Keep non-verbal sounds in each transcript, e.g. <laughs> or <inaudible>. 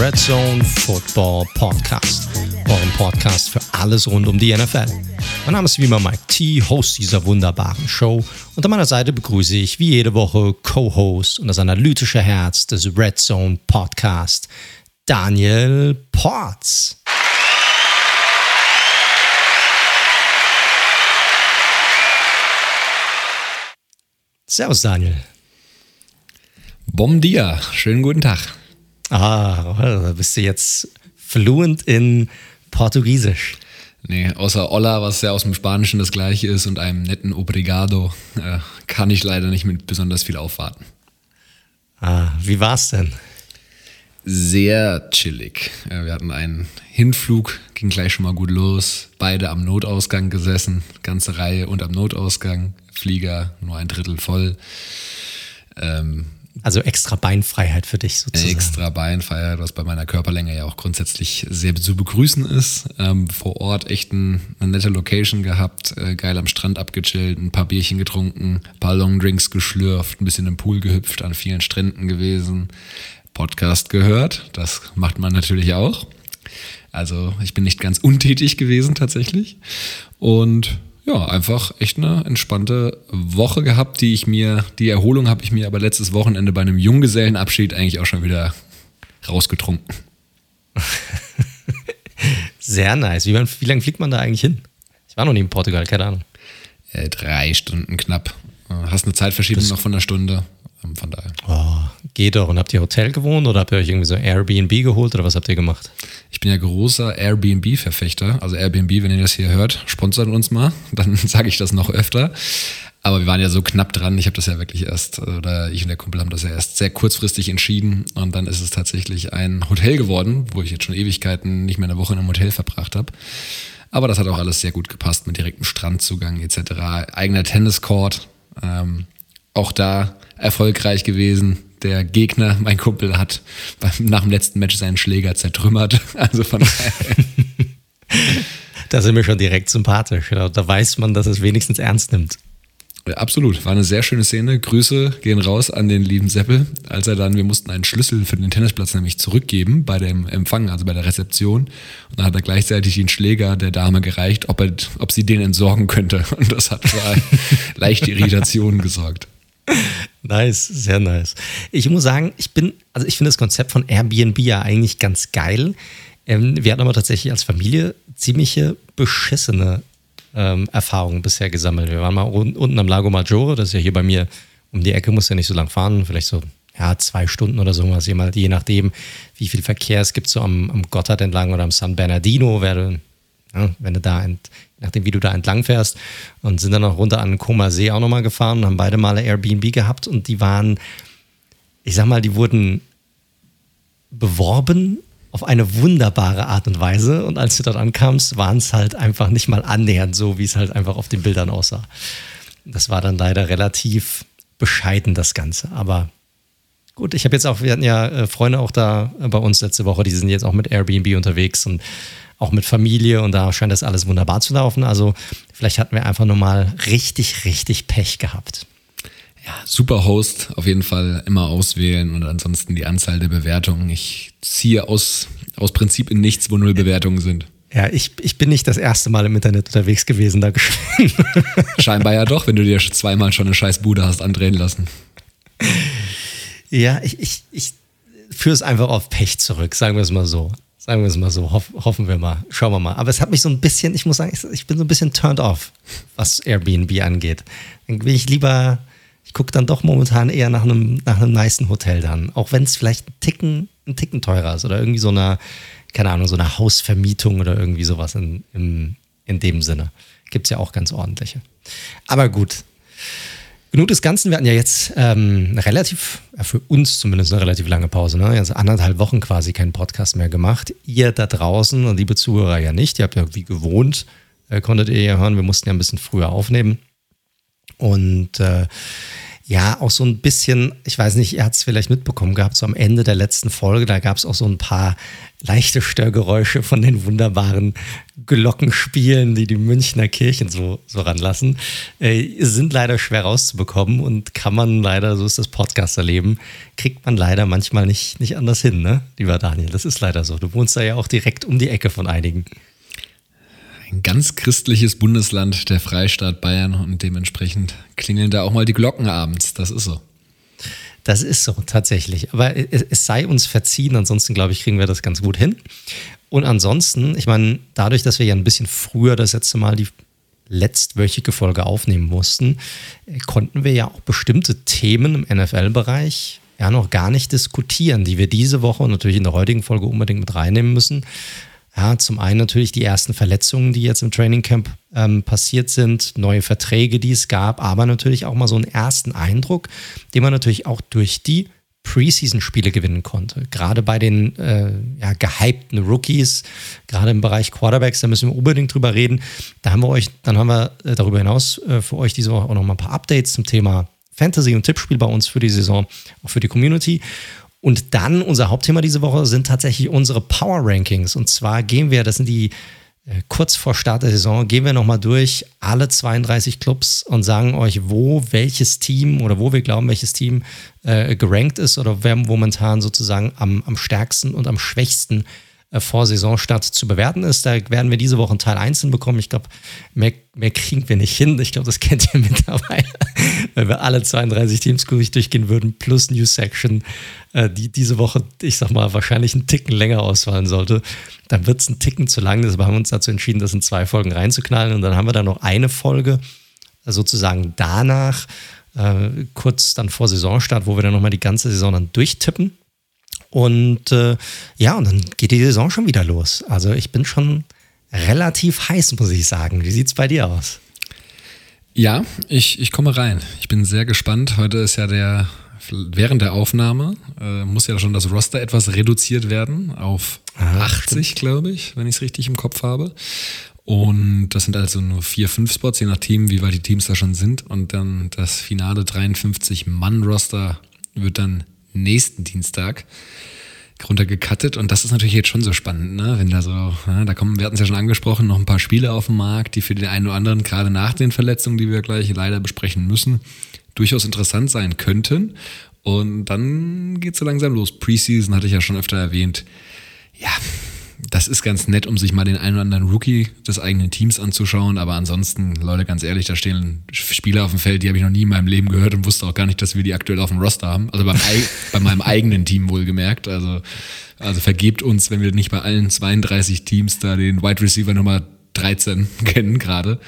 Red Zone Football Podcast, eurem Podcast für alles rund um die NFL. Mein Name ist wie immer Mike T, Host dieser wunderbaren Show und an meiner Seite begrüße ich wie jede Woche Co-Host und das analytische Herz des Red Zone Podcast, Daniel Ports. Servus Daniel. Bom dia, schönen guten Tag. Ah, da bist du jetzt fluent in Portugiesisch. Nee, außer Hola, was ja aus dem Spanischen das gleiche ist, und einem netten Obrigado, äh, kann ich leider nicht mit besonders viel aufwarten. Ah, wie war's denn? Sehr chillig. Wir hatten einen Hinflug, ging gleich schon mal gut los. Beide am Notausgang gesessen, ganze Reihe und am Notausgang. Flieger nur ein Drittel voll. Ähm, also extra Beinfreiheit für dich sozusagen. Extra Beinfreiheit, was bei meiner Körperlänge ja auch grundsätzlich sehr zu begrüßen ist. Ähm, vor Ort echt ein, eine nette Location gehabt, äh, geil am Strand abgechillt, ein paar Bierchen getrunken, ein paar Longdrinks geschlürft, ein bisschen im Pool gehüpft, an vielen Stränden gewesen, Podcast gehört, das macht man natürlich auch. Also ich bin nicht ganz untätig gewesen tatsächlich. Und ja, einfach echt eine entspannte Woche gehabt, die ich mir, die Erholung habe ich mir aber letztes Wochenende bei einem Junggesellenabschied eigentlich auch schon wieder rausgetrunken. <laughs> Sehr nice. Wie, wie lange fliegt man da eigentlich hin? Ich war noch nie in Portugal, keine Ahnung. Äh, drei Stunden knapp. Hast eine Zeitverschiebung noch von einer Stunde. Ähm, von daher. Oh, geht doch. Und habt ihr Hotel gewohnt oder habt ihr euch irgendwie so Airbnb geholt oder was habt ihr gemacht? Ich bin ja großer Airbnb-Verfechter. Also Airbnb, wenn ihr das hier hört, sponsert uns mal. <laughs> Dann sage ich das noch öfter. Aber wir waren ja so knapp dran. Ich habe das ja wirklich erst, oder ich und der Kumpel haben das ja erst sehr kurzfristig entschieden. Und dann ist es tatsächlich ein Hotel geworden, wo ich jetzt schon Ewigkeiten nicht mehr eine Woche in einem Hotel verbracht habe. Aber das hat auch alles sehr gut gepasst mit direktem Strandzugang etc. Eigener Tenniscourt. Ähm, auch da erfolgreich gewesen. Der Gegner, mein Kumpel, hat beim, nach dem letzten Match seinen Schläger zertrümmert. <laughs> Also von daher. da sind wir schon direkt sympathisch. Da weiß man, dass es wenigstens ernst nimmt. Absolut, war eine sehr schöne Szene. Grüße gehen raus an den lieben Seppel, als er dann, wir mussten einen Schlüssel für den Tennisplatz nämlich zurückgeben bei dem Empfang, also bei der Rezeption. Und dann hat er gleichzeitig den Schläger der Dame gereicht, ob, er, ob sie den entsorgen könnte. <laughs> Und das hat für <laughs> leichte Irritationen gesorgt. Nice, sehr nice. Ich muss sagen, ich bin, also ich finde das Konzept von Airbnb ja eigentlich ganz geil. Ähm, wir hatten aber tatsächlich als Familie ziemliche beschissene ähm, Erfahrungen bisher gesammelt. Wir waren mal unten am Lago Maggiore, das ist ja hier bei mir um die Ecke, muss ja nicht so lang fahren, vielleicht so ja, zwei Stunden oder so was, je nachdem, wie viel Verkehr es gibt, so am, am Gotthard entlang oder am San Bernardino, werde, ja, wenn du da, ent, nachdem wie du da entlang fährst und sind dann noch runter an Koma See auch nochmal gefahren und haben beide Male Airbnb gehabt. Und die waren, ich sag mal, die wurden beworben auf eine wunderbare Art und Weise. Und als du dort ankamst, waren es halt einfach nicht mal annähernd so, wie es halt einfach auf den Bildern aussah. Das war dann leider relativ bescheiden, das Ganze, aber gut, ich habe jetzt auch, wir hatten ja äh, Freunde auch da bei uns letzte Woche, die sind jetzt auch mit Airbnb unterwegs und auch mit Familie und da scheint das alles wunderbar zu laufen. Also vielleicht hatten wir einfach nur mal richtig, richtig Pech gehabt. Ja, super Host, auf jeden Fall immer auswählen und ansonsten die Anzahl der Bewertungen. Ich ziehe aus, aus Prinzip in nichts, wo null Bewertungen sind. Ja, ich, ich bin nicht das erste Mal im Internet unterwegs gewesen, da. <laughs> Scheinbar ja doch, wenn du dir zweimal schon eine scheiß Bude hast andrehen lassen. Ja, ich, ich, ich führe es einfach auf Pech zurück, sagen wir es mal so. Sagen wir es mal so, hoff, hoffen wir mal, schauen wir mal. Aber es hat mich so ein bisschen, ich muss sagen, ich bin so ein bisschen turned off, was Airbnb angeht. Dann will ich lieber, ich gucke dann doch momentan eher nach einem, nach einem niceen Hotel dann. Auch wenn es vielleicht ein Ticken, ein Ticken teurer ist oder irgendwie so eine, keine Ahnung, so eine Hausvermietung oder irgendwie sowas in, in, in dem Sinne. Gibt es ja auch ganz ordentliche. Aber gut, Genug des Ganzen. Wir hatten ja jetzt ähm, relativ, ja für uns zumindest eine relativ lange Pause, ne? Also anderthalb Wochen quasi keinen Podcast mehr gemacht. Ihr da draußen liebe Zuhörer ja nicht. Ihr habt ja wie gewohnt, äh, konntet ihr ja hören, wir mussten ja ein bisschen früher aufnehmen. Und äh, ja, auch so ein bisschen, ich weiß nicht, ihr habt es vielleicht mitbekommen gehabt, so am Ende der letzten Folge, da gab es auch so ein paar leichte Störgeräusche von den wunderbaren Glockenspielen, die die Münchner Kirchen so, so ranlassen. Äh, sind leider schwer rauszubekommen und kann man leider, so ist das Podcaster-Leben, kriegt man leider manchmal nicht, nicht anders hin, ne, lieber Daniel? Das ist leider so. Du wohnst da ja auch direkt um die Ecke von einigen ein ganz christliches Bundesland, der Freistaat Bayern und dementsprechend klingeln da auch mal die Glocken abends. Das ist so. Das ist so, tatsächlich. Aber es sei uns verziehen, ansonsten glaube ich, kriegen wir das ganz gut hin. Und ansonsten, ich meine, dadurch, dass wir ja ein bisschen früher das letzte Mal die letztwöchige Folge aufnehmen mussten, konnten wir ja auch bestimmte Themen im NFL-Bereich ja noch gar nicht diskutieren, die wir diese Woche und natürlich in der heutigen Folge unbedingt mit reinnehmen müssen. Ja, zum einen natürlich die ersten Verletzungen, die jetzt im Trainingcamp ähm, passiert sind, neue Verträge, die es gab, aber natürlich auch mal so einen ersten Eindruck, den man natürlich auch durch die Preseason-Spiele gewinnen konnte. Gerade bei den äh, ja, gehypten Rookies, gerade im Bereich Quarterbacks, da müssen wir unbedingt drüber reden. Da haben wir euch, dann haben wir äh, darüber hinaus äh, für euch diese Woche auch noch mal ein paar Updates zum Thema Fantasy und Tippspiel bei uns für die Saison, auch für die Community. Und dann unser Hauptthema diese Woche sind tatsächlich unsere Power Rankings. Und zwar gehen wir, das sind die äh, kurz vor Start der Saison, gehen wir nochmal durch alle 32 Clubs und sagen euch, wo welches Team oder wo wir glauben, welches Team äh, gerankt ist oder wer momentan sozusagen am, am stärksten und am schwächsten äh, vor Saisonstart zu bewerten ist. Da werden wir diese Woche Teil einzeln bekommen. Ich glaube, mehr, mehr kriegen wir nicht hin. Ich glaube, das <laughs> kennt ihr mittlerweile, wenn wir alle 32 Teams durchgehen würden, plus News Section, äh, die diese Woche, ich sag mal, wahrscheinlich einen Ticken länger ausfallen sollte. Dann wird es einen Ticken zu lang. Deshalb haben wir uns dazu entschieden, das in zwei Folgen reinzuknallen. Und dann haben wir da noch eine Folge, äh, sozusagen danach, äh, kurz dann vor Saisonstart, wo wir dann nochmal die ganze Saison dann durchtippen und äh, ja, und dann geht die Saison schon wieder los. Also ich bin schon relativ heiß, muss ich sagen. Wie sieht es bei dir aus? Ja, ich, ich komme rein. Ich bin sehr gespannt. Heute ist ja der, während der Aufnahme, äh, muss ja schon das Roster etwas reduziert werden auf ah, 80, glaube ich, wenn ich es richtig im Kopf habe. Und das sind also nur vier, fünf Spots, je nach Team, wie weit die Teams da schon sind. Und dann das finale 53-Mann-Roster wird dann nächsten Dienstag runtergekattet und das ist natürlich jetzt schon so spannend, ne? wenn da so, ja, da kommen, wir hatten es ja schon angesprochen, noch ein paar Spiele auf dem Markt, die für den einen oder anderen, gerade nach den Verletzungen, die wir gleich leider besprechen müssen, durchaus interessant sein könnten. Und dann geht es so langsam los. Preseason hatte ich ja schon öfter erwähnt. Ja, das ist ganz nett, um sich mal den einen oder anderen Rookie des eigenen Teams anzuschauen. Aber ansonsten, Leute, ganz ehrlich, da stehen Spieler auf dem Feld, die habe ich noch nie in meinem Leben gehört und wusste auch gar nicht, dass wir die aktuell auf dem Roster haben. Also beim, <laughs> bei meinem eigenen Team wohlgemerkt. Also, also vergebt uns, wenn wir nicht bei allen 32 Teams da den Wide Receiver Nummer 13 <laughs> kennen gerade.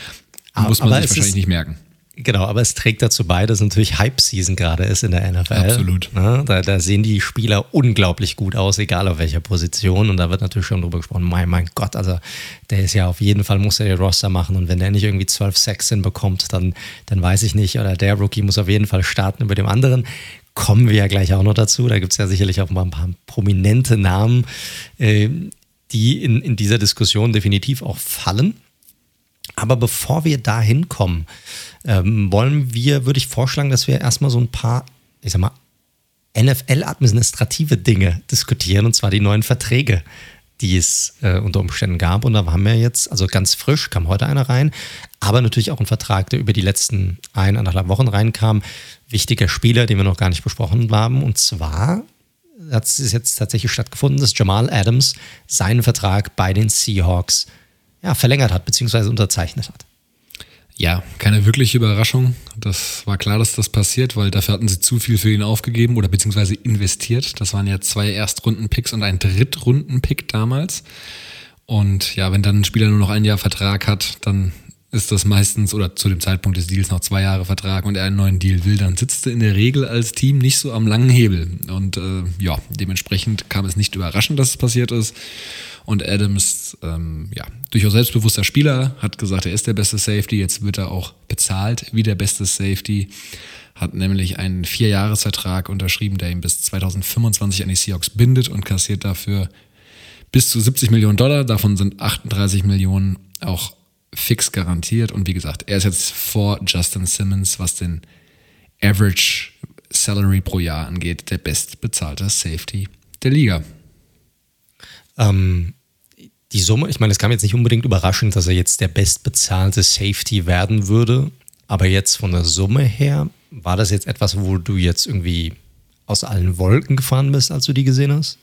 Muss man sich wahrscheinlich nicht merken. Genau, aber es trägt dazu bei, dass natürlich Hype-Season gerade ist in der NFL. Absolut. Ja, da, da, sehen die Spieler unglaublich gut aus, egal auf welcher Position. Und da wird natürlich schon drüber gesprochen, mein, mein Gott, also der ist ja auf jeden Fall, muss er den Roster machen. Und wenn der nicht irgendwie 12 Sacks hinbekommt, dann, dann weiß ich nicht. Oder der Rookie muss auf jeden Fall starten über dem anderen. Kommen wir ja gleich auch noch dazu. Da gibt es ja sicherlich auch mal ein paar prominente Namen, äh, die in, in dieser Diskussion definitiv auch fallen. Aber bevor wir da hinkommen, ähm, wollen wir, würde ich vorschlagen, dass wir erstmal so ein paar, ich sag mal, NFL-administrative Dinge diskutieren, und zwar die neuen Verträge, die es äh, unter Umständen gab. Und da haben wir jetzt, also ganz frisch, kam heute einer rein, aber natürlich auch ein Vertrag, der über die letzten eineinhalb Wochen reinkam. Wichtiger Spieler, den wir noch gar nicht besprochen haben. Und zwar hat es jetzt tatsächlich stattgefunden, dass Jamal Adams seinen Vertrag bei den Seahawks ja, verlängert hat, beziehungsweise unterzeichnet hat. Ja, keine wirkliche Überraschung. Das war klar, dass das passiert, weil dafür hatten sie zu viel für ihn aufgegeben oder beziehungsweise investiert. Das waren ja zwei Erstrunden-Picks und ein Drittrunden-Pick damals. Und ja, wenn dann ein Spieler nur noch ein Jahr Vertrag hat, dann ist das meistens oder zu dem Zeitpunkt des Deals noch zwei Jahre Vertrag und er einen neuen Deal will, dann sitzt er in der Regel als Team nicht so am langen Hebel. Und äh, ja, dementsprechend kam es nicht überraschend, dass es passiert ist. Und Adams, ähm, ja, durchaus selbstbewusster Spieler, hat gesagt, er ist der beste Safety. Jetzt wird er auch bezahlt wie der beste Safety. Hat nämlich einen Vierjahresvertrag unterschrieben, der ihn bis 2025 an die Seahawks bindet und kassiert dafür bis zu 70 Millionen Dollar. Davon sind 38 Millionen auch fix garantiert. Und wie gesagt, er ist jetzt vor Justin Simmons, was den Average Salary pro Jahr angeht, der bestbezahlte Safety der Liga. Ähm, die Summe, ich meine, es kam jetzt nicht unbedingt überraschend, dass er jetzt der bestbezahlte Safety werden würde, aber jetzt von der Summe her, war das jetzt etwas, wo du jetzt irgendwie aus allen Wolken gefahren bist, als du die gesehen hast?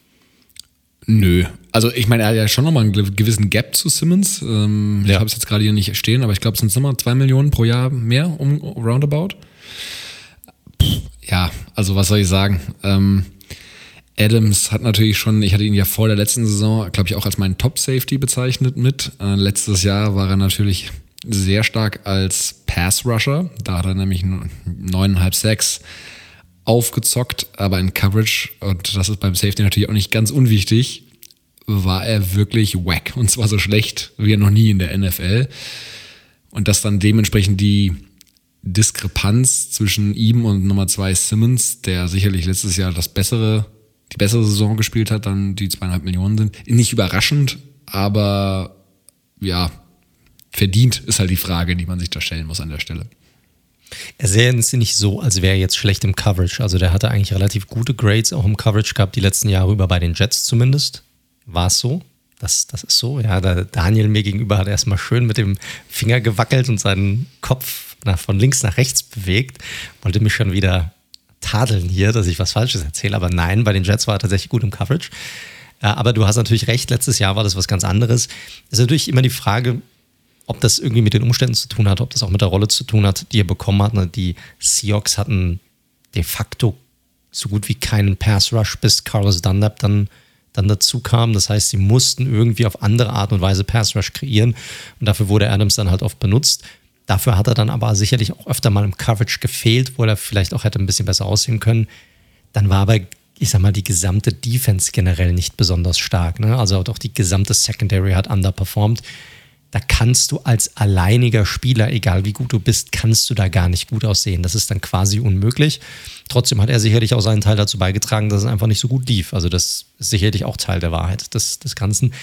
Nö. Also ich meine, er hat ja schon nochmal einen gewissen Gap zu Simmons. Ähm, ja. Ich habe es jetzt gerade hier nicht stehen, aber ich glaube, es sind nochmal zwei Millionen pro Jahr mehr um roundabout. Pff, ja, also was soll ich sagen? Ähm, Adams hat natürlich schon, ich hatte ihn ja vor der letzten Saison, glaube ich, auch als meinen Top-Safety bezeichnet mit. Äh, letztes Jahr war er natürlich sehr stark als Pass-Rusher. Da hat er nämlich neuneinhalb, sechs aufgezockt, aber in Coverage, und das ist beim Safety natürlich auch nicht ganz unwichtig, war er wirklich wack. Und zwar so schlecht wie er noch nie in der NFL. Und dass dann dementsprechend die Diskrepanz zwischen ihm und Nummer zwei Simmons, der sicherlich letztes Jahr das bessere, die bessere Saison gespielt hat, dann die zweieinhalb Millionen sind. Nicht überraschend, aber ja, verdient ist halt die Frage, die man sich da stellen muss an der Stelle. Er sehen es nicht so, als wäre er jetzt schlecht im Coverage. Also der hatte eigentlich relativ gute Grades auch im Coverage gehabt, die letzten Jahre über bei den Jets zumindest. War es so? Das, das ist so. Ja, der Daniel mir gegenüber hat erstmal schön mit dem Finger gewackelt und seinen Kopf nach, von links nach rechts bewegt. Wollte mich schon wieder tadeln hier, dass ich was Falsches erzähle. Aber nein, bei den Jets war er tatsächlich gut im Coverage. Äh, aber du hast natürlich recht, letztes Jahr war das was ganz anderes. Es ist natürlich immer die Frage, ob das irgendwie mit den Umständen zu tun hat, ob das auch mit der Rolle zu tun hat, die er bekommen hat. Ne, die Seahawks hatten de facto so gut wie keinen Pass Rush, bis Carlos Dunlap dann, dann dazu kam. Das heißt, sie mussten irgendwie auf andere Art und Weise Pass Rush kreieren und dafür wurde Adams dann halt oft benutzt. Dafür hat er dann aber sicherlich auch öfter mal im Coverage gefehlt, wo er vielleicht auch hätte ein bisschen besser aussehen können. Dann war aber, ich sag mal, die gesamte Defense generell nicht besonders stark. Ne? Also auch die gesamte Secondary hat underperformed da kannst du als alleiniger Spieler, egal wie gut du bist, kannst du da gar nicht gut aussehen. Das ist dann quasi unmöglich. Trotzdem hat er sicherlich auch seinen Teil dazu beigetragen, dass es einfach nicht so gut lief. Also das ist sicherlich auch Teil der Wahrheit des, des Ganzen.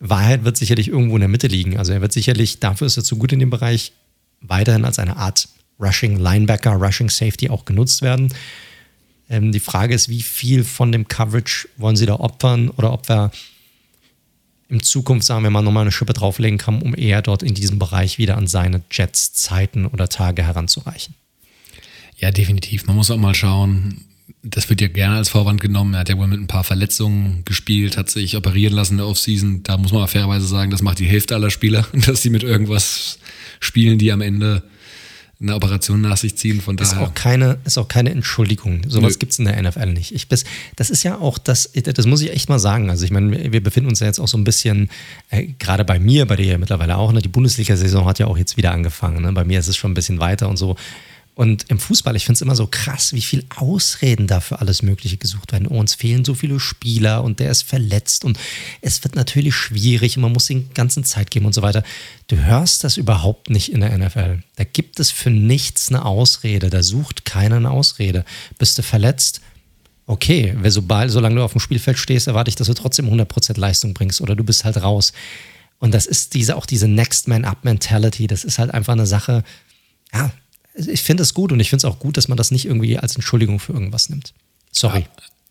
Wahrheit wird sicherlich irgendwo in der Mitte liegen. Also er wird sicherlich, dafür ist er zu gut in dem Bereich, weiterhin als eine Art Rushing Linebacker, Rushing Safety auch genutzt werden. Ähm, die Frage ist, wie viel von dem Coverage wollen sie da opfern oder ob wir in Zukunft, sagen wir mal, nochmal eine Schippe drauflegen kann, um eher dort in diesem Bereich wieder an seine Jets-Zeiten oder Tage heranzureichen. Ja, definitiv. Man muss auch mal schauen, das wird ja gerne als Vorwand genommen. Er hat ja wohl mit ein paar Verletzungen gespielt, hat sich operieren lassen in der Offseason. Da muss man fairerweise sagen, das macht die Hälfte aller Spieler, <laughs> dass sie mit irgendwas spielen, die am Ende eine Operation nach sich ziehen. Von daher. Ist auch keine, ist auch keine Entschuldigung. Sowas gibt es in der NFL nicht. Ich, das, das ist ja auch das, das muss ich echt mal sagen. Also ich meine, wir befinden uns ja jetzt auch so ein bisschen, äh, gerade bei mir, bei dir ja mittlerweile auch, ne, die Bundesliga-Saison hat ja auch jetzt wieder angefangen. Ne? Bei mir ist es schon ein bisschen weiter und so. Und im Fußball, ich finde es immer so krass, wie viel Ausreden da für alles Mögliche gesucht werden. Oh, uns fehlen so viele Spieler und der ist verletzt und es wird natürlich schwierig und man muss den ganzen Zeit geben und so weiter. Du hörst das überhaupt nicht in der NFL. Da gibt es für nichts eine Ausrede. Da sucht keiner eine Ausrede. Bist du verletzt? Okay, sobald, solange du auf dem Spielfeld stehst, erwarte ich, dass du trotzdem 100% Leistung bringst oder du bist halt raus. Und das ist diese, auch diese Next Man Up Mentality. Das ist halt einfach eine Sache, ja, ich finde es gut und ich finde es auch gut, dass man das nicht irgendwie als Entschuldigung für irgendwas nimmt. Sorry. Ja.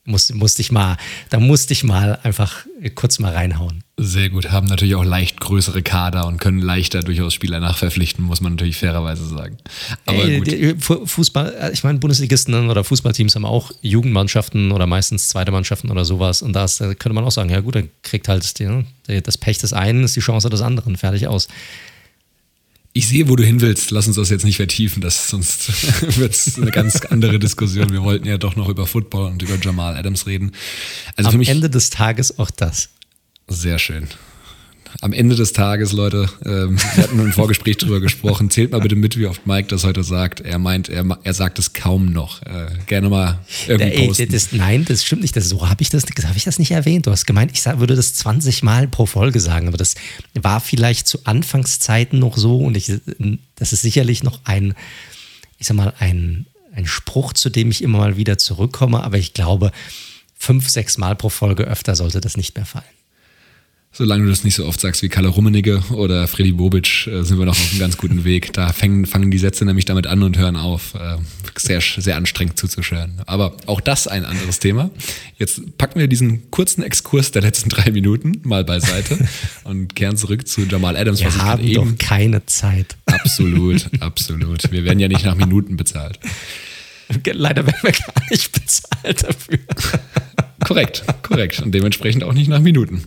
Muss, musste ich mal, da musste ich mal einfach kurz mal reinhauen. Sehr gut, haben natürlich auch leicht größere Kader und können leichter durchaus Spieler nachverpflichten, muss man natürlich fairerweise sagen. Aber Ey, gut. Fußball, äh, ich meine, Bundesligisten oder Fußballteams haben auch Jugendmannschaften oder meistens zweite Mannschaften oder sowas. Und da könnte man auch sagen, ja gut, dann kriegt halt ne, das Pech des einen, ist die Chance des anderen, fertig aus. Ich sehe, wo du hin willst. Lass uns das jetzt nicht vertiefen, das, sonst <laughs> wird es eine ganz andere Diskussion. Wir wollten ja doch noch über Football und über Jamal Adams reden. Also Am Ende des Tages auch das. Sehr schön am Ende des Tages, Leute, ähm, <laughs> wir hatten im Vorgespräch drüber gesprochen, zählt mal bitte mit, wie oft Mike das heute sagt. Er meint, er, er sagt es kaum noch. Äh, gerne mal irgendwie posten. Ey, das, nein, das stimmt nicht. Das, so habe ich das, habe ich das nicht erwähnt. Du hast gemeint, ich sag, würde das 20 Mal pro Folge sagen, aber das war vielleicht zu Anfangszeiten noch so und ich, das ist sicherlich noch ein, ich sag mal, ein, ein Spruch, zu dem ich immer mal wieder zurückkomme, aber ich glaube, fünf, sechs Mal pro Folge öfter sollte das nicht mehr fallen. Solange du das nicht so oft sagst wie Kalle Rummenigge oder Freddy Bobic, äh, sind wir noch auf einem ganz guten Weg. Da fangen, fangen die Sätze nämlich damit an und hören auf. Äh, sehr, sehr anstrengend zuzuschören. Aber auch das ein anderes Thema. Jetzt packen wir diesen kurzen Exkurs der letzten drei Minuten mal beiseite und kehren zurück zu Jamal Adams. Wir haben doch eben, keine Zeit. Absolut, absolut. Wir werden ja nicht nach Minuten bezahlt. Leider werden wir gar nicht bezahlt dafür. korrekt, korrekt. Und dementsprechend auch nicht nach Minuten.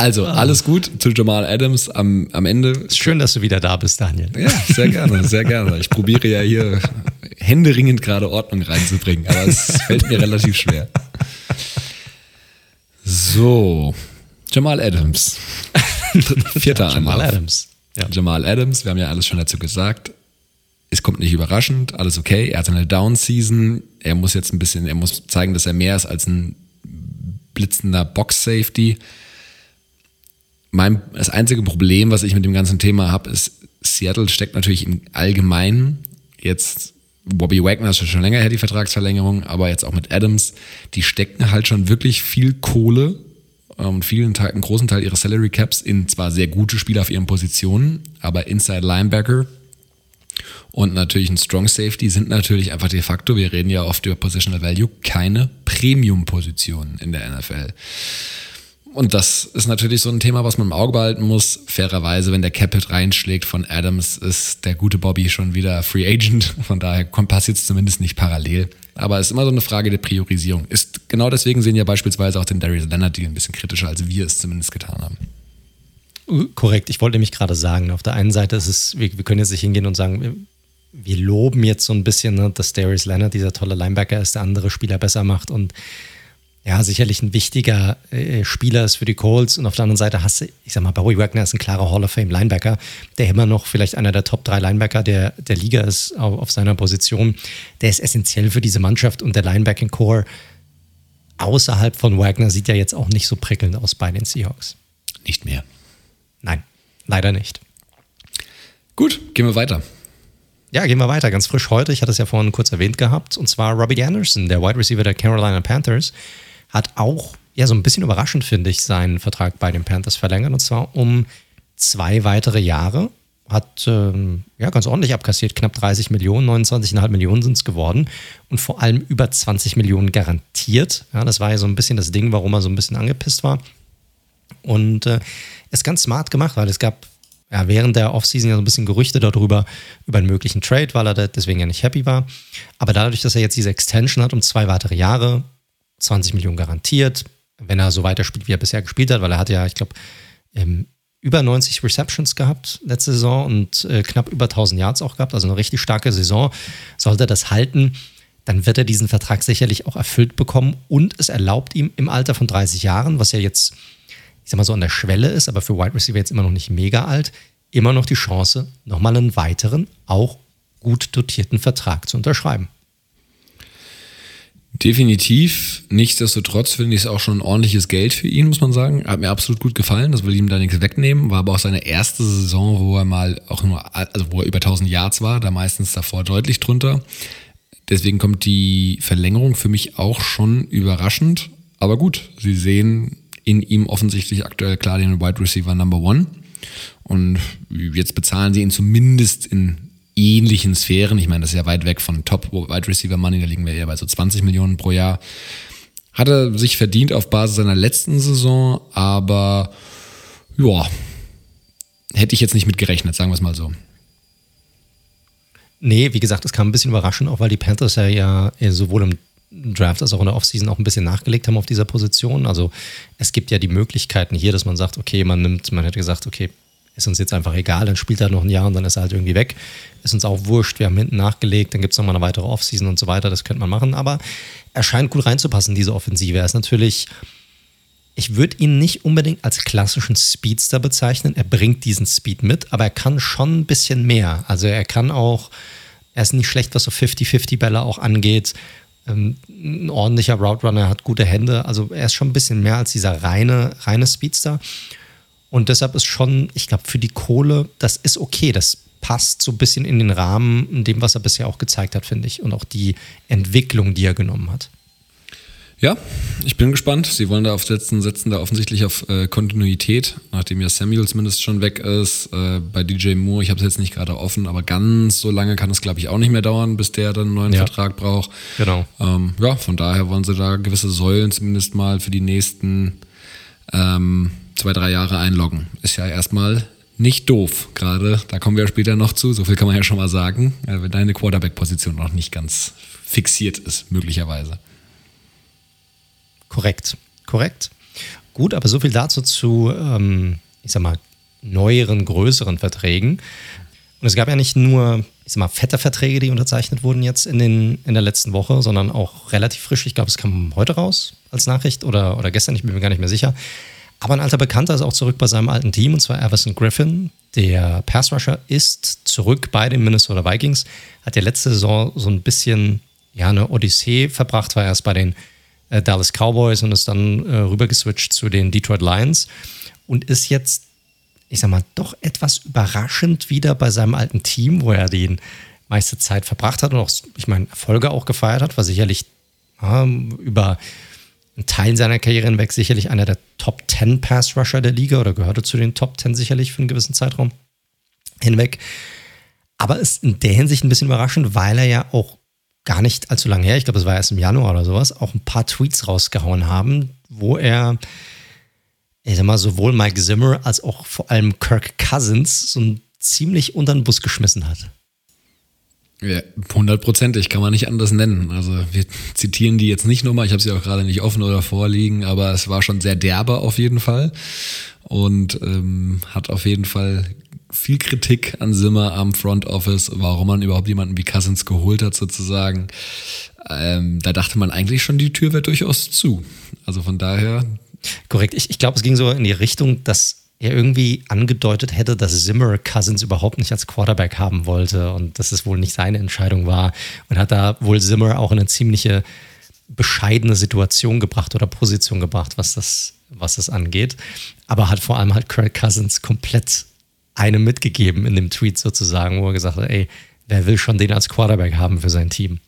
Also, ah. alles gut zu Jamal Adams am, am Ende. Schön, dass du wieder da bist, Daniel. Ja, sehr gerne, sehr gerne. Ich probiere ja hier händeringend gerade Ordnung reinzubringen, aber es <laughs> fällt mir relativ schwer. So, Jamal Adams. <laughs> Vierter Jamal Anlauf. Adams. Ja. Jamal Adams, wir haben ja alles schon dazu gesagt. Es kommt nicht überraschend, alles okay. Er hat eine Down-Season. Er muss jetzt ein bisschen, er muss zeigen, dass er mehr ist als ein blitzender Box-Safety mein, das einzige Problem, was ich mit dem ganzen Thema habe, ist, Seattle steckt natürlich im Allgemeinen jetzt Bobby Wagner ist schon länger her die Vertragsverlängerung, aber jetzt auch mit Adams, die stecken halt schon wirklich viel Kohle und ähm, vielen Teil, einen großen Teil ihres Salary Caps in zwar sehr gute Spieler auf ihren Positionen, aber Inside Linebacker und natürlich ein Strong Safety sind natürlich einfach de facto, wir reden ja oft über Positional Value, keine Premium-Positionen in der NFL. Und das ist natürlich so ein Thema, was man im Auge behalten muss. Fairerweise, wenn der Capit reinschlägt von Adams, ist der gute Bobby schon wieder Free Agent. Von daher passiert es zumindest nicht parallel. Aber es ist immer so eine Frage der Priorisierung. Ist genau deswegen sehen ja beispielsweise auch den Darius Leonard Deal ein bisschen kritischer, als wir es zumindest getan haben. Korrekt. Ich wollte nämlich gerade sagen, auf der einen Seite ist es, wir, wir können jetzt nicht hingehen und sagen, wir loben jetzt so ein bisschen, ne, dass Darius Leonard dieser tolle Linebacker ist, der andere Spieler besser macht und ja, sicherlich ein wichtiger äh, Spieler ist für die Colts. Und auf der anderen Seite hast du, ich sag mal, Bowie Wagner ist ein klarer Hall of Fame Linebacker, der immer noch vielleicht einer der Top 3 Linebacker der, der Liga ist auf, auf seiner Position. Der ist essentiell für diese Mannschaft und der Linebacking Core außerhalb von Wagner sieht ja jetzt auch nicht so prickelnd aus bei den Seahawks. Nicht mehr. Nein, leider nicht. Gut, gehen wir weiter. Ja, gehen wir weiter. Ganz frisch heute, ich hatte es ja vorhin kurz erwähnt gehabt, und zwar Robbie Anderson, der Wide Receiver der Carolina Panthers hat auch, ja, so ein bisschen überraschend, finde ich, seinen Vertrag bei den Panthers verlängert und zwar um zwei weitere Jahre. Hat ähm, ja ganz ordentlich abkassiert, knapp 30 Millionen, 29,5 Millionen sind es geworden und vor allem über 20 Millionen garantiert. Ja, das war ja so ein bisschen das Ding, warum er so ein bisschen angepisst war. Und äh, ist ganz smart gemacht, weil es gab ja, während der Offseason ja so ein bisschen Gerüchte darüber, über einen möglichen Trade, weil er deswegen ja nicht happy war. Aber dadurch, dass er jetzt diese Extension hat um zwei weitere Jahre, 20 Millionen garantiert, wenn er so weiterspielt, wie er bisher gespielt hat, weil er hat ja, ich glaube, ähm, über 90 Receptions gehabt letzte Saison und äh, knapp über 1000 Yards auch gehabt, also eine richtig starke Saison. Sollte er das halten, dann wird er diesen Vertrag sicherlich auch erfüllt bekommen und es erlaubt ihm im Alter von 30 Jahren, was ja jetzt, ich sag mal so an der Schwelle ist, aber für Wide Receiver jetzt immer noch nicht mega alt, immer noch die Chance, nochmal einen weiteren, auch gut dotierten Vertrag zu unterschreiben. Definitiv. Nichtsdestotrotz finde ich es auch schon ein ordentliches Geld für ihn, muss man sagen. Hat mir absolut gut gefallen. Das will ihm da nichts wegnehmen. War aber auch seine erste Saison, wo er mal auch nur, also wo er über 1000 Yards war, da meistens davor deutlich drunter. Deswegen kommt die Verlängerung für mich auch schon überraschend. Aber gut, sie sehen in ihm offensichtlich aktuell klar den Wide Receiver Number One. Und jetzt bezahlen sie ihn zumindest in ähnlichen Sphären. Ich meine, das ist ja weit weg von Top Wide Receiver Money, da liegen wir eher bei so 20 Millionen pro Jahr. Hat er sich verdient auf Basis seiner letzten Saison, aber ja, hätte ich jetzt nicht mit gerechnet, sagen wir es mal so. Nee, wie gesagt, es kam ein bisschen überraschend, auch weil die Panthers ja, ja sowohl im Draft als auch in der Offseason auch ein bisschen nachgelegt haben auf dieser Position. Also es gibt ja die Möglichkeiten hier, dass man sagt, okay, man nimmt, man hätte gesagt, okay, ist uns jetzt einfach egal, dann spielt er noch ein Jahr und dann ist er halt irgendwie weg. Ist uns auch wurscht, wir haben hinten nachgelegt, dann gibt es nochmal eine weitere Offseason und so weiter, das könnte man machen, aber er scheint gut reinzupassen, diese Offensive. Er ist natürlich, ich würde ihn nicht unbedingt als klassischen Speedster bezeichnen, er bringt diesen Speed mit, aber er kann schon ein bisschen mehr. Also er kann auch, er ist nicht schlecht, was so 50-50-Bälle auch angeht. Ähm, ein ordentlicher Route Runner, hat gute Hände, also er ist schon ein bisschen mehr als dieser reine, reine Speedster. Und deshalb ist schon, ich glaube, für die Kohle, das ist okay. Das passt so ein bisschen in den Rahmen, in dem, was er bisher auch gezeigt hat, finde ich. Und auch die Entwicklung, die er genommen hat. Ja, ich bin gespannt. Sie wollen da aufsetzen, setzen da offensichtlich auf äh, Kontinuität, nachdem ja Samuel zumindest schon weg ist. Äh, bei DJ Moore, ich habe es jetzt nicht gerade offen, aber ganz so lange kann es, glaube ich, auch nicht mehr dauern, bis der dann einen neuen ja. Vertrag braucht. Genau. Ähm, ja, von daher wollen sie da gewisse Säulen zumindest mal für die nächsten ähm, zwei, drei Jahre einloggen. Ist ja erstmal nicht doof. Gerade, da kommen wir später noch zu, so viel kann man ja schon mal sagen, äh, wenn deine Quarterback-Position noch nicht ganz fixiert ist, möglicherweise. Korrekt, korrekt. Gut, aber so viel dazu zu, ähm, ich sag mal, neueren, größeren Verträgen. Und es gab ja nicht nur, ich sag mal, fette Verträge, die unterzeichnet wurden jetzt in, den, in der letzten Woche, sondern auch relativ frisch. Ich glaube, es kam heute raus als Nachricht oder, oder gestern, ich bin mir gar nicht mehr sicher. Aber ein alter Bekannter ist auch zurück bei seinem alten Team, und zwar Everson Griffin. Der Pass Rusher ist zurück bei den Minnesota Vikings. Hat ja letzte Saison so ein bisschen ja, eine Odyssee verbracht, war erst bei den äh, Dallas Cowboys und ist dann äh, rübergeswitcht zu den Detroit Lions und ist jetzt, ich sag mal, doch etwas überraschend wieder bei seinem alten Team, wo er die meiste Zeit verbracht hat und auch, ich meine, Erfolge auch gefeiert hat, war sicherlich ja, über einen Teil seiner Karriere hinweg sicherlich einer der Top 10 Pass Rusher der Liga oder gehörte zu den Top 10 sicherlich für einen gewissen Zeitraum hinweg. Aber ist in der Hinsicht ein bisschen überraschend, weil er ja auch gar nicht allzu lange her, ich glaube, es war erst im Januar oder sowas, auch ein paar Tweets rausgehauen haben, wo er, ich sag mal, sowohl Mike Zimmer als auch vor allem Kirk Cousins so ein ziemlich unter den Bus geschmissen hat. Ja, hundertprozentig kann man nicht anders nennen. Also wir zitieren die jetzt nicht nochmal, ich habe sie auch gerade nicht offen oder vorliegen, aber es war schon sehr derbe auf jeden Fall und ähm, hat auf jeden Fall viel Kritik an Simmer am Front Office, warum man überhaupt jemanden wie Cousins geholt hat sozusagen. Ähm, da dachte man eigentlich schon, die Tür wird durchaus zu. Also von daher. Korrekt. Ich, ich glaube, es ging so in die Richtung, dass er irgendwie angedeutet hätte, dass Zimmer Cousins überhaupt nicht als Quarterback haben wollte und dass es wohl nicht seine Entscheidung war und hat da wohl Zimmer auch in eine ziemliche bescheidene Situation gebracht oder Position gebracht, was das, was das angeht. Aber hat vor allem halt Kirk Cousins komplett einem mitgegeben in dem Tweet sozusagen, wo er gesagt hat, ey, wer will schon den als Quarterback haben für sein Team?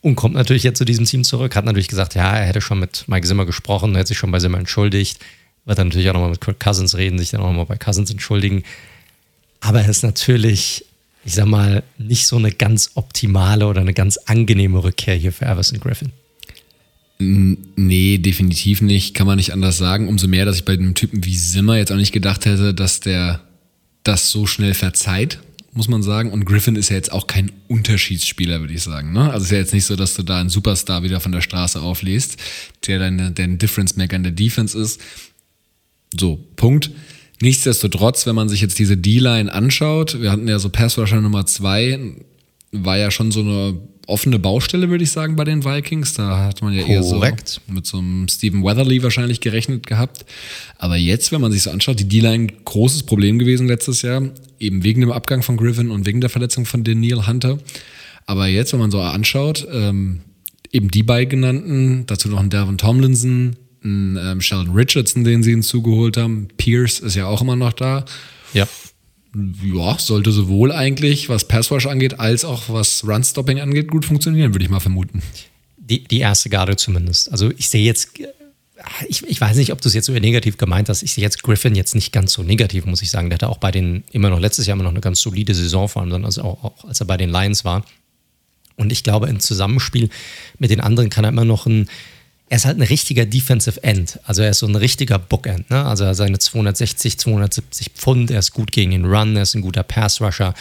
Und kommt natürlich jetzt zu diesem Team zurück, hat natürlich gesagt, ja, er hätte schon mit Mike Zimmer gesprochen, er hätte sich schon bei Zimmer entschuldigt, wird dann natürlich auch nochmal mit Kirk Cousins reden, sich dann auch nochmal bei Cousins entschuldigen. Aber er ist natürlich, ich sag mal, nicht so eine ganz optimale oder eine ganz angenehme Rückkehr hier für Everson Griffin. Nee, definitiv nicht. Kann man nicht anders sagen. Umso mehr, dass ich bei einem Typen wie Zimmer jetzt auch nicht gedacht hätte, dass der das so schnell verzeiht, muss man sagen. Und Griffin ist ja jetzt auch kein Unterschiedsspieler, würde ich sagen. Ne? Also es ist ja jetzt nicht so, dass du da einen Superstar wieder von der Straße auflässt, der dann der Difference Maker in der Defense ist. So, Punkt. Nichtsdestotrotz, wenn man sich jetzt diese D-Line anschaut, wir hatten ja so Passwasher Nummer zwei, war ja schon so eine offene Baustelle, würde ich sagen, bei den Vikings. Da hat man ja Korrekt. eher so mit so einem Stephen Weatherly wahrscheinlich gerechnet gehabt. Aber jetzt, wenn man sich so anschaut, die D-Line großes Problem gewesen letztes Jahr, eben wegen dem Abgang von Griffin und wegen der Verletzung von Daniel Hunter. Aber jetzt, wenn man so anschaut, ähm, eben die beiden genannten, dazu noch ein Devin Tomlinson, ein ähm, Sheldon Richardson, den sie hinzugeholt haben. Pierce ist ja auch immer noch da. Ja. Ja, sollte sowohl eigentlich, was Passwash angeht, als auch was Run-Stopping angeht, gut funktionieren, würde ich mal vermuten. Die, die erste Garde zumindest. Also ich sehe jetzt, ich, ich weiß nicht, ob du es jetzt so negativ gemeint hast. Ich sehe jetzt Griffin jetzt nicht ganz so negativ, muss ich sagen. Der hatte auch bei den, immer noch letztes Jahr immer noch eine ganz solide Saison, vor allem dann, also auch, auch als er bei den Lions war. Und ich glaube, im Zusammenspiel mit den anderen kann er immer noch ein, er ist halt ein richtiger Defensive End. Also er ist so ein richtiger Bookend. Ne? Also seine 260, 270 Pfund, er ist gut gegen den Run, er ist ein guter Pass-Rusher.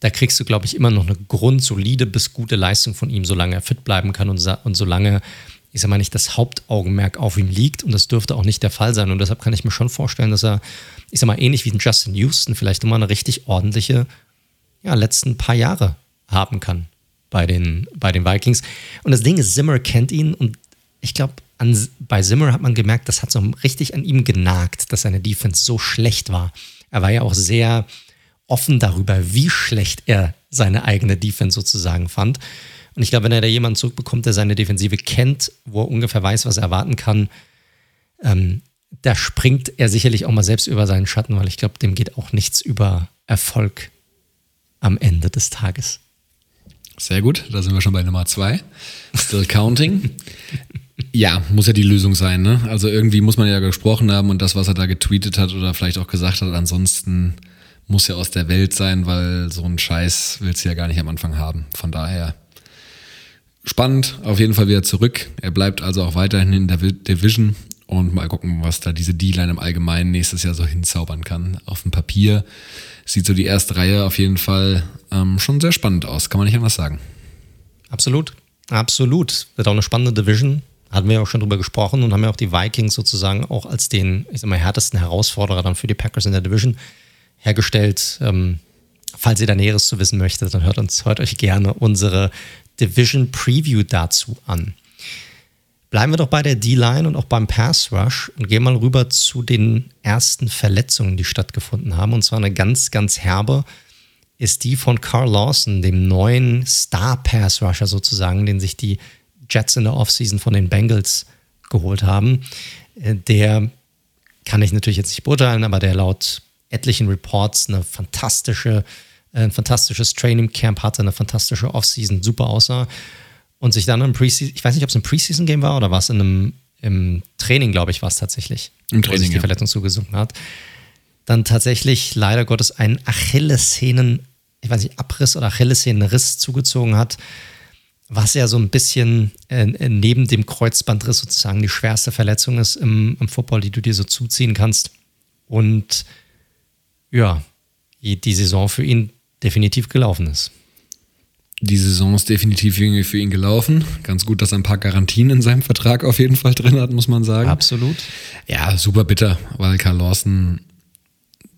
Da kriegst du, glaube ich, immer noch eine grundsolide bis gute Leistung von ihm, solange er fit bleiben kann und, und solange, ich sag mal, nicht das Hauptaugenmerk auf ihm liegt. Und das dürfte auch nicht der Fall sein. Und deshalb kann ich mir schon vorstellen, dass er, ich sag mal, ähnlich wie Justin Houston vielleicht immer eine richtig ordentliche, ja, letzten paar Jahre haben kann bei den, bei den Vikings. Und das Ding ist, Zimmer kennt ihn und ich glaube, bei Zimmer hat man gemerkt, das hat so richtig an ihm genagt, dass seine Defense so schlecht war. Er war ja auch sehr offen darüber, wie schlecht er seine eigene Defense sozusagen fand. Und ich glaube, wenn er da jemanden zurückbekommt, der seine Defensive kennt, wo er ungefähr weiß, was er erwarten kann, ähm, da springt er sicherlich auch mal selbst über seinen Schatten, weil ich glaube, dem geht auch nichts über Erfolg am Ende des Tages. Sehr gut, da sind wir schon bei Nummer zwei. Still counting. <laughs> Ja, muss ja die Lösung sein, ne? Also irgendwie muss man ja gesprochen haben und das, was er da getweetet hat oder vielleicht auch gesagt hat, ansonsten muss ja aus der Welt sein, weil so einen Scheiß willst du ja gar nicht am Anfang haben. Von daher spannend, auf jeden Fall wieder zurück. Er bleibt also auch weiterhin in der Division und mal gucken, was da diese D-Line im Allgemeinen nächstes Jahr so hinzaubern kann. Auf dem Papier sieht so die erste Reihe auf jeden Fall ähm, schon sehr spannend aus, kann man nicht anders sagen. Absolut, absolut. Wird auch eine spannende Division. Hatten wir auch schon drüber gesprochen und haben ja auch die Vikings sozusagen auch als den, ich sag mal, härtesten Herausforderer dann für die Packers in der Division hergestellt. Ähm, falls ihr da Näheres zu wissen möchtet, dann hört uns, hört euch gerne unsere Division Preview dazu an. Bleiben wir doch bei der D-Line und auch beim Pass Rush und gehen mal rüber zu den ersten Verletzungen, die stattgefunden haben. Und zwar eine ganz, ganz herbe ist die von Carl Lawson, dem neuen Star Pass Rusher sozusagen, den sich die Jets in der Offseason von den Bengals geholt haben. Äh, der kann ich natürlich jetzt nicht beurteilen, aber der laut etlichen Reports eine fantastische, äh, ein fantastisches Training Camp hatte, eine fantastische Offseason, super aussah und sich dann im Preseason, ich weiß nicht, ob es ein Preseason-Game war oder was, in einem im Training, glaube ich, war es tatsächlich, Im Training, wo sich die ja. Verletzung zugesunken hat, dann tatsächlich leider Gottes einen Achillessehnen, ich weiß nicht, Abriss oder Achillessehnenriss zugezogen hat, was ja so ein bisschen äh, neben dem Kreuzbandriss sozusagen die schwerste Verletzung ist im, im Football, die du dir so zuziehen kannst. Und ja, die, die Saison für ihn definitiv gelaufen ist. Die Saison ist definitiv irgendwie für ihn gelaufen. Ganz gut, dass er ein paar Garantien in seinem Vertrag auf jeden Fall drin hat, muss man sagen. Absolut. Ja, super bitter, weil Carl Lawson,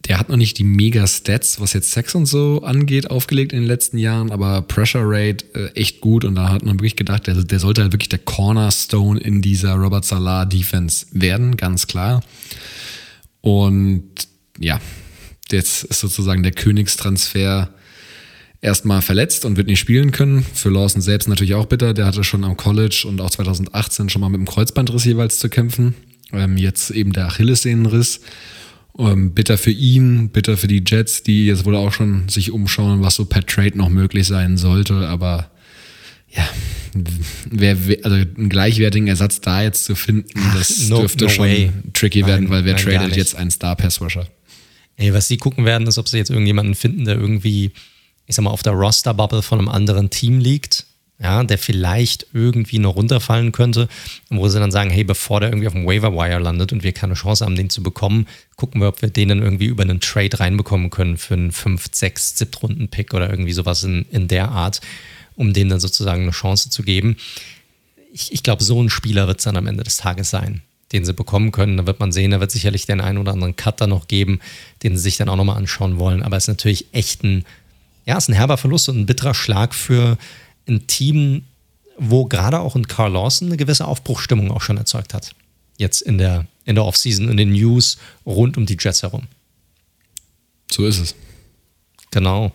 der hat noch nicht die Mega-Stats, was jetzt Sex und so angeht, aufgelegt in den letzten Jahren, aber Pressure Rate äh, echt gut und da hat man wirklich gedacht, der, der sollte halt wirklich der Cornerstone in dieser Robert Salah Defense werden, ganz klar. Und ja, jetzt ist sozusagen der Königstransfer erstmal verletzt und wird nicht spielen können. Für Lawson selbst natürlich auch bitter. Der hatte schon am College und auch 2018 schon mal mit dem Kreuzbandriss jeweils zu kämpfen. Ähm, jetzt eben der Achillessehnenriss. Ähm, bitter für ihn, bitter für die Jets, die jetzt wohl auch schon sich umschauen, was so per Trade noch möglich sein sollte. Aber ja, wer, also einen gleichwertigen Ersatz da jetzt zu finden, das no, dürfte no schon way. tricky nein, werden, weil wer nein, tradet jetzt einen Star-Pass-Rusher? Ey, was sie gucken werden, ist, ob sie jetzt irgendjemanden finden, der irgendwie, ich sag mal, auf der Roster-Bubble von einem anderen Team liegt, ja, der vielleicht irgendwie noch runterfallen könnte, wo sie dann sagen, hey, bevor der irgendwie auf dem Waiver-Wire landet und wir keine Chance haben, den zu bekommen, gucken wir, ob wir den dann irgendwie über einen Trade reinbekommen können für einen 5, 6, 7 Runden-Pick oder irgendwie sowas in, in der Art, um denen dann sozusagen eine Chance zu geben. Ich, ich glaube, so ein Spieler wird es dann am Ende des Tages sein den sie bekommen können. Da wird man sehen, da wird sicherlich den einen oder anderen Cutter noch geben, den sie sich dann auch nochmal anschauen wollen. Aber es ist natürlich echt ein, ja, es ist ein herber Verlust und ein bitterer Schlag für ein Team, wo gerade auch in Carl Lawson eine gewisse Aufbruchstimmung auch schon erzeugt hat. Jetzt in der, in der Offseason, in den News rund um die Jets herum. So ist es. Genau.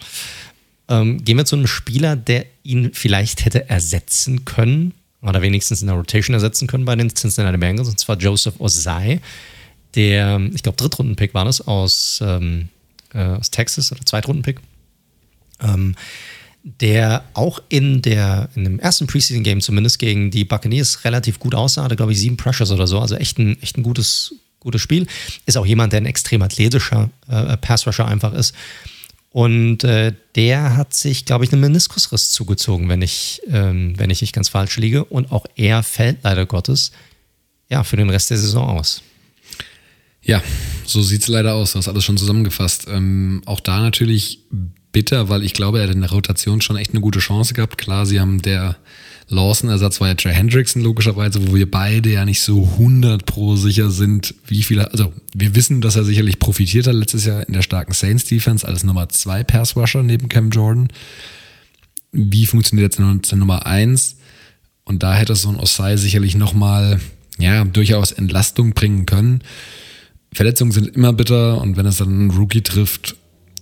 Ähm, gehen wir zu einem Spieler, der ihn vielleicht hätte ersetzen können oder wenigstens in der Rotation ersetzen können bei den Cincinnati Bengals, und zwar Joseph Osai, der, ich glaube, Drittrunden-Pick war das aus, ähm, äh, aus Texas oder Zweitrunden-Pick. Ähm, der auch in, der, in dem ersten Preseason-Game zumindest gegen die Buccaneers relativ gut aussah, hatte, glaube ich, sieben Pressures oder so, also echt ein, echt ein gutes, gutes Spiel. Ist auch jemand, der ein extrem athletischer äh, Pass-Rusher einfach ist. Und äh, der hat sich, glaube ich, einen Meniskusriss zugezogen, wenn ich, ähm, wenn ich nicht ganz falsch liege. Und auch er fällt leider Gottes ja, für den Rest der Saison aus. Ja, so sieht es leider aus. Du hast alles schon zusammengefasst. Ähm, auch da natürlich bitter, weil ich glaube, er hat in der Rotation schon echt eine gute Chance gehabt. Klar, sie haben der Lawson-Ersatz war ja Trey Hendrickson logischerweise, wo wir beide ja nicht so 100 pro sicher sind, wie viel, also wir wissen, dass er sicherlich profitiert hat letztes Jahr in der starken Saints-Defense als Nummer 2 Pass-Rusher neben Cam Jordan. Wie funktioniert jetzt der Nummer 1? Und da hätte so ein Osai sicherlich nochmal, ja, durchaus Entlastung bringen können. Verletzungen sind immer bitter und wenn es dann einen Rookie trifft,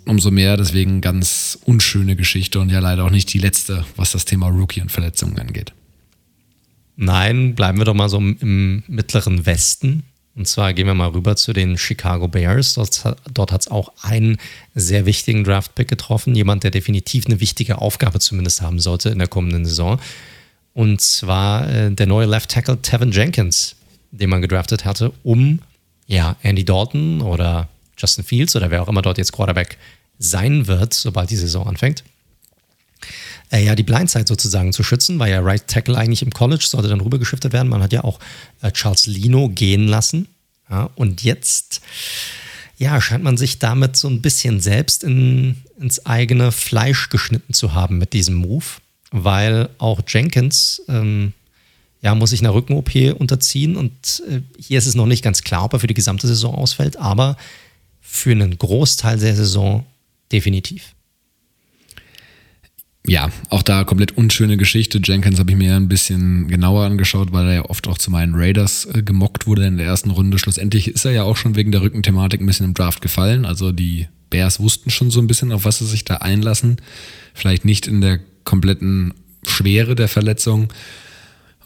umso mehr. Deswegen ganz unschöne Geschichte und ja leider auch nicht die letzte, was das Thema Rookie und Verletzungen angeht. Nein, bleiben wir doch mal so im, mittleren Westen. Und zwar gehen wir mal rüber zu den Chicago Bears. Dort, hat es auch einen sehr wichtigen Draft-Pick getroffen. Jemand, der definitiv eine wichtige Aufgabe zumindest haben sollte in der kommenden Saison. Und zwar äh, der neue Left Tackle Tevin Jenkins, den man gedraftet hatte, um ja, Andy Dalton oder Justin Fields oder wer auch immer dort jetzt Quarterback sein wird, sobald die Saison anfängt, äh, ja, die Blindside sozusagen zu schützen, weil ja Right Tackle eigentlich im College sollte dann rübergeschiftet werden. Man hat ja auch äh, Charles Lino gehen lassen. Ja, und jetzt, ja, scheint man sich damit so ein bisschen selbst in, ins eigene Fleisch geschnitten zu haben mit diesem Move, weil auch Jenkins, ähm, ja, muss sich einer Rücken-OP unterziehen und äh, hier ist es noch nicht ganz klar, ob er für die gesamte Saison ausfällt, aber für einen Großteil der Saison definitiv ja, auch da komplett unschöne Geschichte. Jenkins habe ich mir ein bisschen genauer angeschaut, weil er ja oft auch zu meinen Raiders äh, gemockt wurde in der ersten Runde. Schlussendlich ist er ja auch schon wegen der Rückenthematik ein bisschen im Draft gefallen. Also die Bears wussten schon so ein bisschen, auf was sie sich da einlassen. Vielleicht nicht in der kompletten Schwere der Verletzung.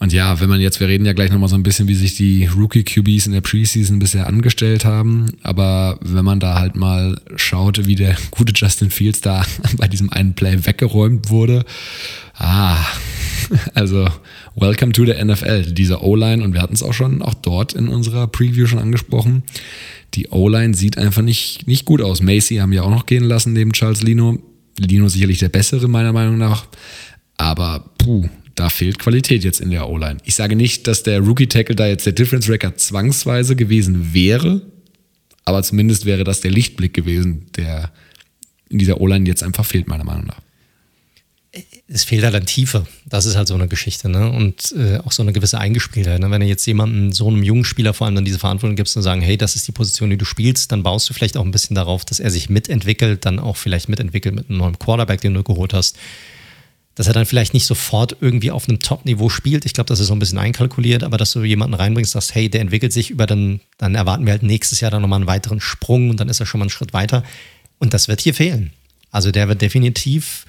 Und ja, wenn man jetzt, wir reden ja gleich nochmal so ein bisschen, wie sich die Rookie-QBs in der Preseason bisher angestellt haben. Aber wenn man da halt mal schaut, wie der <laughs> gute Justin Fields da <laughs> bei diesem einen Play weggeräumt wurde. Ah, <laughs> also welcome to the NFL, dieser O-Line. Und wir hatten es auch schon, auch dort in unserer Preview schon angesprochen. Die O-Line sieht einfach nicht, nicht gut aus. Macy haben wir auch noch gehen lassen neben Charles Lino. Lino sicherlich der bessere, meiner Meinung nach. Aber puh, da fehlt Qualität jetzt in der O-Line. Ich sage nicht, dass der Rookie-Tackle da jetzt der Difference-Record zwangsweise gewesen wäre, aber zumindest wäre das der Lichtblick gewesen, der in dieser O-Line jetzt einfach fehlt, meiner Meinung nach. Es fehlt halt an Tiefe. Das ist halt so eine Geschichte, ne? Und äh, auch so eine gewisse Eingespieltheit. Ne? Wenn du jetzt jemanden, so einem jungen Spieler vor allem dann diese Verantwortung gibst und sagen, hey, das ist die Position, die du spielst, dann baust du vielleicht auch ein bisschen darauf, dass er sich mitentwickelt, dann auch vielleicht mitentwickelt mit einem neuen Quarterback, den du geholt hast dass er dann vielleicht nicht sofort irgendwie auf einem Top-Niveau spielt. Ich glaube, das ist so ein bisschen einkalkuliert, aber dass du jemanden reinbringst, sagst, hey, der entwickelt sich über dann, dann erwarten wir halt nächstes Jahr dann nochmal einen weiteren Sprung und dann ist er schon mal einen Schritt weiter. Und das wird hier fehlen. Also der wird definitiv,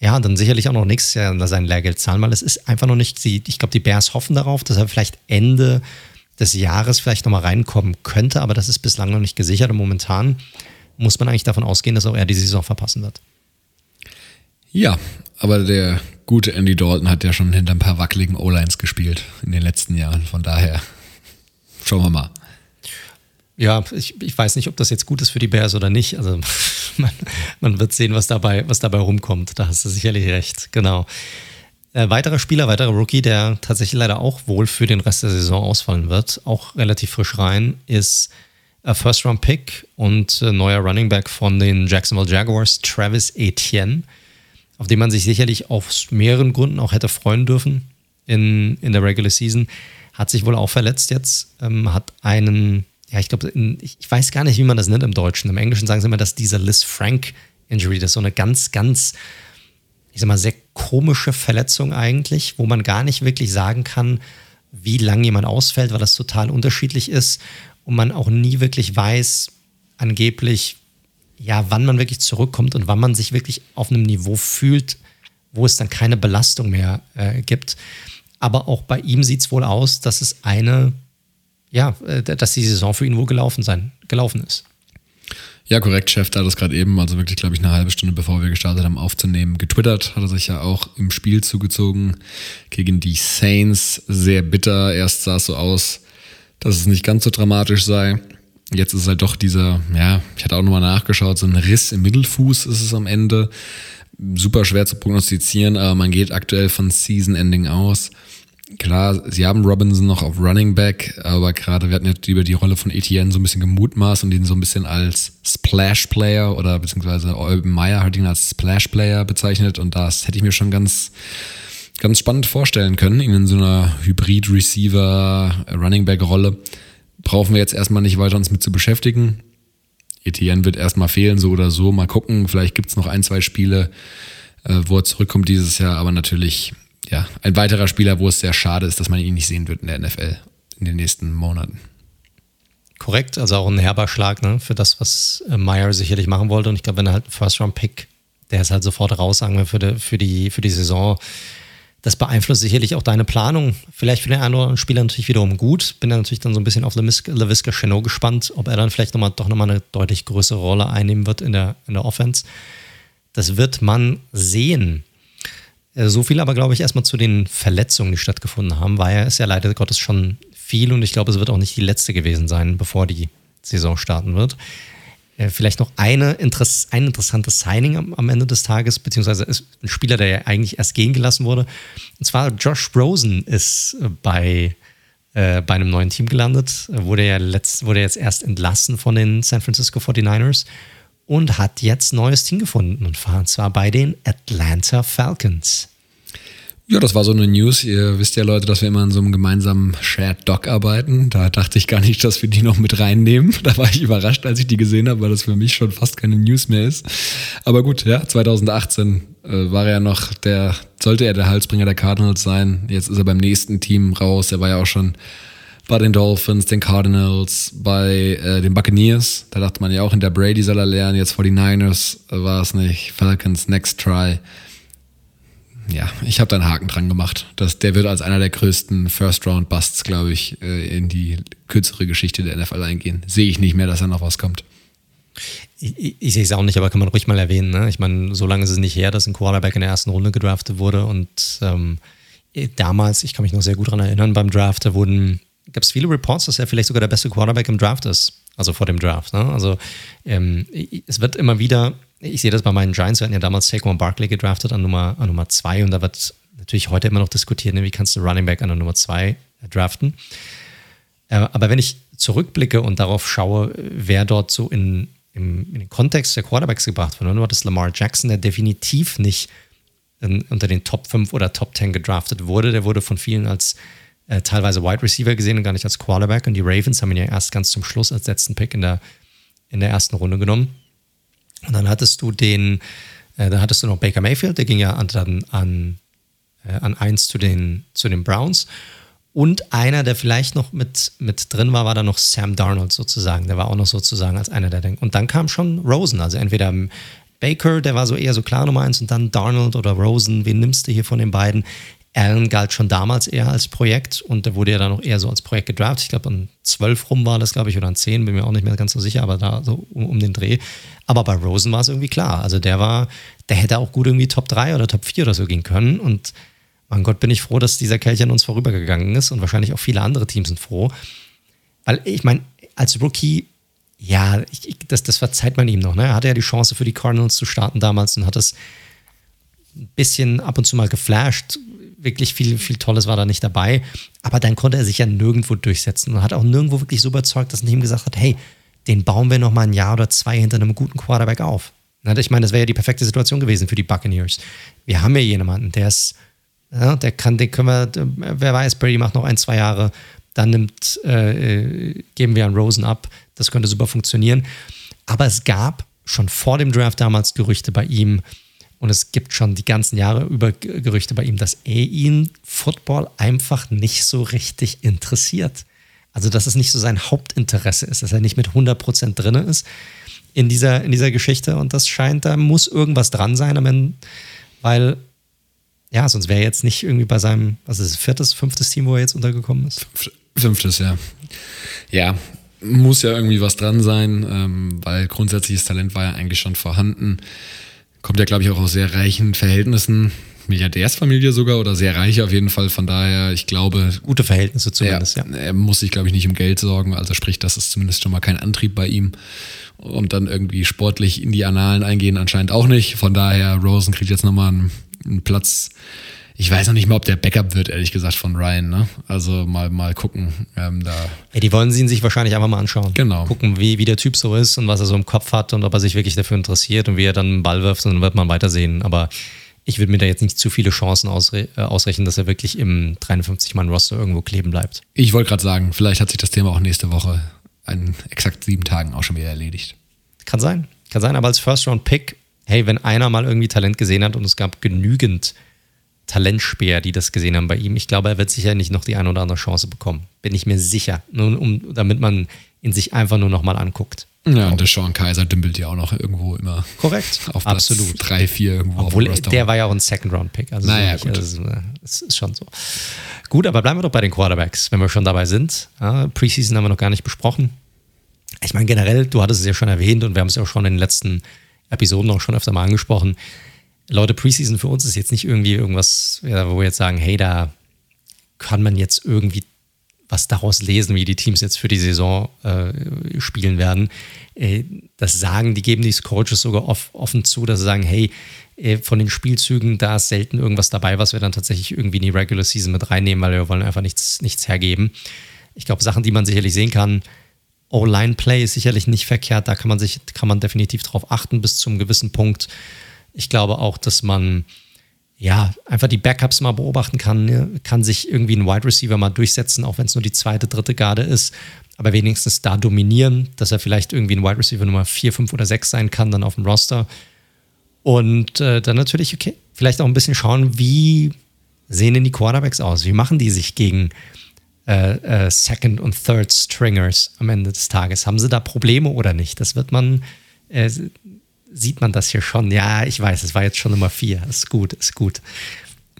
ja, dann sicherlich auch noch nächstes Jahr sein Lehrgeld zahlen, weil es ist einfach noch nicht, ich glaube, die Bears hoffen darauf, dass er vielleicht Ende des Jahres vielleicht nochmal reinkommen könnte, aber das ist bislang noch nicht gesichert und momentan muss man eigentlich davon ausgehen, dass auch er die Saison verpassen wird. Ja, aber der gute Andy Dalton hat ja schon hinter ein paar wackeligen O-Lines gespielt in den letzten Jahren. Von daher schauen wir mal. Ja, ich, ich weiß nicht, ob das jetzt gut ist für die Bears oder nicht. Also <laughs> man, man wird sehen, was dabei, was dabei rumkommt. Da hast du sicherlich recht. Genau. Äh, weiterer Spieler, weiterer Rookie, der tatsächlich leider auch wohl für den Rest der Saison ausfallen wird, auch relativ frisch rein, ist First-Round-Pick und äh, neuer Running Back von den Jacksonville Jaguars, Travis Etienne auf den man sich sicherlich aus mehreren Gründen auch hätte freuen dürfen in, in der Regular Season, hat sich wohl auch verletzt jetzt, ähm, hat einen, ja, ich glaube, ich weiß gar nicht, wie man das nennt im Deutschen. Im Englischen sagen sie immer, dass dieser Liz Frank Injury, das ist so eine ganz, ganz, ich sag mal, sehr komische Verletzung eigentlich, wo man gar nicht wirklich sagen kann, wie lange jemand ausfällt, weil das total unterschiedlich ist und man auch nie wirklich weiß, angeblich, ja, wann man wirklich zurückkommt und wann man sich wirklich auf einem Niveau fühlt, wo es dann keine Belastung mehr äh, gibt. Aber auch bei ihm sieht es wohl aus, dass es eine, ja, äh, dass die Saison für ihn wohl gelaufen sein, gelaufen ist. Ja, korrekt. Chef hat das gerade eben, also wirklich, glaube ich, eine halbe Stunde bevor wir gestartet haben, aufzunehmen, getwittert. Hat er sich ja auch im Spiel zugezogen gegen die Saints. Sehr bitter. Erst sah es so aus, dass es nicht ganz so dramatisch sei. Jetzt ist halt doch dieser, ja, ich hatte auch nochmal nachgeschaut, so ein Riss im Mittelfuß ist es am Ende. Super schwer zu prognostizieren, aber man geht aktuell von Season Ending aus. Klar, sie haben Robinson noch auf Running Back, aber gerade wir hatten ja über die Rolle von Etienne so ein bisschen gemutmaßt und ihn so ein bisschen als Splash Player oder beziehungsweise Euben Meyer hat ihn als Splash Player bezeichnet und das hätte ich mir schon ganz, ganz spannend vorstellen können, ihn in so einer Hybrid Receiver Running Back Rolle brauchen wir jetzt erstmal nicht weiter uns mit zu beschäftigen. Etienne wird erstmal fehlen, so oder so. Mal gucken, vielleicht gibt es noch ein, zwei Spiele, äh, wo er zurückkommt dieses Jahr, aber natürlich, ja, ein weiterer Spieler, wo es sehr schade ist, dass man ihn nicht sehen wird in der NFL in den nächsten Monaten. Korrekt, also auch ein herber Schlag ne, für das, was äh, Meyer sicherlich machen wollte. Und ich glaube, wenn er halt einen First-Round-Pick, der ist halt sofort raus, sagen wir, für die, für die, für die Saison, das beeinflusst sicherlich auch deine Planung. Vielleicht für den einen oder anderen Spieler natürlich wiederum gut. Bin da natürlich dann so ein bisschen auf LaVisca Chenot gespannt, ob er dann vielleicht noch doch nochmal eine deutlich größere Rolle einnehmen wird in der, in der Offense. Das wird man sehen. Äh, so viel aber, glaube ich, erstmal zu den Verletzungen, die stattgefunden haben, weil er ist ja leider Gottes schon viel und ich glaube, es wird auch nicht die letzte gewesen sein, bevor die Saison starten wird. Äh, vielleicht noch eine Interess ein interessantes Signing am, am, Ende des Tages, beziehungsweise ist ein Spieler, der ja eigentlich erst gehen gelassen wurde. Und zwar Josh Rosen ist bei, äh, bei einem neuen Team gelandet, wurde ja letzt, wurde jetzt erst entlassen von den San Francisco 49ers und hat jetzt neues Team gefunden und zwar bei den Atlanta Falcons. Ja, das war so eine News. Ihr wisst ja, Leute, dass wir immer in so einem gemeinsamen Shared Doc arbeiten. Da dachte ich gar nicht, dass wir die noch mit reinnehmen. Da war ich überrascht, als ich die gesehen habe, weil das für mich schon fast keine News mehr ist. Aber gut, ja, 2018 äh, war er ja noch der, sollte er der Halsbringer der Cardinals sein. Jetzt ist er beim nächsten Team raus. Er war ja auch schon bei den Dolphins, den Cardinals, bei äh, den Buccaneers. Da dachte man ja auch, in der Brady soll er lernen. Jetzt vor die Niners äh, war es nicht. Falcons, next try ja, ich habe da einen Haken dran gemacht. Das, der wird als einer der größten First-Round-Busts, glaube ich, äh, in die kürzere Geschichte der NFL eingehen. Sehe ich nicht mehr, dass da noch was kommt. Ich, ich, ich sehe es auch nicht, aber kann man ruhig mal erwähnen. Ne? Ich meine, so lange ist es nicht her, dass ein Quarterback in der ersten Runde gedraftet wurde. Und ähm, damals, ich kann mich noch sehr gut daran erinnern, beim Draft, da wurden, gab es viele Reports, dass er vielleicht sogar der beste Quarterback im Draft ist. Also vor dem Draft. Ne? Also ähm, es wird immer wieder ich sehe das bei meinen Giants, wir hatten ja damals Saquon Barkley gedraftet an Nummer, an Nummer zwei und da wird natürlich heute immer noch diskutiert, ne, wie kannst du Running Back an der Nummer zwei äh, draften. Äh, aber wenn ich zurückblicke und darauf schaue, wer dort so in, im, in den Kontext der Quarterbacks gebracht wurde, du hattest Lamar Jackson, der definitiv nicht in, unter den Top 5 oder Top 10 gedraftet wurde. Der wurde von vielen als äh, teilweise Wide Receiver gesehen und gar nicht als Quarterback. Und die Ravens haben ihn ja erst ganz zum Schluss als letzten Pick in der, in der ersten Runde genommen. Und dann hattest du den, äh, dann hattest du noch Baker Mayfield, der ging ja an, an, äh, an eins zu den, zu den Browns. Und einer, der vielleicht noch mit, mit drin war, war dann noch Sam Darnold sozusagen. Der war auch noch sozusagen als einer der denkt. Und dann kam schon Rosen, also entweder Baker, der war so eher so klar Nummer eins, und dann Darnold oder Rosen. Wen nimmst du hier von den beiden? Allen galt schon damals eher als Projekt und der wurde ja dann auch eher so als Projekt gedraftet. Ich glaube, an zwölf rum war das, glaube ich, oder an zehn, bin mir auch nicht mehr ganz so sicher, aber da so um, um den Dreh. Aber bei Rosen war es irgendwie klar. Also der war, der hätte auch gut irgendwie Top 3 oder Top 4 oder so gehen können. Und mein Gott, bin ich froh, dass dieser Kelch an uns vorübergegangen ist und wahrscheinlich auch viele andere Teams sind froh. Weil ich meine, als Rookie, ja, ich, das, das verzeiht man ihm noch. Ne? Er hatte ja die Chance für die Cardinals zu starten damals und hat das ein bisschen ab und zu mal geflasht wirklich viel, viel Tolles war da nicht dabei. Aber dann konnte er sich ja nirgendwo durchsetzen und hat auch nirgendwo wirklich so überzeugt, dass ein Team gesagt hat, hey, den bauen wir noch mal ein Jahr oder zwei hinter einem guten Quarterback auf. Ich meine, das wäre ja die perfekte Situation gewesen für die Buccaneers. Wir haben ja jemanden, der ist, ja, der kann, den können wir, wer weiß, Brady macht noch ein, zwei Jahre, dann nimmt, äh, geben wir an Rosen ab. Das könnte super funktionieren. Aber es gab schon vor dem Draft damals Gerüchte bei ihm, und es gibt schon die ganzen Jahre über Gerüchte bei ihm, dass er ihn Football einfach nicht so richtig interessiert. Also, dass es nicht so sein Hauptinteresse ist, dass er nicht mit 100% drin ist in dieser, in dieser Geschichte. Und das scheint, da muss irgendwas dran sein, weil, ja, sonst wäre er jetzt nicht irgendwie bei seinem, was ist es, viertes, fünftes Team, wo er jetzt untergekommen ist? Fünftes, ja. Ja, muss ja irgendwie was dran sein, ähm, weil grundsätzliches Talent war ja eigentlich schon vorhanden. Kommt ja, glaube ich, auch aus sehr reichen Verhältnissen. Milliardärsfamilie sogar oder sehr reich auf jeden Fall. Von daher, ich glaube. Gute Verhältnisse zumindest, ja. Er muss sich, glaube ich, nicht um Geld sorgen. Also sprich, das ist zumindest schon mal kein Antrieb bei ihm. Und dann irgendwie sportlich in die Annalen eingehen, anscheinend auch nicht. Von daher, Rosen kriegt jetzt nochmal einen, einen Platz ich weiß noch nicht mal, ob der Backup wird, ehrlich gesagt, von Ryan. Ne? Also mal, mal gucken. Ähm, da. Ja, die wollen ihn sich wahrscheinlich einfach mal anschauen. Genau. Gucken, wie, wie der Typ so ist und was er so im Kopf hat und ob er sich wirklich dafür interessiert und wie er dann einen Ball wirft und dann wird man weitersehen. Aber ich würde mir da jetzt nicht zu viele Chancen ausre äh, ausrechnen, dass er wirklich im 53-Mann-Roster irgendwo kleben bleibt. Ich wollte gerade sagen, vielleicht hat sich das Thema auch nächste Woche in exakt sieben Tagen auch schon wieder erledigt. Kann sein. Kann sein, aber als First-Round-Pick, hey, wenn einer mal irgendwie Talent gesehen hat und es gab genügend Talentspäher, die das gesehen haben bei ihm. Ich glaube, er wird sicher nicht noch die eine oder andere Chance bekommen. Bin ich mir sicher. Nur um, damit man ihn sich einfach nur nochmal anguckt. Ja, und der Sean Kaiser dümpelt ja auch noch irgendwo immer. Korrekt. <laughs> Auf Platz Absolut. drei, vier irgendwo. Obwohl, der war ja auch ein Second-Round-Pick. Also naja, gut. Also, das ist schon so. Gut, aber bleiben wir doch bei den Quarterbacks, wenn wir schon dabei sind. Ja, Preseason haben wir noch gar nicht besprochen. Ich meine, generell, du hattest es ja schon erwähnt und wir haben es ja auch schon in den letzten Episoden auch schon öfter mal angesprochen Leute, Preseason für uns ist jetzt nicht irgendwie irgendwas, wo wir jetzt sagen, hey, da kann man jetzt irgendwie was daraus lesen, wie die Teams jetzt für die Saison äh, spielen werden. Äh, das sagen, die geben die Coaches sogar off, offen zu, dass sie sagen, hey, äh, von den Spielzügen, da ist selten irgendwas dabei, was wir dann tatsächlich irgendwie in die Regular Season mit reinnehmen, weil wir wollen einfach nichts, nichts hergeben. Ich glaube, Sachen, die man sicherlich sehen kann, O-Line-Play ist sicherlich nicht verkehrt, da kann man sich, kann man definitiv drauf achten bis zu einem gewissen Punkt. Ich glaube auch, dass man ja, einfach die Backups mal beobachten kann, ne? kann sich irgendwie ein Wide Receiver mal durchsetzen, auch wenn es nur die zweite, dritte Garde ist, aber wenigstens da dominieren, dass er vielleicht irgendwie ein Wide Receiver Nummer 4, 5 oder 6 sein kann, dann auf dem Roster. Und äh, dann natürlich, okay, vielleicht auch ein bisschen schauen, wie sehen denn die Quarterbacks aus? Wie machen die sich gegen äh, äh, Second- und Third-Stringers am Ende des Tages? Haben sie da Probleme oder nicht? Das wird man äh, sieht man das hier schon. Ja, ich weiß, es war jetzt schon Nummer vier. Ist gut, ist gut.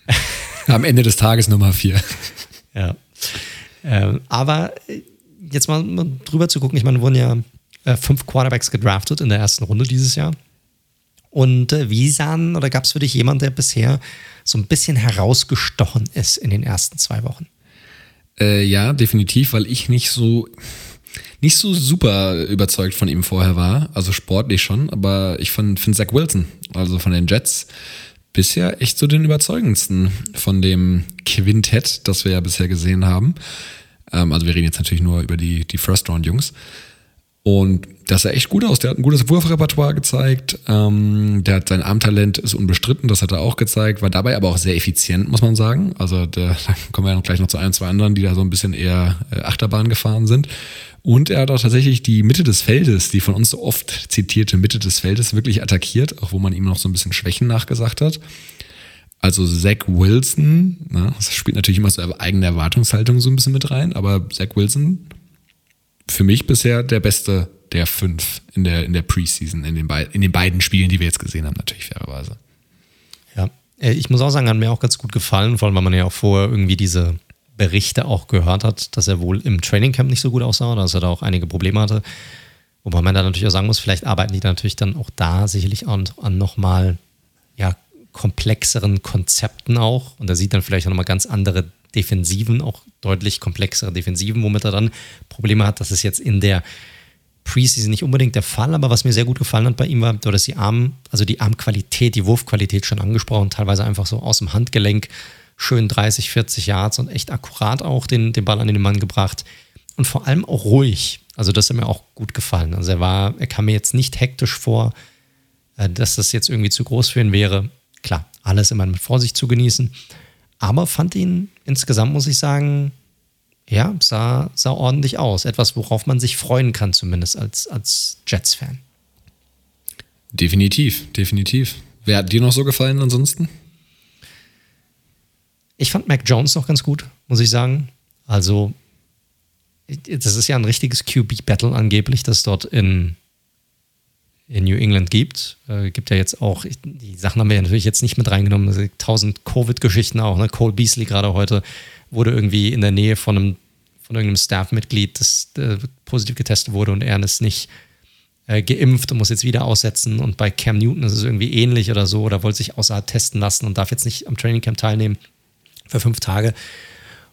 <laughs> Am Ende des Tages Nummer vier. <laughs> Ja. Ähm, aber äh, jetzt mal, drüber zu gucken, ich meine, wurden ja äh, fünf Quarterbacks gedraftet in der ersten Runde dieses Jahr. Und äh, wie sahen, oder gab es für dich jemanden, der bisher so ein bisschen herausgestochen ist in den ersten zwei Wochen? Äh, ja, definitiv, weil ich nicht so, nicht so super überzeugt von ihm vorher war. Also sportlich schon, aber ich finde Zach Wilson, also von den Jets, bisher echt so den überzeugendsten von dem Quintett, das wir ja bisher gesehen haben. Ähm, also wir reden jetzt natürlich nur über die, die First-Round-Jungs. Und das sah echt gut aus. Der hat ein gutes Wurfrepertoire gezeigt. Ähm, der hat sein Armtalent ist unbestritten, das hat er auch gezeigt. War dabei aber auch sehr effizient, muss man sagen. Also da, <laughs> da kommen wir ja gleich noch zu ein, zwei anderen, die da so ein bisschen eher äh, Achterbahn gefahren sind. Und er hat auch tatsächlich die Mitte des Feldes, die von uns so oft zitierte Mitte des Feldes, wirklich attackiert, auch wo man ihm noch so ein bisschen Schwächen nachgesagt hat. Also Zach Wilson, na, das spielt natürlich immer so eigene Erwartungshaltung so ein bisschen mit rein, aber Zach Wilson für mich bisher der beste der fünf in der, in der Preseason, in den, in den beiden Spielen, die wir jetzt gesehen haben, natürlich fairerweise. Ja, äh, ich muss auch sagen, hat mir auch ganz gut gefallen, vor allem, weil man ja auch vorher irgendwie diese Berichte auch gehört hat, dass er wohl im Trainingcamp nicht so gut aussah, dass er da auch einige Probleme hatte. Wobei man da natürlich auch sagen muss, vielleicht arbeiten die da natürlich dann auch da sicherlich an, an nochmal ja, komplexeren Konzepten auch. Und da sieht dann vielleicht auch nochmal ganz andere Defensiven, auch deutlich komplexere Defensiven, womit er dann Probleme hat. Das ist jetzt in der Preseason nicht unbedingt der Fall, aber was mir sehr gut gefallen hat bei ihm war, dass die Arm, also die Armqualität, die Wurfqualität schon angesprochen, teilweise einfach so aus dem Handgelenk schön 30, 40 Yards und echt akkurat auch den, den Ball an den Mann gebracht. Und vor allem auch ruhig. Also das hat mir auch gut gefallen. Also er war, er kam mir jetzt nicht hektisch vor, äh, dass das jetzt irgendwie zu groß für ihn wäre. Klar, alles immer mit Vorsicht zu genießen. Aber fand ihn insgesamt, muss ich sagen, ja, sah, sah ordentlich aus. Etwas, worauf man sich freuen kann, zumindest als, als Jets-Fan. Definitiv, definitiv. Wer hat dir noch so gefallen ansonsten? Ich fand Mac Jones noch ganz gut, muss ich sagen. Also, das ist ja ein richtiges QB-Battle angeblich, das dort in, in New England gibt. Äh, gibt ja jetzt auch, die Sachen haben wir ja natürlich jetzt nicht mit reingenommen, also tausend Covid-Geschichten auch. Ne? Cole Beasley gerade heute wurde irgendwie in der Nähe von einem von irgendeinem Staff-Mitglied, das äh, positiv getestet wurde und er ist nicht äh, geimpft und muss jetzt wieder aussetzen. Und bei Cam Newton ist es irgendwie ähnlich oder so, oder wollte sich außerhalb testen lassen und darf jetzt nicht am Trainingcamp teilnehmen für fünf Tage.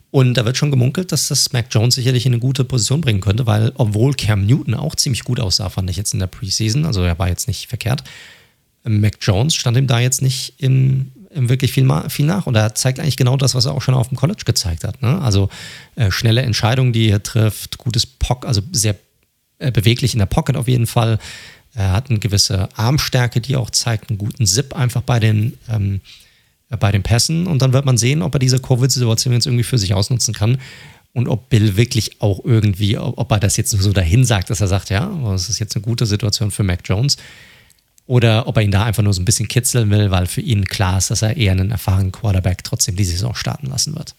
Und da wird schon gemunkelt, dass das Mac Jones sicherlich in eine gute Position bringen könnte, weil obwohl Cam Newton auch ziemlich gut aussah, fand ich jetzt in der Preseason, also er war jetzt nicht verkehrt, Mac Jones stand ihm da jetzt nicht im, im wirklich viel, viel, nach. Und er zeigt eigentlich genau das, was er auch schon auf dem College gezeigt hat. Ne? Also äh, schnelle Entscheidungen, die er trifft, gutes Pock, also sehr äh, beweglich in der Pocket auf jeden Fall. Er hat eine gewisse Armstärke, die auch zeigt, einen guten Zip einfach bei den ähm, bei den Pässen und dann wird man sehen, ob er diese Covid-Situation jetzt irgendwie für sich ausnutzen kann und ob Bill wirklich auch irgendwie, ob er das jetzt nur so dahin sagt, dass er sagt, ja, das ist jetzt eine gute Situation für Mac Jones oder ob er ihn da einfach nur so ein bisschen kitzeln will, weil für ihn klar ist, dass er eher einen erfahrenen Quarterback trotzdem die Saison starten lassen wird.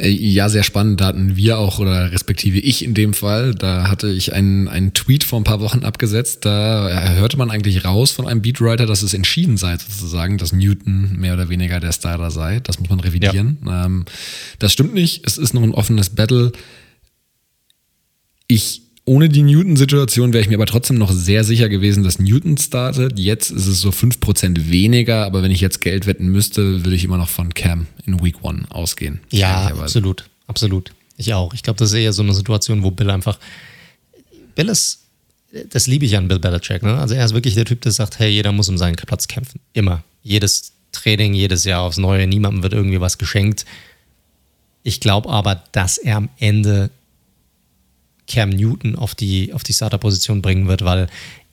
Äh, ja, sehr spannend. Da hatten wir auch, oder respektive ich in dem Fall, da hatte ich einen, einen Tweet vor ein paar Wochen abgesetzt. Da hörte man eigentlich raus von einem Beatwriter, dass es entschieden sei, sozusagen, dass Newton mehr oder weniger der Starter sei. Das muss man revidieren. Ja. Ähm, das stimmt nicht. Es ist noch ein offenes Battle. Ich ohne die Newton-Situation wäre ich mir aber trotzdem noch sehr sicher gewesen, dass Newton startet. Jetzt ist es so 5% weniger, aber wenn ich jetzt Geld wetten müsste, würde ich immer noch von Cam in Week One ausgehen. Ja, absolut, absolut. Ich auch. Ich glaube, das ist eher so eine Situation, wo Bill einfach. Bill ist, das liebe ich an Bill Belichick. Ne? Also er ist wirklich der Typ, der sagt, hey, jeder muss um seinen Platz kämpfen. Immer. Jedes Training, jedes Jahr aufs Neue. Niemandem wird irgendwie was geschenkt. Ich glaube aber, dass er am Ende Cam Newton auf die, auf die Starter-Position bringen wird, weil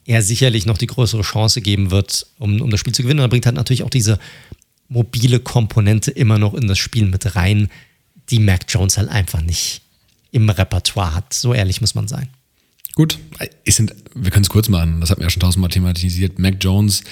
er sicherlich noch die größere Chance geben wird, um, um das Spiel zu gewinnen. Und er bringt halt natürlich auch diese mobile Komponente immer noch in das Spiel mit rein, die Mac Jones halt einfach nicht im Repertoire hat. So ehrlich muss man sein. Gut, sind, wir können es kurz machen, das hat mir ja schon tausendmal thematisiert. Mac Jones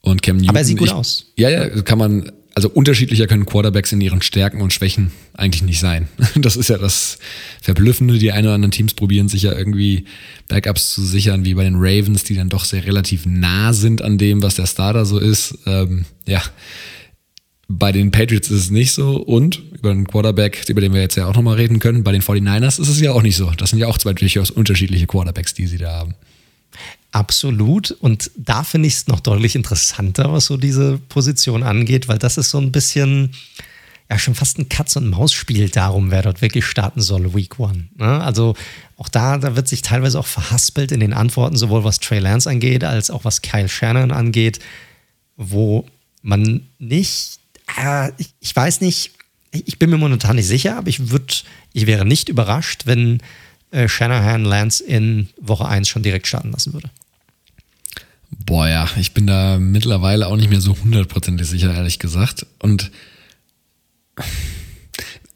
und Cam Newton. Aber er sieht gut ich, aus. Ja, ja, kann man also unterschiedlicher können Quarterbacks in ihren Stärken und Schwächen eigentlich nicht sein. <laughs> Das ist ja das Verblüffende. Die ein oder anderen Teams probieren sich ja irgendwie Backups zu sichern, wie bei den Ravens, die dann doch sehr relativ nah sind an dem, was der Starter so ist. Ähm, ja, bei den Patriots ist es nicht so und über den Quarterback, über den wir jetzt ja auch nochmal reden können, bei den 49ers ist es ja auch nicht so. Das sind ja auch zwei durchaus unterschiedliche Quarterbacks, die sie da haben. Absolut. Und da finde ich es noch deutlich interessanter, was so diese Position angeht, weil das ist so ein bisschen, ja, schon fast ein Katz-und-Maus-Spiel darum, wer dort wirklich starten soll, Week One. Ne? Also auch da, da wird sich teilweise auch verhaspelt in den Antworten, sowohl was Trey Lance angeht, als auch was Kyle Shannon angeht, wo man nicht, äh, ich, ich weiß nicht, ich bin mir momentan nicht sicher, aber ich würde, ich wäre nicht überrascht, wenn äh, Shanahan Lance in Woche 1 schon direkt starten lassen würde. Boah, ja, ich bin da mittlerweile auch nicht mehr so hundertprozentig sicher, ehrlich gesagt. Und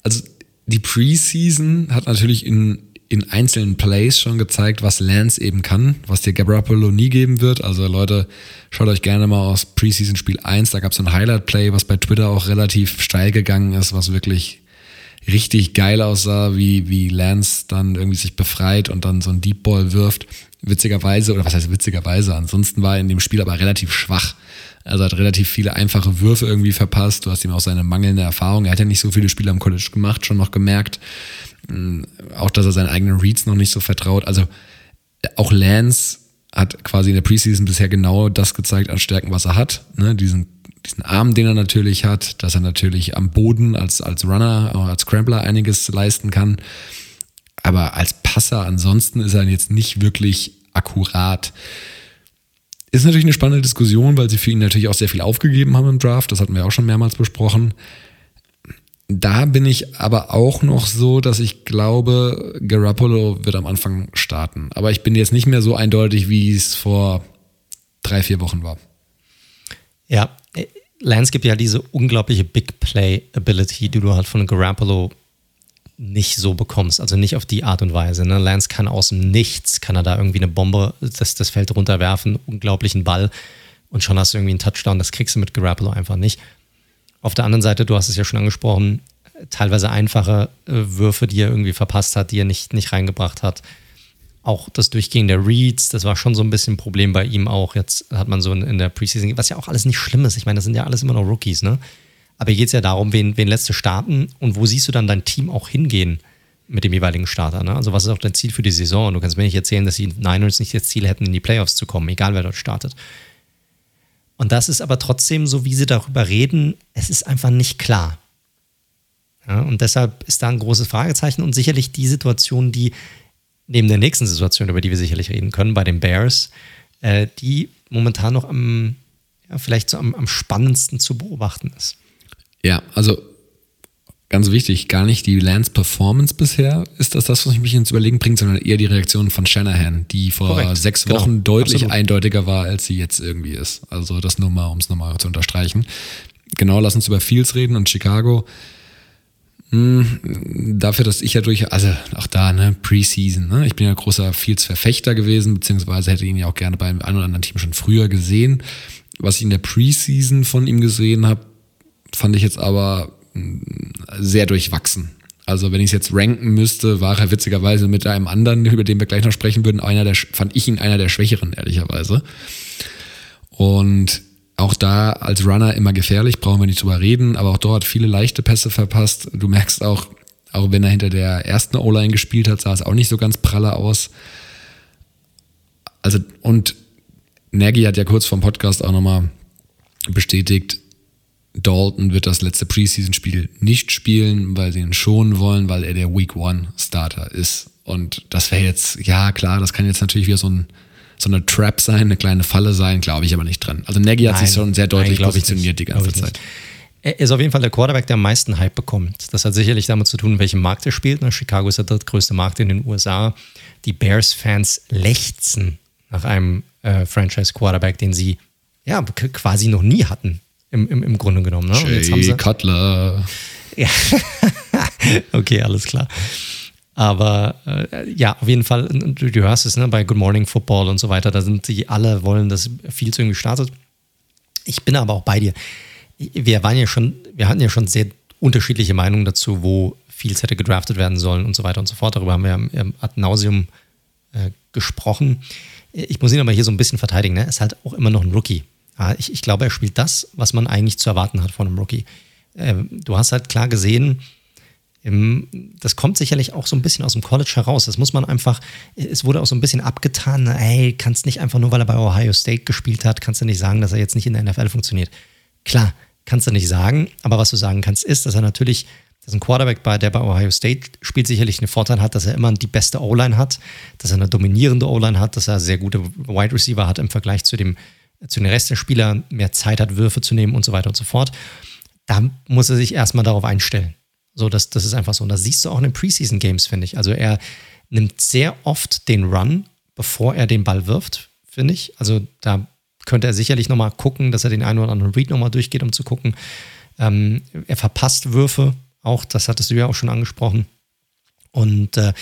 also die Preseason hat natürlich in, in einzelnen Plays schon gezeigt, was Lance eben kann, was dir Garoppolo nie geben wird. Also Leute, schaut euch gerne mal aus Preseason Spiel 1, da gab es ein Highlight-Play, was bei Twitter auch relativ steil gegangen ist, was wirklich richtig geil aussah, wie, wie Lance dann irgendwie sich befreit und dann so ein Deep Ball wirft. Witzigerweise, oder was heißt witzigerweise, ansonsten war er in dem Spiel aber relativ schwach. Also hat relativ viele einfache Würfe irgendwie verpasst. Du hast ihm auch seine mangelnde Erfahrung. Er hat ja nicht so viele Spiele am College gemacht, schon noch gemerkt. Hm, auch, dass er seinen eigenen Reads noch nicht so vertraut. Also auch Lance hat quasi in der Preseason bisher genau das gezeigt an Stärken, was er hat. Ne? Diesen diesen Arm, den er natürlich hat, dass er natürlich am Boden als, als Runner, auch als Scrambler einiges leisten kann. Aber als Passer ansonsten ist er jetzt nicht wirklich akkurat. Ist natürlich eine spannende Diskussion, weil sie für ihn natürlich auch sehr viel aufgegeben haben im Draft. Das hatten wir auch schon mehrmals besprochen. Da bin ich aber auch noch so, dass ich glaube, Garoppolo wird am Anfang starten. Aber ich bin jetzt nicht mehr so eindeutig, wie es vor drei, vier Wochen war. Ja, Lance gibt ja diese unglaubliche Big Play Ability, die du halt von Garoppolo nicht so bekommst, also nicht auf die Art und Weise. Ne? Lance kann aus dem Nichts, kann er da irgendwie eine Bombe, das, das Feld runterwerfen, unglaublichen Ball und schon hast du irgendwie einen Touchdown, das kriegst du mit Garoppolo einfach nicht. Auf der anderen Seite, du hast es ja schon angesprochen, teilweise einfache äh, Würfe, die er irgendwie verpasst hat, die er nicht, nicht reingebracht hat auch das Durchgehen der Reads, das war schon so ein bisschen ein Problem bei ihm auch. Jetzt hat man so in, der Preseason, was ja auch alles nicht schlimm ist. Ich meine, das sind ja alles immer noch Rookies, ne? Aber hier geht es ja darum, wen, wen lässt du starten und wo siehst du dann dein Team auch hingehen mit dem jeweiligen Starter, ne? Also was ist auch dein Ziel für die Saison? Du kannst mir nicht erzählen, dass die Niners nicht das Ziel hätten, in die Playoffs zu kommen, egal wer dort startet. Und das ist aber trotzdem, so wie sie darüber reden, es ist einfach nicht klar. Ja, und deshalb ist da ein großes Fragezeichen und sicherlich die Situation, die neben der nächsten Situation, über die wir sicherlich reden können, bei den Bears, äh, die momentan noch am, ja, vielleicht so am, am spannendsten zu beobachten ist. Ja, also ganz wichtig, gar nicht die Lance Performance bisher ist das das, was mich ins Überlegen bringt, sondern eher die Reaktion von Shanahan, die vor Korrekt, sechs genau. Wochen genau, deutlich absolut. eindeutiger war, als sie jetzt irgendwie ist. Also das nur mal, um es nochmal zu unterstreichen. Genau, lass uns über Fields reden und Chicago. Hm, dafür, dass ich ja durch, also auch da, ne, Preseason, ne? Ich bin ja großer Fields-Verfechter gewesen, beziehungsweise hätte ihn ja auch gerne beim einen oder anderen Team schon früher gesehen. Was ich in der Preseason von ihm gesehen habe, fand ich jetzt aber hm, sehr durchwachsen. Also wenn ich es jetzt ranken müsste, war er witzigerweise mit einem anderen, über den wir gleich noch sprechen würden, einer der, fand ich ihn einer der Schwächeren, ehrlicherweise. Und auch da als Runner immer gefährlich, brauchen wir nicht drüber reden, aber auch dort viele leichte Pässe verpasst. Du merkst auch, Auch wenn er hinter der ersten O-Line gespielt hat, sah es auch nicht so ganz pralle aus. Also, und Nagy hat ja kurz vom Podcast auch nochmal bestätigt, Dalton wird das letzte Preseason-Spiel nicht spielen, weil sie ihn schonen wollen, weil er der Week One Starter ist. Und das wäre jetzt, ja klar, das kann jetzt natürlich wieder so, ein, so eine Trap sein, eine kleine Falle sein, glaube ich aber nicht dran. Also Nagy hat nein, sich schon sehr deutlich nein, positioniert die ganze Zeit. Er ist auf jeden Fall der Quarterback, der am meisten Hype bekommt. Das hat sicherlich damit zu tun, in welchem Markt er spielt. Chicago ist der drittgrößte Markt in den USA. Die Bears-Fans lechzen nach einem äh, Franchise-Quarterback, den sie ja quasi noch nie hatten im, im, im Grunde genommen. Ne? Jay jetzt haben sie, Cutler. Ja. <laughs> okay, alles klar. Aber äh, ja, auf jeden Fall, du, du hörst es ne, bei Good Morning Football und so weiter, da sind die alle wollen, dass viel zu irgendwie startet. Ich bin aber auch bei dir. Wir waren ja schon, wir hatten ja schon sehr unterschiedliche Meinungen dazu, wo Fields hätte gedraftet werden sollen und so weiter und so fort. Darüber haben wir ad nauseum äh, gesprochen. Ich muss ihn aber hier so ein bisschen verteidigen. Ne? Er ist halt auch immer noch ein Rookie. Ich, ich, glaube, er spielt das, was man eigentlich zu erwarten hat von einem Rookie. Ähm, du hast halt klar gesehen, das kommt sicherlich auch so ein bisschen aus dem College heraus. Das muss man einfach, es wurde auch so ein bisschen abgetan, ey, kannst nicht einfach nur, weil er bei Ohio State gespielt hat, kannst du nicht sagen, dass er jetzt nicht in der NFL funktioniert. Klar, kannst du nicht sagen, aber was du sagen kannst, ist, dass er natürlich, dass ein Quarterback, bei, der bei Ohio State spielt, sicherlich einen Vorteil hat, dass er immer die beste O-Line hat, dass er eine dominierende O-Line hat, dass er sehr gute Wide Receiver hat im Vergleich zu dem zu den Rest der Spieler mehr Zeit hat, Würfe zu nehmen und so weiter und so fort. Da muss er sich erstmal darauf einstellen. So, das, das ist einfach so. Und das siehst du auch in den Preseason-Games, finde ich. Also er nimmt sehr oft den Run, bevor er den Ball wirft, finde ich. Also da könnte er sicherlich nochmal gucken, dass er den einen oder anderen Read nochmal durchgeht, um zu gucken. Ähm, er verpasst Würfe, auch das hattest du ja auch schon angesprochen. Und äh,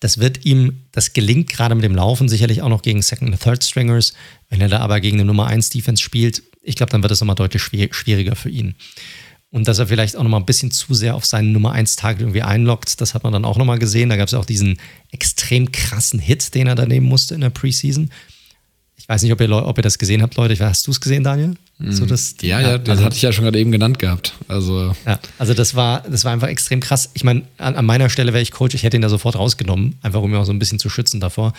das wird ihm, das gelingt gerade mit dem Laufen sicherlich auch noch gegen Second und Third Stringers. Wenn er da aber gegen eine Nummer 1 Defense spielt, ich glaube, dann wird es nochmal deutlich schwieriger für ihn. Und dass er vielleicht auch nochmal ein bisschen zu sehr auf seinen Nummer 1 Tag irgendwie einloggt, das hat man dann auch nochmal gesehen. Da gab es auch diesen extrem krassen Hit, den er da nehmen musste in der Preseason. Ich weiß nicht, ob ihr, ob ihr das gesehen habt, Leute. Hast du es gesehen, Daniel? So mhm. das, ja, ja, das also, hatte ich ja schon gerade eben genannt gehabt. Also, ja, also das war, das war einfach extrem krass. Ich meine, an, an, meiner Stelle wäre ich Coach, ich hätte ihn da sofort rausgenommen, einfach um ihn auch so ein bisschen zu schützen davor.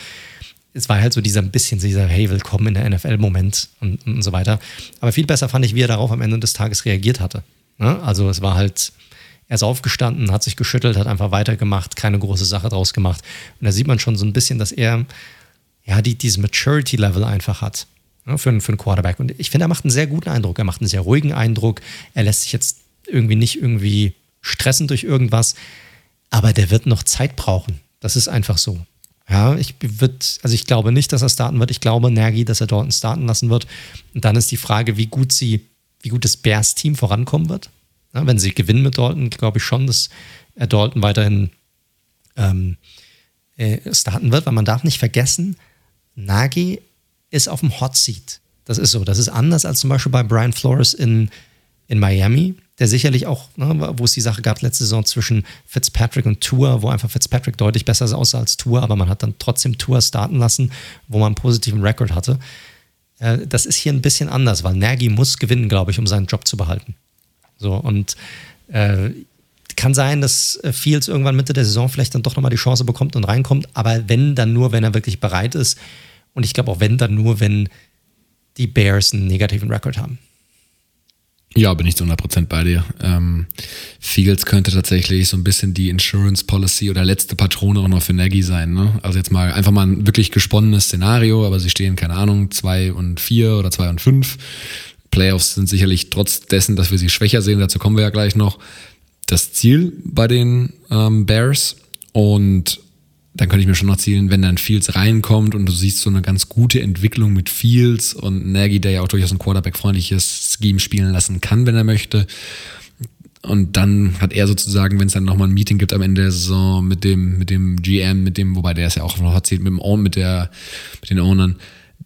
Es war halt so dieser ein bisschen dieser, hey, willkommen in der NFL-Moment und, und, so weiter. Aber viel besser fand ich, wie er darauf am Ende des Tages reagiert hatte. Ne? Also es war halt, er ist aufgestanden, hat sich geschüttelt, hat einfach weitergemacht, keine große Sache draus gemacht. Und da sieht man schon so ein bisschen, dass er ja die, dieses Maturity-Level einfach hat ne, für, für einen Quarterback. Und ich finde, er macht einen sehr guten Eindruck. Er macht einen sehr ruhigen Eindruck. Er lässt sich jetzt irgendwie nicht irgendwie stressen durch irgendwas. Aber der wird noch Zeit brauchen. Das ist einfach so. Ja, ich wird, also ich glaube nicht, dass er starten wird. Ich glaube, Nergi, dass er dort starten lassen wird. Und dann ist die Frage, wie gut sie, wie gut das Bears-Team vorankommen wird. Ja, wenn sie gewinnen mit Dalton, glaube ich schon, dass er Dalton weiterhin ähm, äh, starten wird, weil man darf nicht vergessen, Nagy ist auf dem Hot Seat. Das ist so. Das ist anders als zum Beispiel bei Brian Flores in, in Miami, der sicherlich auch, ne, wo es die Sache gab letzte Saison zwischen Fitzpatrick und Tour, wo einfach Fitzpatrick deutlich besser aussah als Tour, aber man hat dann trotzdem Tour starten lassen, wo man einen positiven Rekord hatte. Äh, das ist hier ein bisschen anders, weil Nagy muss gewinnen, glaube ich, um seinen Job zu behalten. So, und äh, kann sein, dass äh, Fields irgendwann Mitte der Saison vielleicht dann doch nochmal die Chance bekommt und reinkommt, aber wenn, dann nur, wenn er wirklich bereit ist, und ich glaube auch wenn, dann nur, wenn die Bears einen negativen Rekord haben. Ja, bin ich zu 100% bei dir. Ähm, Fields könnte tatsächlich so ein bisschen die Insurance Policy oder letzte Patrone auch noch für Nagy sein. Ne? Also jetzt mal einfach mal ein wirklich gesponnenes Szenario, aber sie stehen, keine Ahnung, zwei und vier oder zwei und fünf. Playoffs sind sicherlich trotz dessen, dass wir sie schwächer sehen, dazu kommen wir ja gleich noch, das Ziel bei den ähm, Bears. Und dann könnte ich mir schon noch zielen, wenn dann Fields reinkommt und du siehst so eine ganz gute Entwicklung mit Fields und Nagy, der ja auch durchaus ein Quarterback-freundliches Scheme spielen lassen kann, wenn er möchte. Und dann hat er sozusagen, wenn es dann nochmal ein Meeting gibt am Ende der Saison mit dem, mit dem GM, mit dem, wobei der ist ja auch noch erzählt, mit dem Own, mit der, mit den Ownern,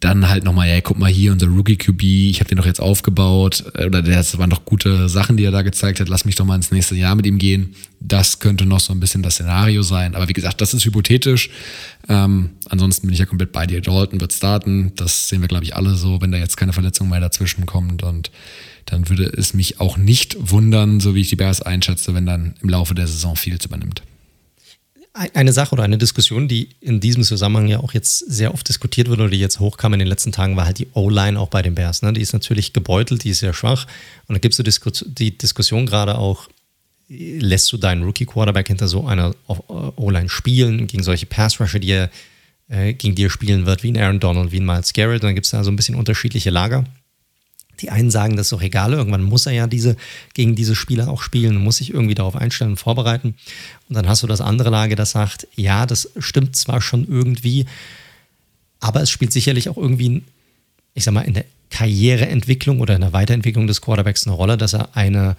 dann halt nochmal, ja, guck mal hier, unser Rookie QB, ich habe den doch jetzt aufgebaut, äh, oder das waren doch gute Sachen, die er da gezeigt hat, lass mich doch mal ins nächste Jahr mit ihm gehen. Das könnte noch so ein bisschen das Szenario sein. Aber wie gesagt, das ist hypothetisch. Ähm, ansonsten bin ich ja komplett bei dir. Dalton wird starten. Das sehen wir, glaube ich, alle so, wenn da jetzt keine Verletzung mehr dazwischen kommt. Und dann würde es mich auch nicht wundern, so wie ich die Bears einschätze, wenn dann im Laufe der Saison Fields übernimmt eine Sache oder eine Diskussion, die in diesem Zusammenhang ja auch jetzt sehr oft diskutiert wird oder die jetzt hochkam in den letzten Tagen, war halt die O-Line auch bei den Bears. Ne? Die ist natürlich gebeutelt, die ist sehr schwach. Und da gibt es die Diskussion gerade auch, lässt du deinen Rookie-Quarterback hinter so einer O-Line spielen, gegen solche Pass-Rusher, die er äh, gegen die er spielen wird, wie ein Aaron Donald, wie ein Miles Garrett. Und dann gibt es da so ein bisschen unterschiedliche Lager. Die einen sagen, das ist doch egal, irgendwann muss er ja diese, gegen diese Spieler auch spielen, muss sich irgendwie darauf einstellen und vorbereiten. Und dann hast du das andere Lager, das sagt, ja, das stimmt zwar schon irgendwie, aber es spielt sicherlich auch irgendwie, ich sag mal, in der Karriereentwicklung oder in der Weiterentwicklung des Quarterbacks eine Rolle, dass er eine,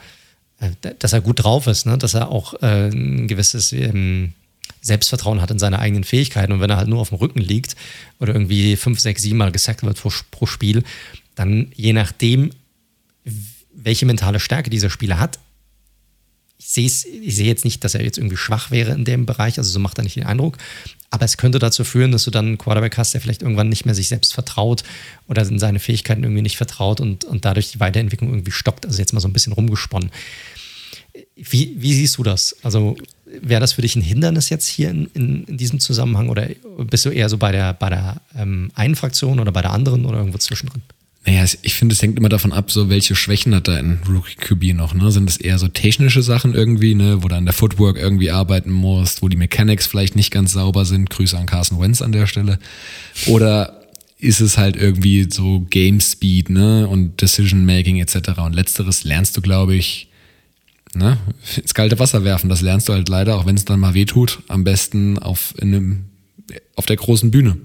äh, dass er gut drauf ist, ne? dass er auch äh, ein gewisses ähm, Selbstvertrauen hat in seine eigenen Fähigkeiten. Und wenn er halt nur auf dem Rücken liegt oder irgendwie fünf, sechs, sieben Mal gesackt wird pro, pro Spiel, dann je nachdem, welche mentale Stärke dieser Spieler hat, ich sehe, ich sehe jetzt nicht, dass er jetzt irgendwie schwach wäre in dem Bereich, also so macht er nicht den Eindruck, aber es könnte dazu führen, dass du dann einen Quarterback hast, der vielleicht irgendwann nicht mehr sich selbst vertraut oder in seine Fähigkeiten irgendwie nicht vertraut und, und dadurch die Weiterentwicklung irgendwie stoppt. Also jetzt mal so ein bisschen rumgesponnen. Wie, wie siehst du das? Also wäre das für dich ein Hindernis jetzt hier in, in, in, diesem Zusammenhang oder bist du eher so bei der, bei der ähm, einen Fraktion oder bei der anderen oder irgendwo zwischendrin? Naja, ich finde, es hängt immer davon ab, so welche Schwächen hat da ein Rookie QB noch, ne? Sind es eher so technische Sachen irgendwie, ne, wo du an der Footwork irgendwie arbeiten musst, wo die Mechanics vielleicht nicht ganz sauber sind. Grüße an Carson Wentz an der Stelle. Oder ist es halt irgendwie so Game Speed, ne, und Decision Making etc. Und letzteres lernst du, glaube ich, ne, ins kalte Wasser werfen. Das lernst du halt leider, auch wenn es dann mal wehtut, am besten auf in einem auf der großen Bühne.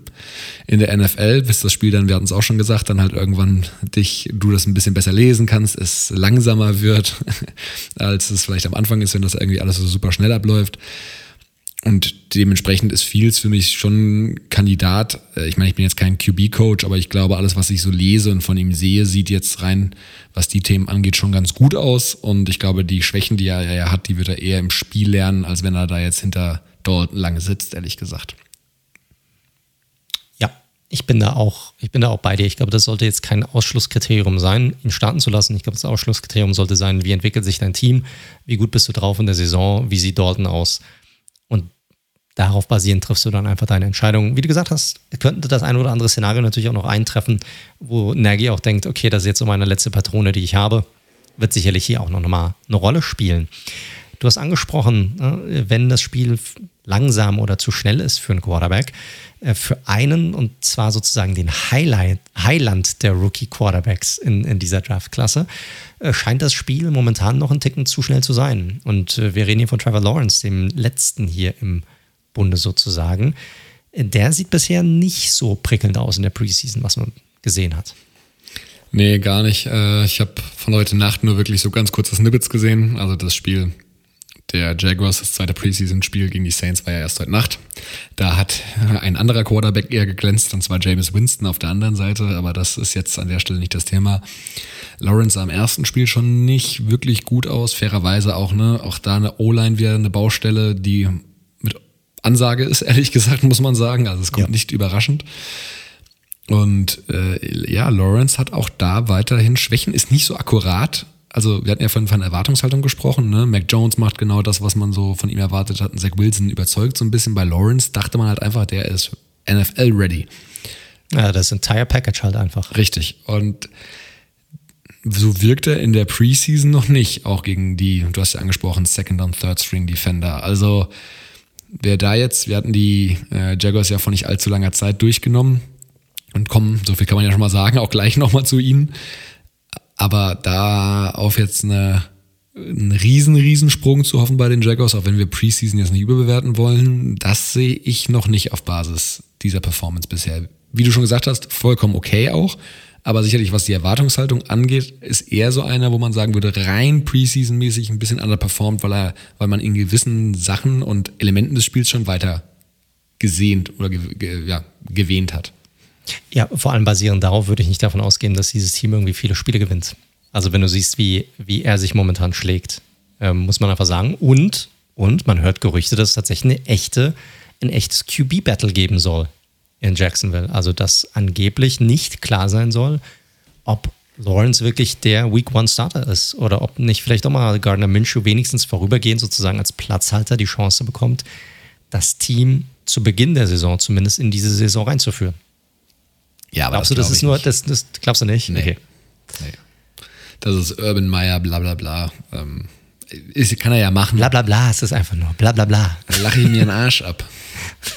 In der NFL, bis das Spiel dann, wir hatten es auch schon gesagt, dann halt irgendwann dich, du das ein bisschen besser lesen kannst, es langsamer wird, <laughs> als es vielleicht am Anfang ist, wenn das irgendwie alles so super schnell abläuft. Und dementsprechend ist Fields für mich schon Kandidat. Äh, ich meine, ich bin jetzt kein QB-Coach, aber ich glaube, alles, was ich so lese und von ihm sehe, sieht jetzt rein, was die Themen angeht, schon ganz gut aus. Und ich glaube, die Schwächen, die er, er hat, die wird er eher im Spiel lernen, als wenn er da jetzt hinter Dalton lange sitzt, ehrlich gesagt ich bin da auch, ich bin da auch bei dir. Ich glaube, das sollte jetzt kein Ausschlusskriterium sein, ihn starten zu lassen. Ich glaube, das Ausschlusskriterium sollte sein, wie entwickelt sich dein Team, wie gut bist du drauf in der Saison, wie sieht Dalton aus. Und darauf basierend triffst du dann einfach deine Entscheidung. Wie du gesagt hast, könnte das ein oder andere Szenario natürlich auch noch eintreffen, wo Nagy auch denkt, okay, das ist jetzt so meine letzte Patrone, die ich habe, wird sicherlich hier auch noch mal eine Rolle spielen. Du hast angesprochen, ne, wenn das Spiel langsam oder zu schnell ist für einen Quarterback, äh, für einen und zwar sozusagen den Highland der Rookie-Quarterbacks in, in dieser Draftklasse, äh, scheint das Spiel momentan noch ein Ticken zu schnell zu sein. Und äh, wir reden hier von Trevor Lawrence, dem letzten hier im Bunde sozusagen. Der sieht bisher nicht so prickelnd aus in der Preseason, was man gesehen hat. Nee, gar nicht. Ich habe von heute Nacht nur wirklich so ganz kurze Snippets gesehen. Also das Spiel der Jaguars, das zweite Preseason-Spiel gegen die Saints war ja erst heute Nacht. Da hat ein anderer Quarterback eher geglänzt, und zwar James Winston auf der anderen Seite, aber das ist jetzt an der Stelle nicht das Thema. Lawrence sah im ersten Spiel schon nicht wirklich gut aus, fairerweise auch, ne, auch da eine O-Line wieder eine Baustelle, die mit Ansage ist, <laughs> ehrlich gesagt, muss man sagen. Also es kommt ja. nicht überraschend. Und äh, ja, Lawrence hat auch da weiterhin Schwächen, ist nicht so akkurat, also wir hatten ja von, von Erwartungshaltung gesprochen, ne? Mac Jones macht genau das, was man so von ihm erwartet hat. Und Zach Wilson überzeugt so ein bisschen. Bei Lawrence dachte man halt einfach, der ist NFL-ready. Ja, das Entire Package halt einfach. Richtig. Und so wirkt er in der Preseason noch nicht, auch gegen die, du hast ja angesprochen, Second und Third String Defender. Also wer da jetzt, wir hatten die äh, Jaguars ja vor nicht allzu langer Zeit durchgenommen und kommen, so viel kann man ja schon mal sagen, auch gleich nochmal zu ihnen. Aber da auf jetzt eine, einen riesen, riesen Sprung zu hoffen bei den Jaguars, auch wenn wir Preseason jetzt nicht überbewerten wollen, das sehe ich noch nicht auf Basis dieser Performance bisher. Wie du schon gesagt hast, vollkommen okay auch. Aber sicherlich, was die Erwartungshaltung angeht, ist eher so einer, wo man sagen würde, rein Preseason-mäßig ein bisschen underperformed, weil er, weil man in gewissen Sachen und Elementen des Spiels schon weiter gesehnt oder ge, ge, ja, gewähnt hat. Ja, vor allem basierend darauf würde ich nicht davon ausgehen, dass dieses Team irgendwie viele Spiele gewinnt. Also wenn du siehst, wie, wie er sich momentan schlägt, ähm, muss man einfach sagen. Und, und man hört Gerüchte, dass es tatsächlich eine echte, ein echtes QB-Battle geben soll in Jacksonville. Also dass angeblich nicht klar sein soll, ob Lawrence wirklich der Week One Starter ist oder ob nicht vielleicht auch mal Gardner Minshew wenigstens vorübergehend sozusagen als Platzhalter die Chance bekommt, das Team zu Beginn der Saison zumindest in diese Saison reinzuführen. Ja, aber glaubst das du, das ist nur, das, das glaubst du nicht? Nee. Okay. nee. Das ist Urban Meyer, bla bla bla. Ähm, ist, kann er ja machen. Bla bla bla, es ist einfach nur bla bla bla. Dann lache ich mir einen Arsch ab.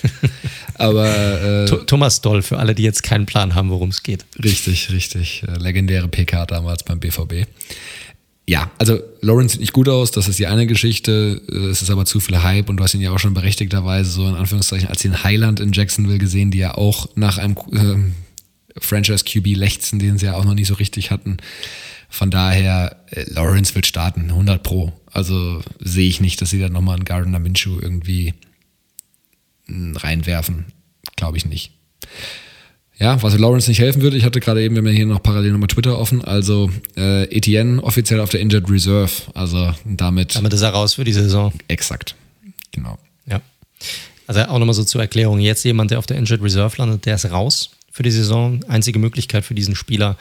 <laughs> Aber äh, Thomas Doll für alle, die jetzt keinen Plan haben, worum es geht. Richtig, richtig. Äh, legendäre PK damals beim BVB. Ja, also Lawrence sieht nicht gut aus, das ist die eine Geschichte. Äh, es ist aber zu viel Hype und du hast ihn ja auch schon berechtigterweise so in Anführungszeichen als den Highland in Jacksonville gesehen, die ja auch nach einem äh, Franchise QB lechzen, den sie ja auch noch nicht so richtig hatten. Von daher, äh, Lawrence wird starten, 100 Pro. Also sehe ich nicht, dass sie dann nochmal einen Gardner Minshew irgendwie reinwerfen. Glaube ich nicht. Ja, was Lawrence nicht helfen würde, ich hatte gerade eben, wir haben hier noch parallel nochmal Twitter offen, also äh, Etienne offiziell auf der Injured Reserve, also damit. Damit ist er raus für die Saison. Exakt, genau. Ja. Also auch nochmal so zur Erklärung, jetzt jemand, der auf der Injured Reserve landet, der ist raus für die Saison. Einzige Möglichkeit für diesen Spieler,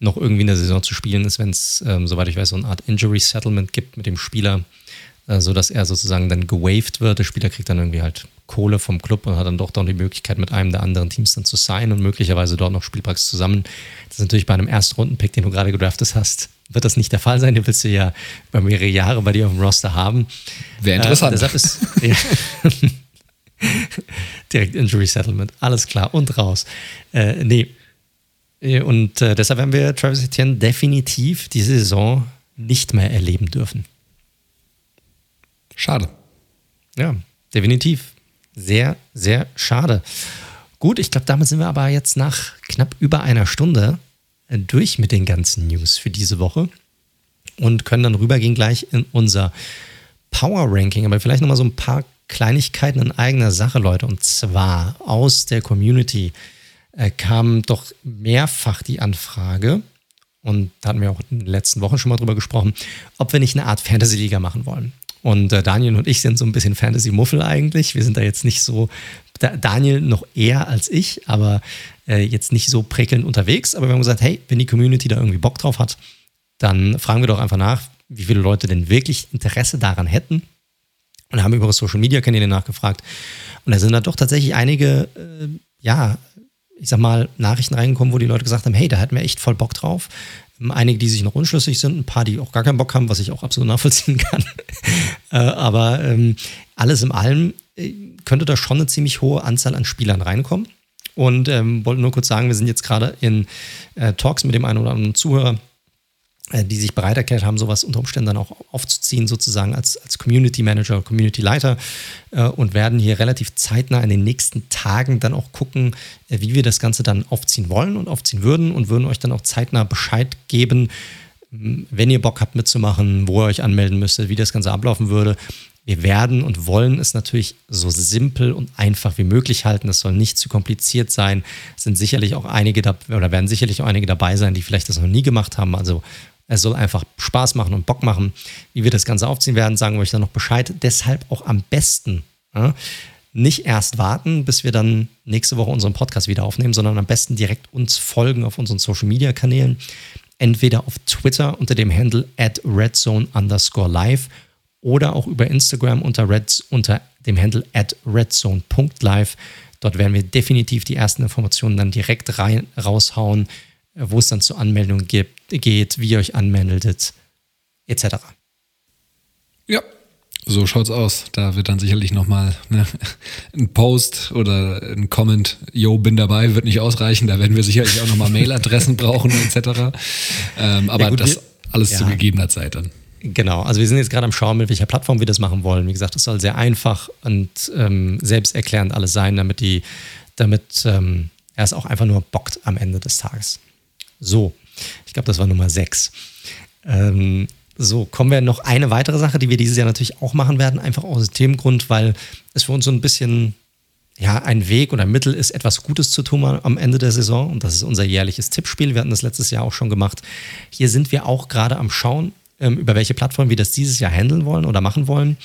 noch irgendwie in der Saison zu spielen, ist, wenn es, ähm, soweit ich weiß, so eine Art Injury Settlement gibt mit dem Spieler, äh, sodass er sozusagen dann gewaved wird. Der Spieler kriegt dann irgendwie halt Kohle vom Club und hat dann doch dann die Möglichkeit, mit einem der anderen Teams dann zu sein und möglicherweise dort noch Spielpraxis zusammen. Das ist natürlich bei einem Erstrunden-Pick, den du gerade gedraftet hast, wird das nicht der Fall sein. Den willst du ja über mehrere Jahre bei dir auf dem Roster haben. Wäre interessant. Äh, deshalb ist <laughs> ja, <laughs> direkt Injury Settlement, alles klar und raus. Äh, nee. Und äh, deshalb werden wir Travis Etienne definitiv diese Saison nicht mehr erleben dürfen. Schade. Ja, definitiv. Sehr, sehr schade. Gut, ich glaube, damit sind wir aber jetzt nach knapp über einer Stunde äh, durch mit den ganzen News für diese Woche und können dann rübergehen gleich in unser Power Ranking. Aber vielleicht nochmal so ein paar Kleinigkeiten in eigener Sache, Leute. Und zwar aus der Community äh, kam doch mehrfach die Anfrage, und da hatten wir auch in den letzten Wochen schon mal drüber gesprochen, ob wir nicht eine Art Fantasy-Liga machen wollen. Und äh, Daniel und ich sind so ein bisschen Fantasy-Muffel eigentlich. Wir sind da jetzt nicht so, da, Daniel noch eher als ich, aber äh, jetzt nicht so prickelnd unterwegs. Aber wir haben gesagt, hey, wenn die Community da irgendwie Bock drauf hat, dann fragen wir doch einfach nach, wie viele Leute denn wirklich Interesse daran hätten. Und haben über Social Media Kanäle nachgefragt. Und da sind da doch tatsächlich einige, äh, ja, ich sag mal, Nachrichten reingekommen, wo die Leute gesagt haben, hey, da hätten wir echt voll Bock drauf. Einige, die sich noch unschlüssig sind, ein paar, die auch gar keinen Bock haben, was ich auch absolut nachvollziehen <laughs> kann. äh, aber ähm, alles in allem äh, könnte da schon eine ziemlich hohe Anzahl an Spielern reinkommen. Und ähm, wollte nur kurz sagen, wir sind jetzt gerade in äh, Talks mit dem einen oder anderen Zuhörer, die sich bereit erklärt haben, sowas unter Umständen dann auch aufzuziehen, sozusagen als, als Community Manager, Community Leiter äh, und werden hier relativ zeitnah in den nächsten Tagen dann auch gucken, äh, wie wir das Ganze dann aufziehen wollen und aufziehen würden und würden euch dann auch zeitnah Bescheid geben, wenn ihr Bock habt mitzumachen, wo ihr euch anmelden müsstet, wie das Ganze ablaufen würde. Wir werden und wollen es natürlich so simpel und einfach wie möglich halten. Es soll nicht zu kompliziert sein. Es sind sicherlich auch einige da, oder werden sicherlich auch einige dabei sein, die vielleicht das noch nie gemacht haben. Also es soll einfach Spaß machen und Bock machen. Wie wir das Ganze aufziehen werden, sagen wir euch dann noch Bescheid. Deshalb auch am besten ja, nicht erst warten, bis wir dann nächste Woche unseren Podcast wieder aufnehmen, sondern am besten direkt uns folgen auf unseren Social Media Kanälen. Entweder auf Twitter unter dem Handle at redzone underscore live oder auch über Instagram unter, red, unter dem Handle at redzone.live. Dort werden wir definitiv die ersten Informationen dann direkt rein, raushauen wo es dann zur Anmeldung gibt, geht, wie ihr euch anmeldet, etc. Ja, so schaut's aus. Da wird dann sicherlich nochmal ne, <laughs> ein Post oder ein Comment, yo, bin dabei, wird nicht ausreichen. Da werden wir sicherlich auch nochmal Mailadressen <laughs> brauchen, etc. Ähm, aber ja, gut, das wir, alles ja. zu gegebener Zeit dann. Genau, also wir sind jetzt gerade am Schauen, mit welcher Plattform wir das machen wollen. Wie gesagt, es soll sehr einfach und ähm, selbsterklärend alles sein, damit die, damit ähm, er es auch einfach nur bockt am Ende des Tages. So, ich glaube, das war Nummer 6. Ähm, so, kommen wir noch eine weitere Sache, die wir dieses Jahr natürlich auch machen werden, einfach aus dem Themengrund, weil es für uns so ein bisschen ja, ein Weg oder ein Mittel ist, etwas Gutes zu tun am Ende der Saison. Und das ist unser jährliches Tippspiel. Wir hatten das letztes Jahr auch schon gemacht. Hier sind wir auch gerade am Schauen, ähm, über welche Plattform wir das dieses Jahr handeln wollen oder machen wollen.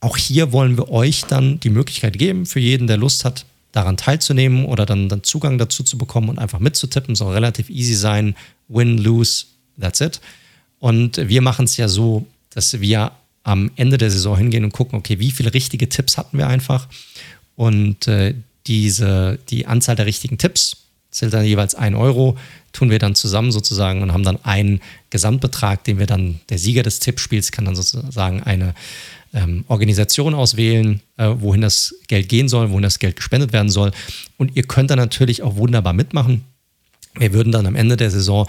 Auch hier wollen wir euch dann die Möglichkeit geben, für jeden, der Lust hat, daran teilzunehmen oder dann, dann Zugang dazu zu bekommen und einfach mitzutippen. Soll relativ easy sein. Win, lose, that's it. Und wir machen es ja so, dass wir am Ende der Saison hingehen und gucken, okay, wie viele richtige Tipps hatten wir einfach und äh, diese, die Anzahl der richtigen Tipps zählt dann jeweils ein Euro, tun wir dann zusammen sozusagen und haben dann einen Gesamtbetrag, den wir dann, der Sieger des Tippspiels kann dann sozusagen eine ähm, Organisation auswählen, äh, wohin das Geld gehen soll, wohin das Geld gespendet werden soll. Und ihr könnt dann natürlich auch wunderbar mitmachen. Wir würden dann am Ende der Saison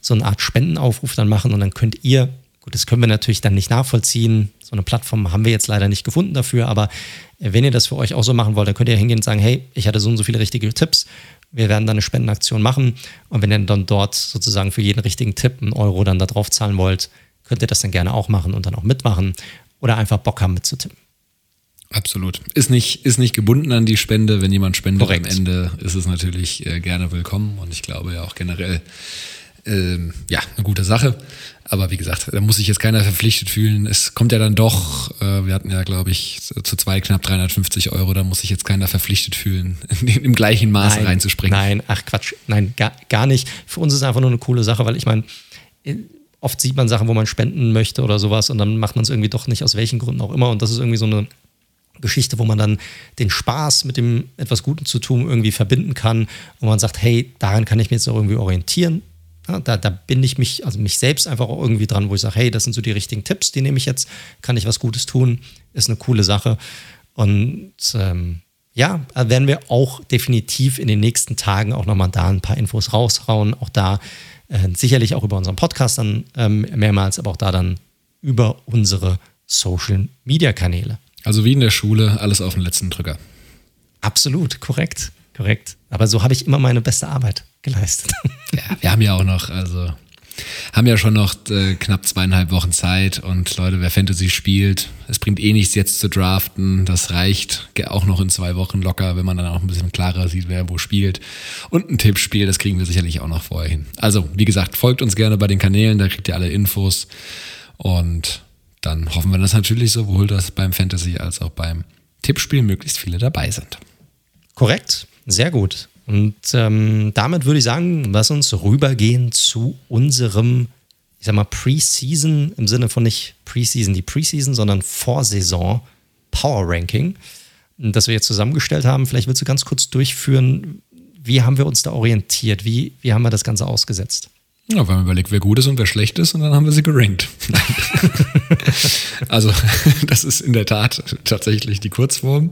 so eine Art Spendenaufruf dann machen und dann könnt ihr Gut, das können wir natürlich dann nicht nachvollziehen. So eine Plattform haben wir jetzt leider nicht gefunden dafür, aber wenn ihr das für euch auch so machen wollt, dann könnt ihr hingehen und sagen, hey, ich hatte so und so viele richtige Tipps. Wir werden dann eine Spendenaktion machen und wenn ihr dann dort sozusagen für jeden richtigen Tipp einen Euro dann da drauf zahlen wollt, könnt ihr das dann gerne auch machen und dann auch mitmachen oder einfach Bock haben mitzutippen. Absolut. Ist nicht, ist nicht gebunden an die Spende. Wenn jemand spendet Korrekt. am Ende, ist es natürlich äh, gerne willkommen und ich glaube ja auch generell, ähm, ja, eine gute Sache. Aber wie gesagt, da muss sich jetzt keiner verpflichtet fühlen. Es kommt ja dann doch, äh, wir hatten ja, glaube ich, zu zwei knapp 350 Euro, da muss sich jetzt keiner verpflichtet fühlen, <laughs> im gleichen Maße nein, reinzuspringen. Nein, ach Quatsch, nein, gar, gar nicht. Für uns ist es einfach nur eine coole Sache, weil ich meine, oft sieht man Sachen, wo man spenden möchte oder sowas und dann macht man es irgendwie doch nicht, aus welchen Gründen auch immer. Und das ist irgendwie so eine Geschichte, wo man dann den Spaß mit dem etwas Guten zu tun irgendwie verbinden kann, wo man sagt, hey, daran kann ich mich jetzt auch irgendwie orientieren ja, da, da binde ich mich, also mich selbst einfach auch irgendwie dran, wo ich sage, hey, das sind so die richtigen Tipps, die nehme ich jetzt, kann ich was Gutes tun, ist eine coole Sache. Und ähm, ja, werden wir auch definitiv in den nächsten Tagen auch nochmal da ein paar Infos raushauen. Auch da äh, sicherlich auch über unseren Podcast dann ähm, mehrmals, aber auch da dann über unsere Social Media Kanäle. Also wie in der Schule, alles auf den letzten Drücker. Absolut, korrekt, korrekt. Aber so habe ich immer meine beste Arbeit geleistet. Ja, wir haben ja auch noch, also haben ja schon noch äh, knapp zweieinhalb Wochen Zeit und Leute, wer Fantasy spielt, es bringt eh nichts jetzt zu draften. Das reicht auch noch in zwei Wochen locker, wenn man dann auch ein bisschen klarer sieht, wer wo spielt. Und ein Tippspiel, das kriegen wir sicherlich auch noch vorher hin. Also, wie gesagt, folgt uns gerne bei den Kanälen, da kriegt ihr alle Infos. Und dann hoffen wir, dass natürlich sowohl das beim Fantasy als auch beim Tippspiel möglichst viele dabei sind. Korrekt, sehr gut. Und ähm, damit würde ich sagen, lass uns rübergehen zu unserem, ich sag mal, Preseason, im Sinne von nicht Preseason, die Preseason, sondern Vorsaison Power Ranking, das wir jetzt zusammengestellt haben. Vielleicht willst du ganz kurz durchführen, wie haben wir uns da orientiert? Wie, wie haben wir das Ganze ausgesetzt? Ja, wir haben überlegt, wer gut ist und wer schlecht ist und dann haben wir sie gerankt. <laughs> also <laughs> das ist in der Tat tatsächlich die Kurzform.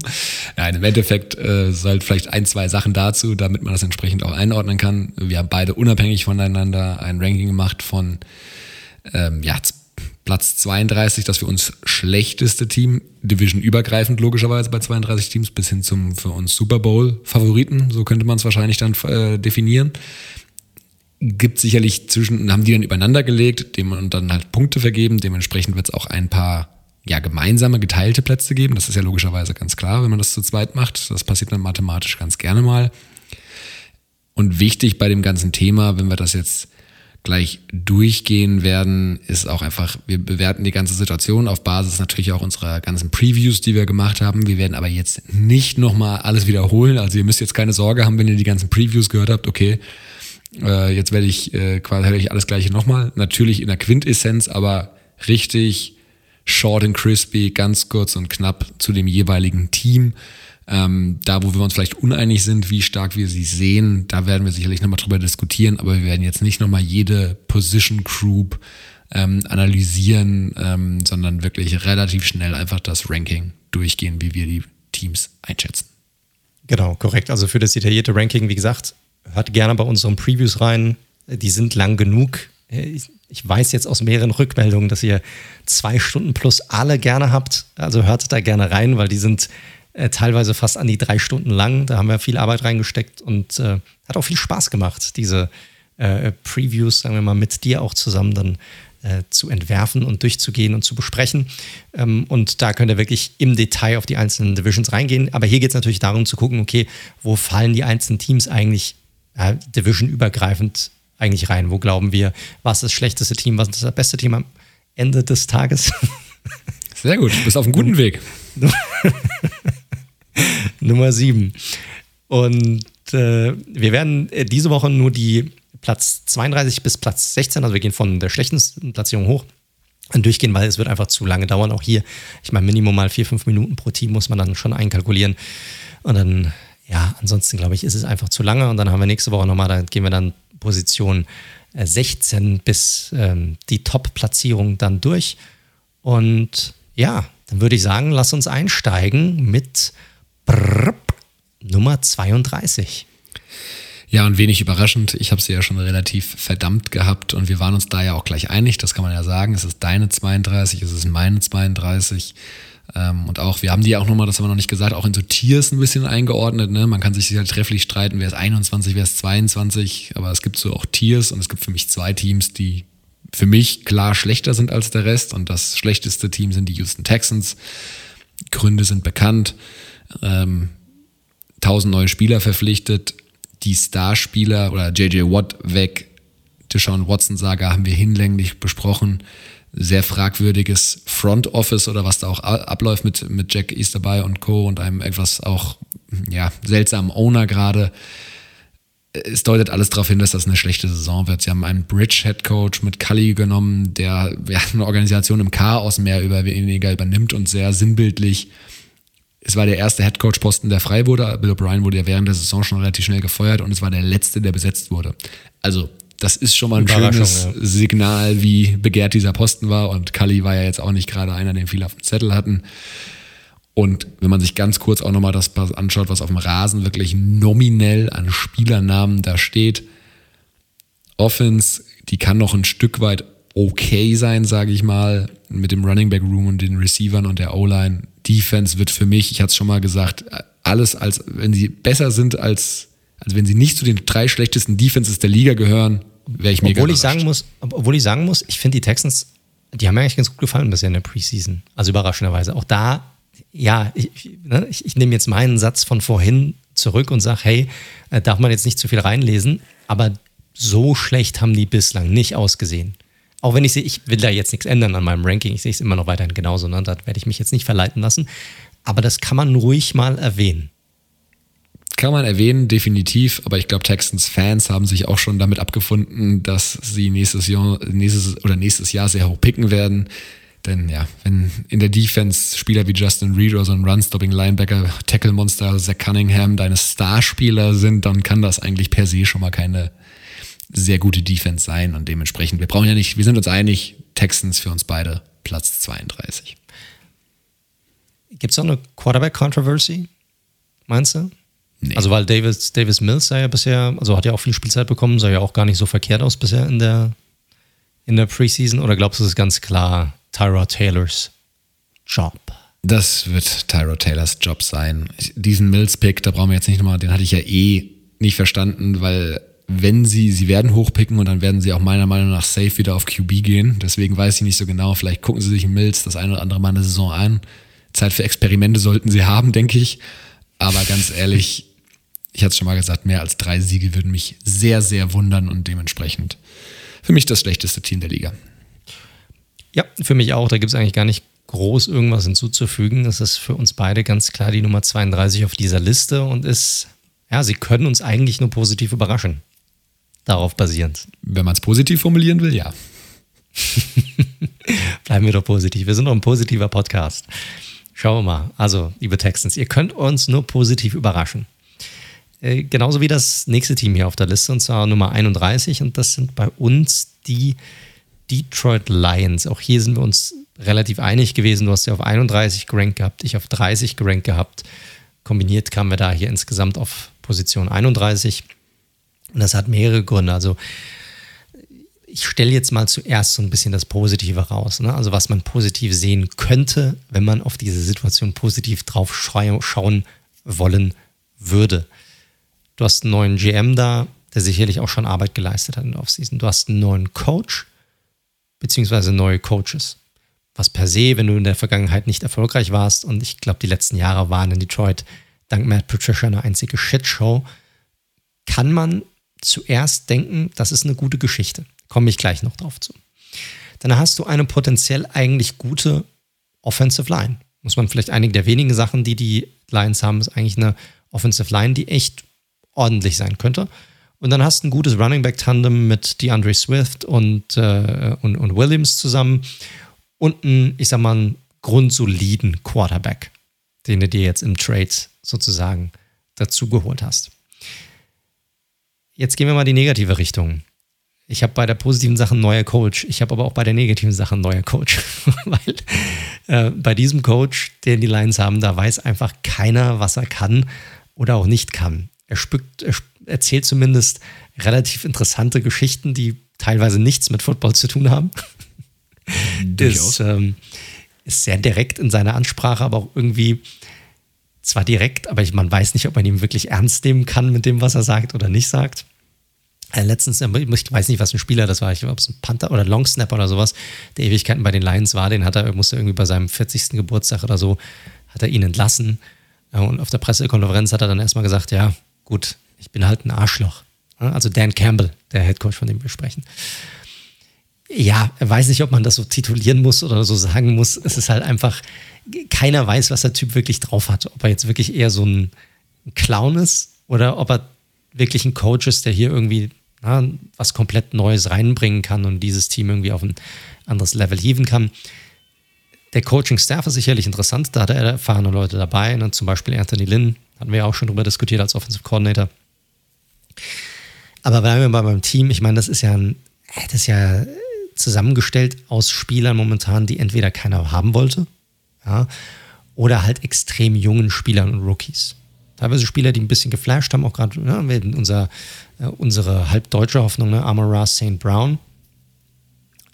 Nein, im Endeffekt äh, halt vielleicht ein, zwei Sachen dazu, damit man das entsprechend auch einordnen kann. Wir haben beide unabhängig voneinander ein Ranking gemacht von ähm, ja, Platz 32, das für uns schlechteste Team, Division übergreifend logischerweise bei 32 Teams, bis hin zum für uns Super Bowl Favoriten, so könnte man es wahrscheinlich dann äh, definieren gibt sicherlich zwischen, haben die dann übereinander gelegt dem, und dann halt Punkte vergeben. Dementsprechend wird es auch ein paar ja, gemeinsame, geteilte Plätze geben. Das ist ja logischerweise ganz klar, wenn man das zu zweit macht. Das passiert dann mathematisch ganz gerne mal. Und wichtig bei dem ganzen Thema, wenn wir das jetzt gleich durchgehen werden, ist auch einfach, wir bewerten die ganze Situation auf Basis natürlich auch unserer ganzen Previews, die wir gemacht haben. Wir werden aber jetzt nicht nochmal alles wiederholen. Also ihr müsst jetzt keine Sorge haben, wenn ihr die ganzen Previews gehört habt, okay, äh, jetzt werde ich äh, quasi ich alles gleiche nochmal. Natürlich in der Quintessenz, aber richtig short and crispy, ganz kurz und knapp zu dem jeweiligen Team. Ähm, da, wo wir uns vielleicht uneinig sind, wie stark wir sie sehen, da werden wir sicherlich nochmal drüber diskutieren, aber wir werden jetzt nicht nochmal jede Position Group ähm, analysieren, ähm, sondern wirklich relativ schnell einfach das Ranking durchgehen, wie wir die Teams einschätzen. Genau, korrekt. Also für das detaillierte Ranking, wie gesagt, hört gerne bei unseren Previews rein. Die sind lang genug. Ich weiß jetzt aus mehreren Rückmeldungen, dass ihr zwei Stunden plus alle gerne habt. Also hört da gerne rein, weil die sind äh, teilweise fast an die drei Stunden lang. Da haben wir viel Arbeit reingesteckt und äh, hat auch viel Spaß gemacht, diese äh, Previews, sagen wir mal, mit dir auch zusammen dann äh, zu entwerfen und durchzugehen und zu besprechen. Ähm, und da könnt ihr wirklich im Detail auf die einzelnen Divisions reingehen. Aber hier geht es natürlich darum zu gucken, okay, wo fallen die einzelnen Teams eigentlich äh, division-übergreifend eigentlich rein? Wo glauben wir, was ist das schlechteste Team, was ist das beste Team am Ende des Tages? <laughs> Sehr gut, du bist auf einem guten Weg. <laughs> Nummer sieben. Und äh, wir werden äh, diese Woche nur die Platz 32 bis Platz 16, also wir gehen von der schlechtesten Platzierung hoch, durchgehen, weil es wird einfach zu lange dauern. Auch hier, ich meine, Minimum mal vier, fünf Minuten pro Team muss man dann schon einkalkulieren. Und dann, ja, ansonsten glaube ich, ist es einfach zu lange. Und dann haben wir nächste Woche nochmal, da gehen wir dann Position 16 äh, bis ähm, die Top-Platzierung dann durch. Und ja, dann würde ich sagen, lass uns einsteigen mit Brrr, Nummer 32. Ja, und wenig überraschend, ich habe sie ja schon relativ verdammt gehabt und wir waren uns da ja auch gleich einig, das kann man ja sagen, es ist deine 32, es ist meine 32 ähm, und auch, wir haben die ja auch nochmal, das haben wir noch nicht gesagt, auch in so Tiers ein bisschen eingeordnet, ne? man kann sich halt trefflich streiten, wer ist 21, wer ist 22, aber es gibt so auch Tiers und es gibt für mich zwei Teams, die für mich klar schlechter sind als der Rest und das schlechteste Team sind die Houston Texans. Gründe sind bekannt. Ähm, 1000 neue Spieler verpflichtet, die Starspieler oder JJ Watt weg, Deshaun Watson-Saga haben wir hinlänglich besprochen. Sehr fragwürdiges Front Office oder was da auch abläuft mit, mit Jack Easterby und Co. und einem etwas auch ja, seltsamen Owner gerade. Es deutet alles darauf hin, dass das eine schlechte Saison wird. Sie haben einen Bridge-Head-Coach mit Cully genommen, der ja, eine Organisation im Chaos mehr über weniger übernimmt und sehr sinnbildlich es war der erste Headcoach-Posten, der frei wurde. Bill O'Brien wurde ja während der Saison schon relativ schnell gefeuert und es war der letzte, der besetzt wurde. Also, das ist schon mal ein schönes ja. Signal, wie begehrt dieser Posten war. Und Cully war ja jetzt auch nicht gerade einer, den viele auf dem Zettel hatten. Und wenn man sich ganz kurz auch nochmal das anschaut, was auf dem Rasen wirklich nominell an Spielernamen da steht. Offense, die kann noch ein Stück weit okay sein, sage ich mal, mit dem Running Back Room und den Receivern und der O-Line Defense wird für mich, ich hatte es schon mal gesagt, alles als, wenn sie besser sind als, als wenn sie nicht zu den drei schlechtesten Defenses der Liga gehören, wäre ich mega obwohl ich sagen muss, Obwohl ich sagen muss, ich finde die Texans, die haben mir eigentlich ganz gut gefallen bisher in der Preseason. Also überraschenderweise. Auch da, ja, ich, ne, ich, ich nehme jetzt meinen Satz von vorhin zurück und sage, hey, äh, darf man jetzt nicht zu viel reinlesen, aber so schlecht haben die bislang nicht ausgesehen auch wenn ich sehe, ich will da jetzt nichts ändern an meinem Ranking, ich sehe es immer noch weiterhin genauso, ne? da werde ich mich jetzt nicht verleiten lassen. Aber das kann man ruhig mal erwähnen. Kann man erwähnen, definitiv, aber ich glaube, Texans-Fans haben sich auch schon damit abgefunden, dass sie nächstes Jahr, nächstes, oder nächstes Jahr sehr hoch picken werden. Denn ja, wenn in der Defense Spieler wie Justin Reed oder so ein Run-Stopping-Linebacker, Tackle-Monster, Zach Cunningham deine Starspieler sind, dann kann das eigentlich per se schon mal keine sehr gute Defense sein und dementsprechend, wir brauchen ja nicht, wir sind uns einig, Texans für uns beide Platz 32. Gibt es auch eine Quarterback-Controversy, meinst du? Nee. Also, weil Davis, Davis Mills sei ja bisher, also hat ja auch viel Spielzeit bekommen, sah ja auch gar nicht so verkehrt aus bisher in der, in der Preseason. Oder glaubst du, es ist ganz klar Tyra Taylors Job? Das wird Tyra Taylors Job sein. Diesen Mills-Pick, da brauchen wir jetzt nicht nochmal, den hatte ich ja eh nicht verstanden, weil wenn sie, sie werden hochpicken und dann werden sie auch meiner Meinung nach safe wieder auf QB gehen. Deswegen weiß ich nicht so genau. Vielleicht gucken sie sich Mills das eine oder andere Mal eine Saison an. Zeit für Experimente sollten sie haben, denke ich. Aber ganz ehrlich, ich hatte es schon mal gesagt, mehr als drei Siege würden mich sehr, sehr wundern und dementsprechend für mich das schlechteste Team der Liga. Ja, für mich auch. Da gibt es eigentlich gar nicht groß irgendwas hinzuzufügen. Das ist für uns beide ganz klar die Nummer 32 auf dieser Liste und ist, ja, sie können uns eigentlich nur positiv überraschen darauf basierend. Wenn man es positiv formulieren will, ja. <laughs> Bleiben wir doch positiv. Wir sind doch ein positiver Podcast. Schauen wir mal. Also, liebe Texans, ihr könnt uns nur positiv überraschen. Äh, genauso wie das nächste Team hier auf der Liste, und zwar Nummer 31. Und das sind bei uns die Detroit Lions. Auch hier sind wir uns relativ einig gewesen. Du hast ja auf 31 gerankt gehabt, ich auf 30 gerankt gehabt. Kombiniert kamen wir da hier insgesamt auf Position 31. Und das hat mehrere Gründe. Also ich stelle jetzt mal zuerst so ein bisschen das Positive raus. Ne? Also was man positiv sehen könnte, wenn man auf diese Situation positiv drauf schauen wollen würde. Du hast einen neuen GM da, der sicherlich auch schon Arbeit geleistet hat in der Offseason. Du hast einen neuen Coach, beziehungsweise neue Coaches. Was per se, wenn du in der Vergangenheit nicht erfolgreich warst, und ich glaube, die letzten Jahre waren in Detroit dank Matt Patricia eine einzige Shitshow, kann man zuerst denken, das ist eine gute Geschichte. Komme ich gleich noch drauf zu. Dann hast du eine potenziell eigentlich gute Offensive Line. Muss man vielleicht einige der wenigen Sachen, die die Lions haben, ist eigentlich eine Offensive Line, die echt ordentlich sein könnte. Und dann hast du ein gutes Running Back Tandem mit DeAndre Swift und, äh, und, und Williams zusammen und einen, ich sag mal, einen grundsoliden Quarterback, den du dir jetzt im Trade sozusagen dazu geholt hast. Jetzt gehen wir mal die negative Richtung. Ich habe bei der positiven Sache einen neuer Coach. Ich habe aber auch bei der negativen Sache einen neuer Coach. <laughs> Weil äh, bei diesem Coach, den die Lions haben, da weiß einfach keiner, was er kann oder auch nicht kann. Er, spückt, er erzählt zumindest relativ interessante Geschichten, die teilweise nichts mit Football zu tun haben. ist, ähm, ist sehr direkt in seiner Ansprache, aber auch irgendwie zwar direkt, aber ich, man weiß nicht, ob man ihn wirklich ernst nehmen kann mit dem, was er sagt oder nicht sagt. Äh, letztens, äh, ich weiß nicht, was ein Spieler das war, ich glaube, es ein Panther oder Longsnapper oder sowas, der Ewigkeiten bei den Lions war, den hat er, musste irgendwie bei seinem 40. Geburtstag oder so, hat er ihn entlassen. Äh, und auf der Pressekonferenz hat er dann erstmal gesagt, ja, gut, ich bin halt ein Arschloch. Also Dan Campbell, der Headcoach, von dem wir sprechen ja, weiß nicht, ob man das so titulieren muss oder so sagen muss. Es ist halt einfach, keiner weiß, was der Typ wirklich drauf hat. Ob er jetzt wirklich eher so ein Clown ist oder ob er wirklich ein Coach ist, der hier irgendwie na, was komplett Neues reinbringen kann und dieses Team irgendwie auf ein anderes Level hieven kann. Der Coaching-Staff ist sicherlich interessant, da hat er erfahrene Leute dabei, ne? zum Beispiel Anthony Lynn, hatten wir ja auch schon drüber diskutiert als Offensive Coordinator. Aber bleiben wir mal beim Team, ich meine, das ist ja ein, das ist ja zusammengestellt aus Spielern momentan, die entweder keiner haben wollte, ja, oder halt extrem jungen Spielern und Rookies. Teilweise Spieler, die ein bisschen geflasht haben, auch gerade ja, unser, äh, unsere halbdeutsche Hoffnung, ne, Amara St. Brown,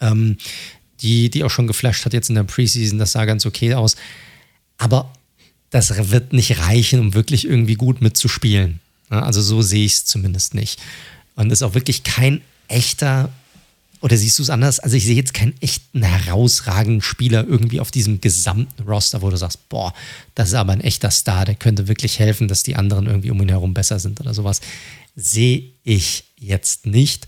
ähm, die, die auch schon geflasht hat jetzt in der Preseason, das sah ganz okay aus. Aber das wird nicht reichen, um wirklich irgendwie gut mitzuspielen. Also so sehe ich es zumindest nicht. Und ist auch wirklich kein echter oder siehst du es anders? Also ich sehe jetzt keinen echten herausragenden Spieler irgendwie auf diesem gesamten Roster, wo du sagst, boah, das ist aber ein echter Star, der könnte wirklich helfen, dass die anderen irgendwie um ihn herum besser sind oder sowas. Sehe ich jetzt nicht.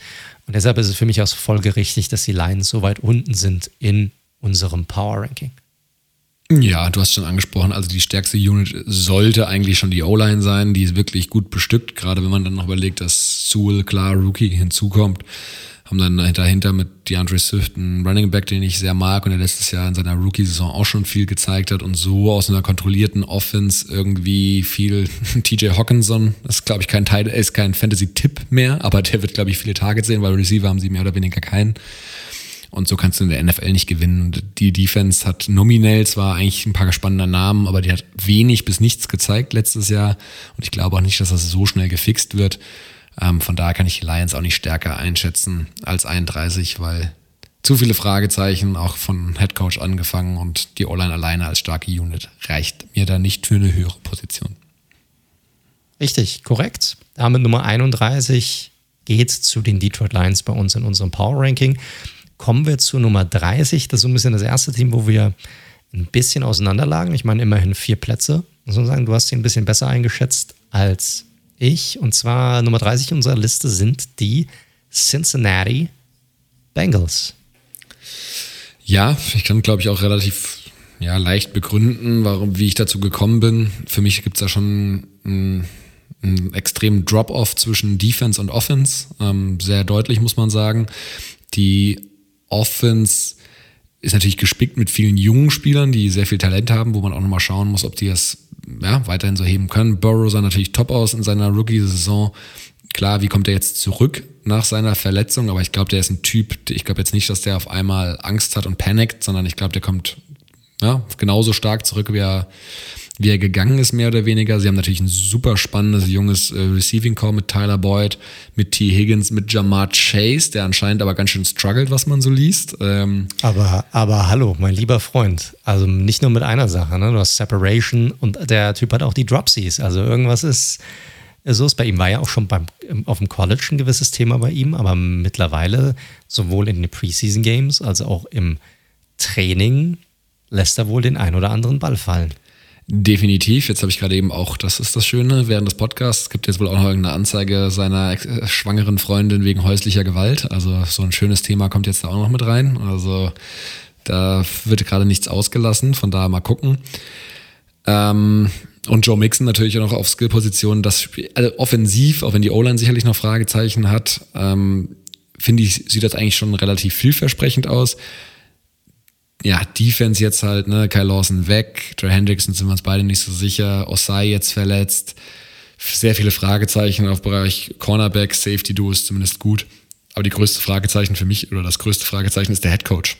Und deshalb ist es für mich auch folgerichtig, dass die Lions so weit unten sind in unserem Power Ranking. Ja, du hast schon angesprochen, also die stärkste Unit sollte eigentlich schon die O-Line sein, die ist wirklich gut bestückt, gerade wenn man dann noch überlegt, dass Sewell klar Rookie hinzukommt haben dann dahinter mit DeAndre Swift einen Running Back, den ich sehr mag und der letztes Jahr in seiner Rookie-Saison auch schon viel gezeigt hat und so aus einer kontrollierten Offense irgendwie viel <laughs> TJ Hawkinson, das ist glaube ich kein Teil, ist kein Fantasy-Tipp mehr, aber der wird glaube ich viele Targets sehen, weil Receiver haben sie mehr oder weniger keinen. Und so kannst du in der NFL nicht gewinnen. Und die Defense hat nominell zwar eigentlich ein paar spannende Namen, aber die hat wenig bis nichts gezeigt letztes Jahr. Und ich glaube auch nicht, dass das so schnell gefixt wird. Ähm, von daher kann ich die Lions auch nicht stärker einschätzen als 31, weil zu viele Fragezeichen, auch von Headcoach angefangen und die O-Line alleine als starke Unit reicht mir da nicht für eine höhere Position. Richtig, korrekt. Damit Nummer 31 geht zu den Detroit Lions bei uns in unserem Power Ranking. Kommen wir zu Nummer 30. Das ist so ein bisschen das erste Team, wo wir ein bisschen auseinanderlagen. Ich meine, immerhin vier Plätze. Muss man sagen, du hast sie ein bisschen besser eingeschätzt als ich. Und zwar Nummer 30 unserer Liste sind die Cincinnati Bengals. Ja, ich kann, glaube ich, auch relativ ja, leicht begründen, warum, wie ich dazu gekommen bin. Für mich gibt es da schon einen, einen extremen Drop-off zwischen Defense und Offense. Ähm, sehr deutlich, muss man sagen. Die Offense ist natürlich gespickt mit vielen jungen Spielern, die sehr viel Talent haben, wo man auch nochmal schauen muss, ob die das ja, weiterhin so heben können. Burrow sah natürlich top aus in seiner Rookie-Saison. Klar, wie kommt er jetzt zurück nach seiner Verletzung? Aber ich glaube, der ist ein Typ, ich glaube jetzt nicht, dass der auf einmal Angst hat und panikt, sondern ich glaube, der kommt ja, genauso stark zurück, wie er wie er gegangen ist, mehr oder weniger. Sie haben natürlich ein super spannendes junges äh, Receiving Core mit Tyler Boyd, mit T. Higgins, mit Jamar Chase, der anscheinend aber ganz schön struggelt, was man so liest. Ähm aber, aber hallo, mein lieber Freund. Also nicht nur mit einer Sache, ne? Du hast Separation und der Typ hat auch die Dropsies. Also irgendwas ist, so ist. Bei ihm war ja auch schon beim, auf dem College ein gewisses Thema bei ihm, aber mittlerweile sowohl in den Preseason Games als auch im Training lässt er wohl den ein oder anderen Ball fallen. Definitiv. Jetzt habe ich gerade eben auch, das ist das Schöne, während des Podcasts gibt jetzt wohl auch noch irgendeine Anzeige seiner äh, schwangeren Freundin wegen häuslicher Gewalt. Also so ein schönes Thema kommt jetzt da auch noch mit rein. Also da wird gerade nichts ausgelassen, von daher mal gucken. Ähm, und Joe Mixon natürlich auch noch auf Skillpositionen. Das Spiel, also offensiv, auch wenn die O-Line sicherlich noch Fragezeichen hat, ähm, finde ich, sieht das eigentlich schon relativ vielversprechend aus ja, Defense jetzt halt, ne, Kyle Lawson weg, Dre Hendrickson sind wir uns beide nicht so sicher, Osai jetzt verletzt, sehr viele Fragezeichen auf Bereich Cornerback, Safety Duo ist zumindest gut, aber die größte Fragezeichen für mich oder das größte Fragezeichen ist der Head Coach.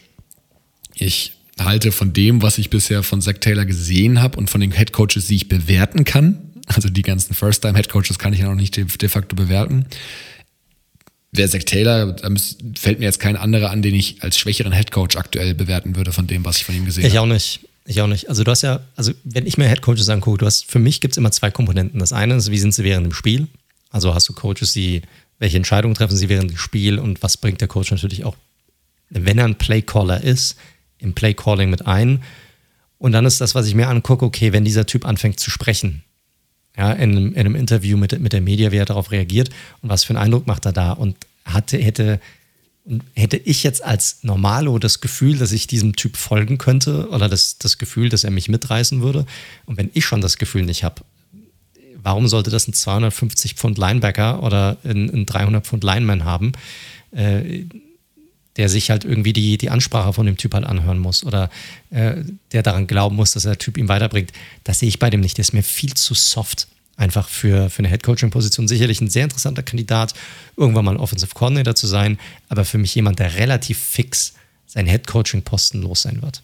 Ich halte von dem, was ich bisher von Zach Taylor gesehen habe und von den Head Coaches, die ich bewerten kann, also die ganzen First-Time Head Coaches kann ich ja noch nicht de facto bewerten, wer Zach Taylor, da fällt mir jetzt kein anderer an, den ich als schwächeren Headcoach aktuell bewerten würde von dem, was ich von ihm gesehen habe. Ich auch nicht. Ich auch nicht. Also du hast ja, also wenn ich mir Headcoaches angucke, du hast, für mich gibt es immer zwei Komponenten. Das eine ist, wie sind sie während dem Spiel? Also hast du Coaches, die, welche Entscheidungen treffen sie während dem Spiel und was bringt der Coach natürlich auch, wenn er ein Playcaller ist, im Playcalling mit ein. Und dann ist das, was ich mir angucke, okay, wenn dieser Typ anfängt zu sprechen, ja, in, in einem Interview mit, mit der Media, wie er darauf reagiert und was für einen Eindruck macht er da. Und hatte, hätte, hätte ich jetzt als Normalo das Gefühl, dass ich diesem Typ folgen könnte oder das, das Gefühl, dass er mich mitreißen würde. Und wenn ich schon das Gefühl nicht habe, warum sollte das ein 250 Pfund Linebacker oder ein, ein 300 Pfund Lineman haben, äh, der sich halt irgendwie die, die Ansprache von dem Typ halt anhören muss oder äh, der daran glauben muss, dass der Typ ihm weiterbringt. Das sehe ich bei dem nicht. Der ist mir viel zu soft einfach für, für eine Headcoaching-Position. Sicherlich ein sehr interessanter Kandidat, irgendwann mal ein Offensive Coordinator zu sein, aber für mich jemand, der relativ fix seinen Headcoaching-Posten los sein wird.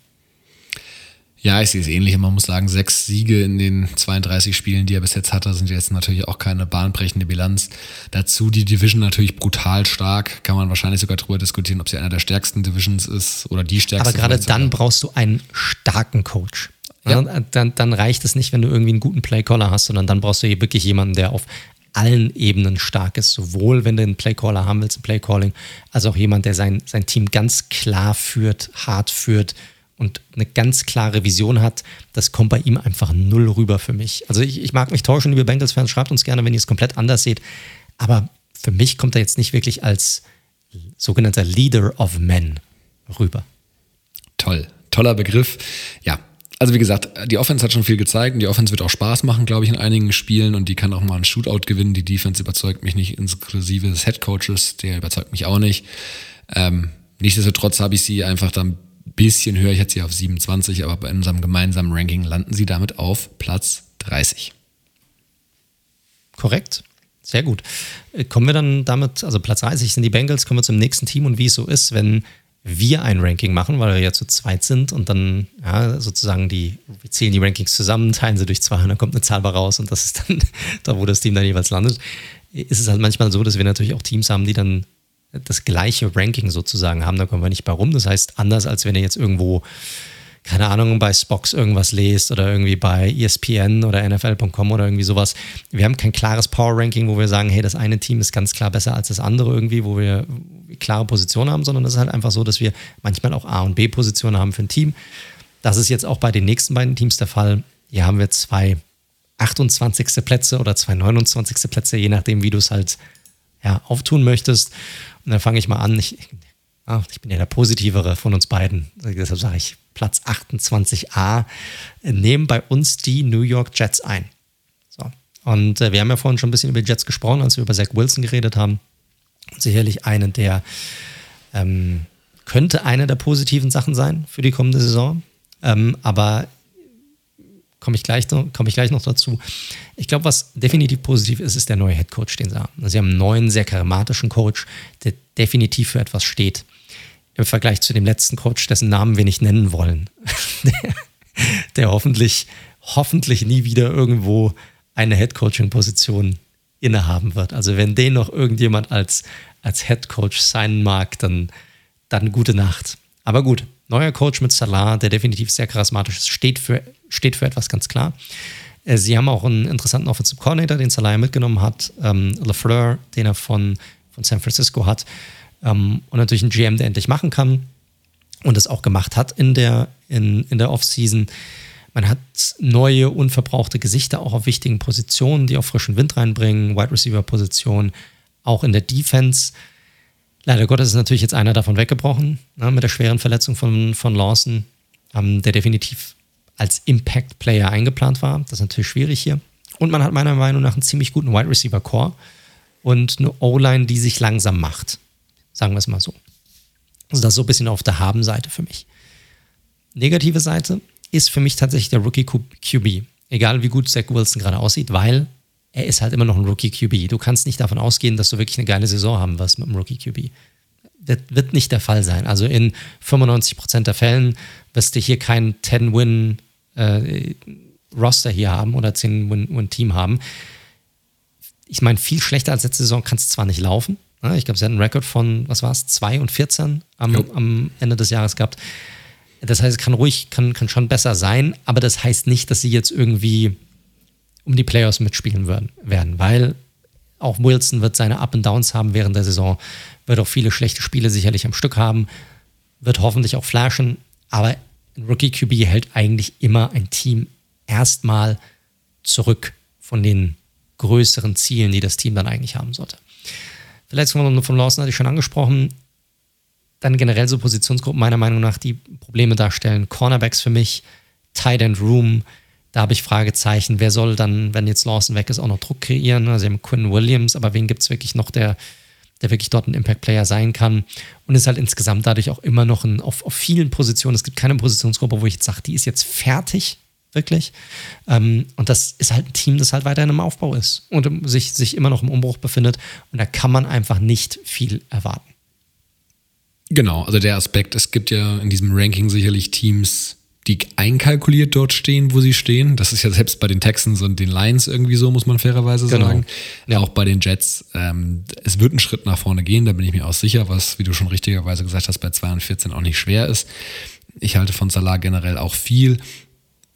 Ja, ich sehe es ähnlich. Man muss sagen, sechs Siege in den 32 Spielen, die er bis jetzt hatte, sind jetzt natürlich auch keine bahnbrechende Bilanz. Dazu die Division natürlich brutal stark. Kann man wahrscheinlich sogar darüber diskutieren, ob sie einer der stärksten Divisions ist oder die stärkste. Aber gerade dann brauchst du einen starken Coach. Ja. Dann, dann reicht es nicht, wenn du irgendwie einen guten Playcaller hast, sondern dann brauchst du hier wirklich jemanden, der auf allen Ebenen stark ist, sowohl wenn du einen Playcaller haben willst, ein Playcalling, als auch jemand, der sein, sein Team ganz klar führt, hart führt und eine ganz klare Vision hat, das kommt bei ihm einfach null rüber für mich. Also ich, ich mag mich täuschen, liebe Bengals-Fans, schreibt uns gerne, wenn ihr es komplett anders seht, aber für mich kommt er jetzt nicht wirklich als sogenannter Leader of Men rüber. Toll, toller Begriff. Ja, also wie gesagt, die Offense hat schon viel gezeigt und die Offense wird auch Spaß machen, glaube ich, in einigen Spielen und die kann auch mal einen Shootout gewinnen. Die Defense überzeugt mich nicht, inklusive des Headcoaches, der überzeugt mich auch nicht. Ähm, nichtsdestotrotz habe ich sie einfach da ein bisschen höher. Ich hätte sie auf 27, aber bei unserem gemeinsamen Ranking landen sie damit auf Platz 30. Korrekt. Sehr gut. Äh, kommen wir dann damit, also Platz 30 sind die Bengals, kommen wir zum nächsten Team und wie es so ist, wenn wir ein Ranking machen, weil wir ja zu zweit sind und dann ja, sozusagen die, wir zählen die Rankings zusammen, teilen sie durch zwei und dann kommt eine Zahl raus und das ist dann <laughs> da, wo das Team dann jeweils landet. Ist es halt manchmal so, dass wir natürlich auch Teams haben, die dann das gleiche Ranking sozusagen haben, da kommen wir nicht bei rum. Das heißt, anders als wenn ihr jetzt irgendwo keine Ahnung, bei Spox irgendwas lest oder irgendwie bei ESPN oder NFL.com oder irgendwie sowas. Wir haben kein klares Power-Ranking, wo wir sagen, hey, das eine Team ist ganz klar besser als das andere irgendwie, wo wir klare Positionen haben, sondern es ist halt einfach so, dass wir manchmal auch A- und B-Positionen haben für ein Team. Das ist jetzt auch bei den nächsten beiden Teams der Fall. Hier haben wir zwei 28. Plätze oder zwei 29. Plätze, je nachdem, wie du es halt ja, auftun möchtest. Und dann fange ich mal an. Ich, ich bin ja der positivere von uns beiden. Deshalb sage ich Platz 28a, nehmen bei uns die New York Jets ein. So. Und äh, wir haben ja vorhin schon ein bisschen über die Jets gesprochen, als wir über Zach Wilson geredet haben. Sicherlich einen der ähm, könnte eine der positiven Sachen sein für die kommende Saison. Ähm, aber komme ich, gleich komm ich gleich noch dazu. Ich glaube, was definitiv positiv ist, ist der neue Head Coach, den sie haben. Sie haben einen neuen, sehr charismatischen Coach, der definitiv für etwas steht im Vergleich zu dem letzten Coach, dessen Namen wir nicht nennen wollen, der, <laughs> der hoffentlich, hoffentlich nie wieder irgendwo eine Headcoaching-Position innehaben wird. Also wenn den noch irgendjemand als, als Head Coach sein mag, dann, dann gute Nacht. Aber gut, neuer Coach mit Salah, der definitiv sehr charismatisch ist, steht für, steht für etwas ganz klar. Äh, sie haben auch einen interessanten Offensive Coordinator, den Salaya mitgenommen hat, ähm, LaFleur, den er von, von San Francisco hat. Ähm, und natürlich einen GM, der endlich machen kann und es auch gemacht hat in der, in, in der Offseason. Man hat neue, unverbrauchte Gesichter auch auf wichtigen Positionen, die auch frischen Wind reinbringen, Wide Receiver Position, auch in der Defense. Leider Gottes ist natürlich jetzt einer davon weggebrochen, ne, mit der schweren Verletzung von, von Lawson, ähm, der definitiv als Impact-Player eingeplant war. Das ist natürlich schwierig hier. Und man hat meiner Meinung nach einen ziemlich guten Wide Receiver Core und eine O-Line, die sich langsam macht. Sagen wir es mal so. Also das ist so ein bisschen auf der Haben-Seite für mich. Negative Seite ist für mich tatsächlich der Rookie QB. Egal wie gut Zach Wilson gerade aussieht, weil er ist halt immer noch ein Rookie QB. Du kannst nicht davon ausgehen, dass du wirklich eine geile Saison haben wirst mit einem Rookie QB. Das wird nicht der Fall sein. Also in 95% der Fällen wirst du hier kein 10-Win äh, Roster hier haben oder 10-Win-Team haben. Ich meine, viel schlechter als letzte Saison kann es zwar nicht laufen. Ne? Ich glaube, sie hatten einen Rekord von, was war es, 2 und 14 am, am, Ende des Jahres gehabt. Das heißt, es kann ruhig, kann, kann schon besser sein, aber das heißt nicht, dass sie jetzt irgendwie um die Playoffs mitspielen werden, werden weil auch Wilson wird seine Up and Downs haben während der Saison, wird auch viele schlechte Spiele sicherlich am Stück haben, wird hoffentlich auch flashen, aber ein Rookie QB hält eigentlich immer ein Team erstmal zurück von den größeren Zielen, die das Team dann eigentlich haben sollte. Verletzungen von Lawson hatte ich schon angesprochen. Dann generell so Positionsgruppen meiner Meinung nach, die Probleme darstellen. Cornerbacks für mich, Tight End Room, da habe ich Fragezeichen. Wer soll dann, wenn jetzt Lawson weg ist, auch noch Druck kreieren? Also, sie haben Quinn Williams, aber wen gibt es wirklich noch, der, der wirklich dort ein Impact-Player sein kann? Und ist halt insgesamt dadurch auch immer noch ein, auf, auf vielen Positionen. Es gibt keine Positionsgruppe, wo ich jetzt sage, die ist jetzt fertig, wirklich. Ähm, und das ist halt ein Team, das halt weiterhin im Aufbau ist und sich, sich immer noch im Umbruch befindet. Und da kann man einfach nicht viel erwarten. Genau, also der Aspekt, es gibt ja in diesem Ranking sicherlich Teams, die einkalkuliert dort stehen, wo sie stehen. Das ist ja selbst bei den Texans und den Lions irgendwie so, muss man fairerweise genau. sagen. Ja. Auch bei den Jets. Ähm, es wird einen Schritt nach vorne gehen, da bin ich mir auch sicher, was, wie du schon richtigerweise gesagt hast, bei 2 und 14 auch nicht schwer ist. Ich halte von Salah generell auch viel.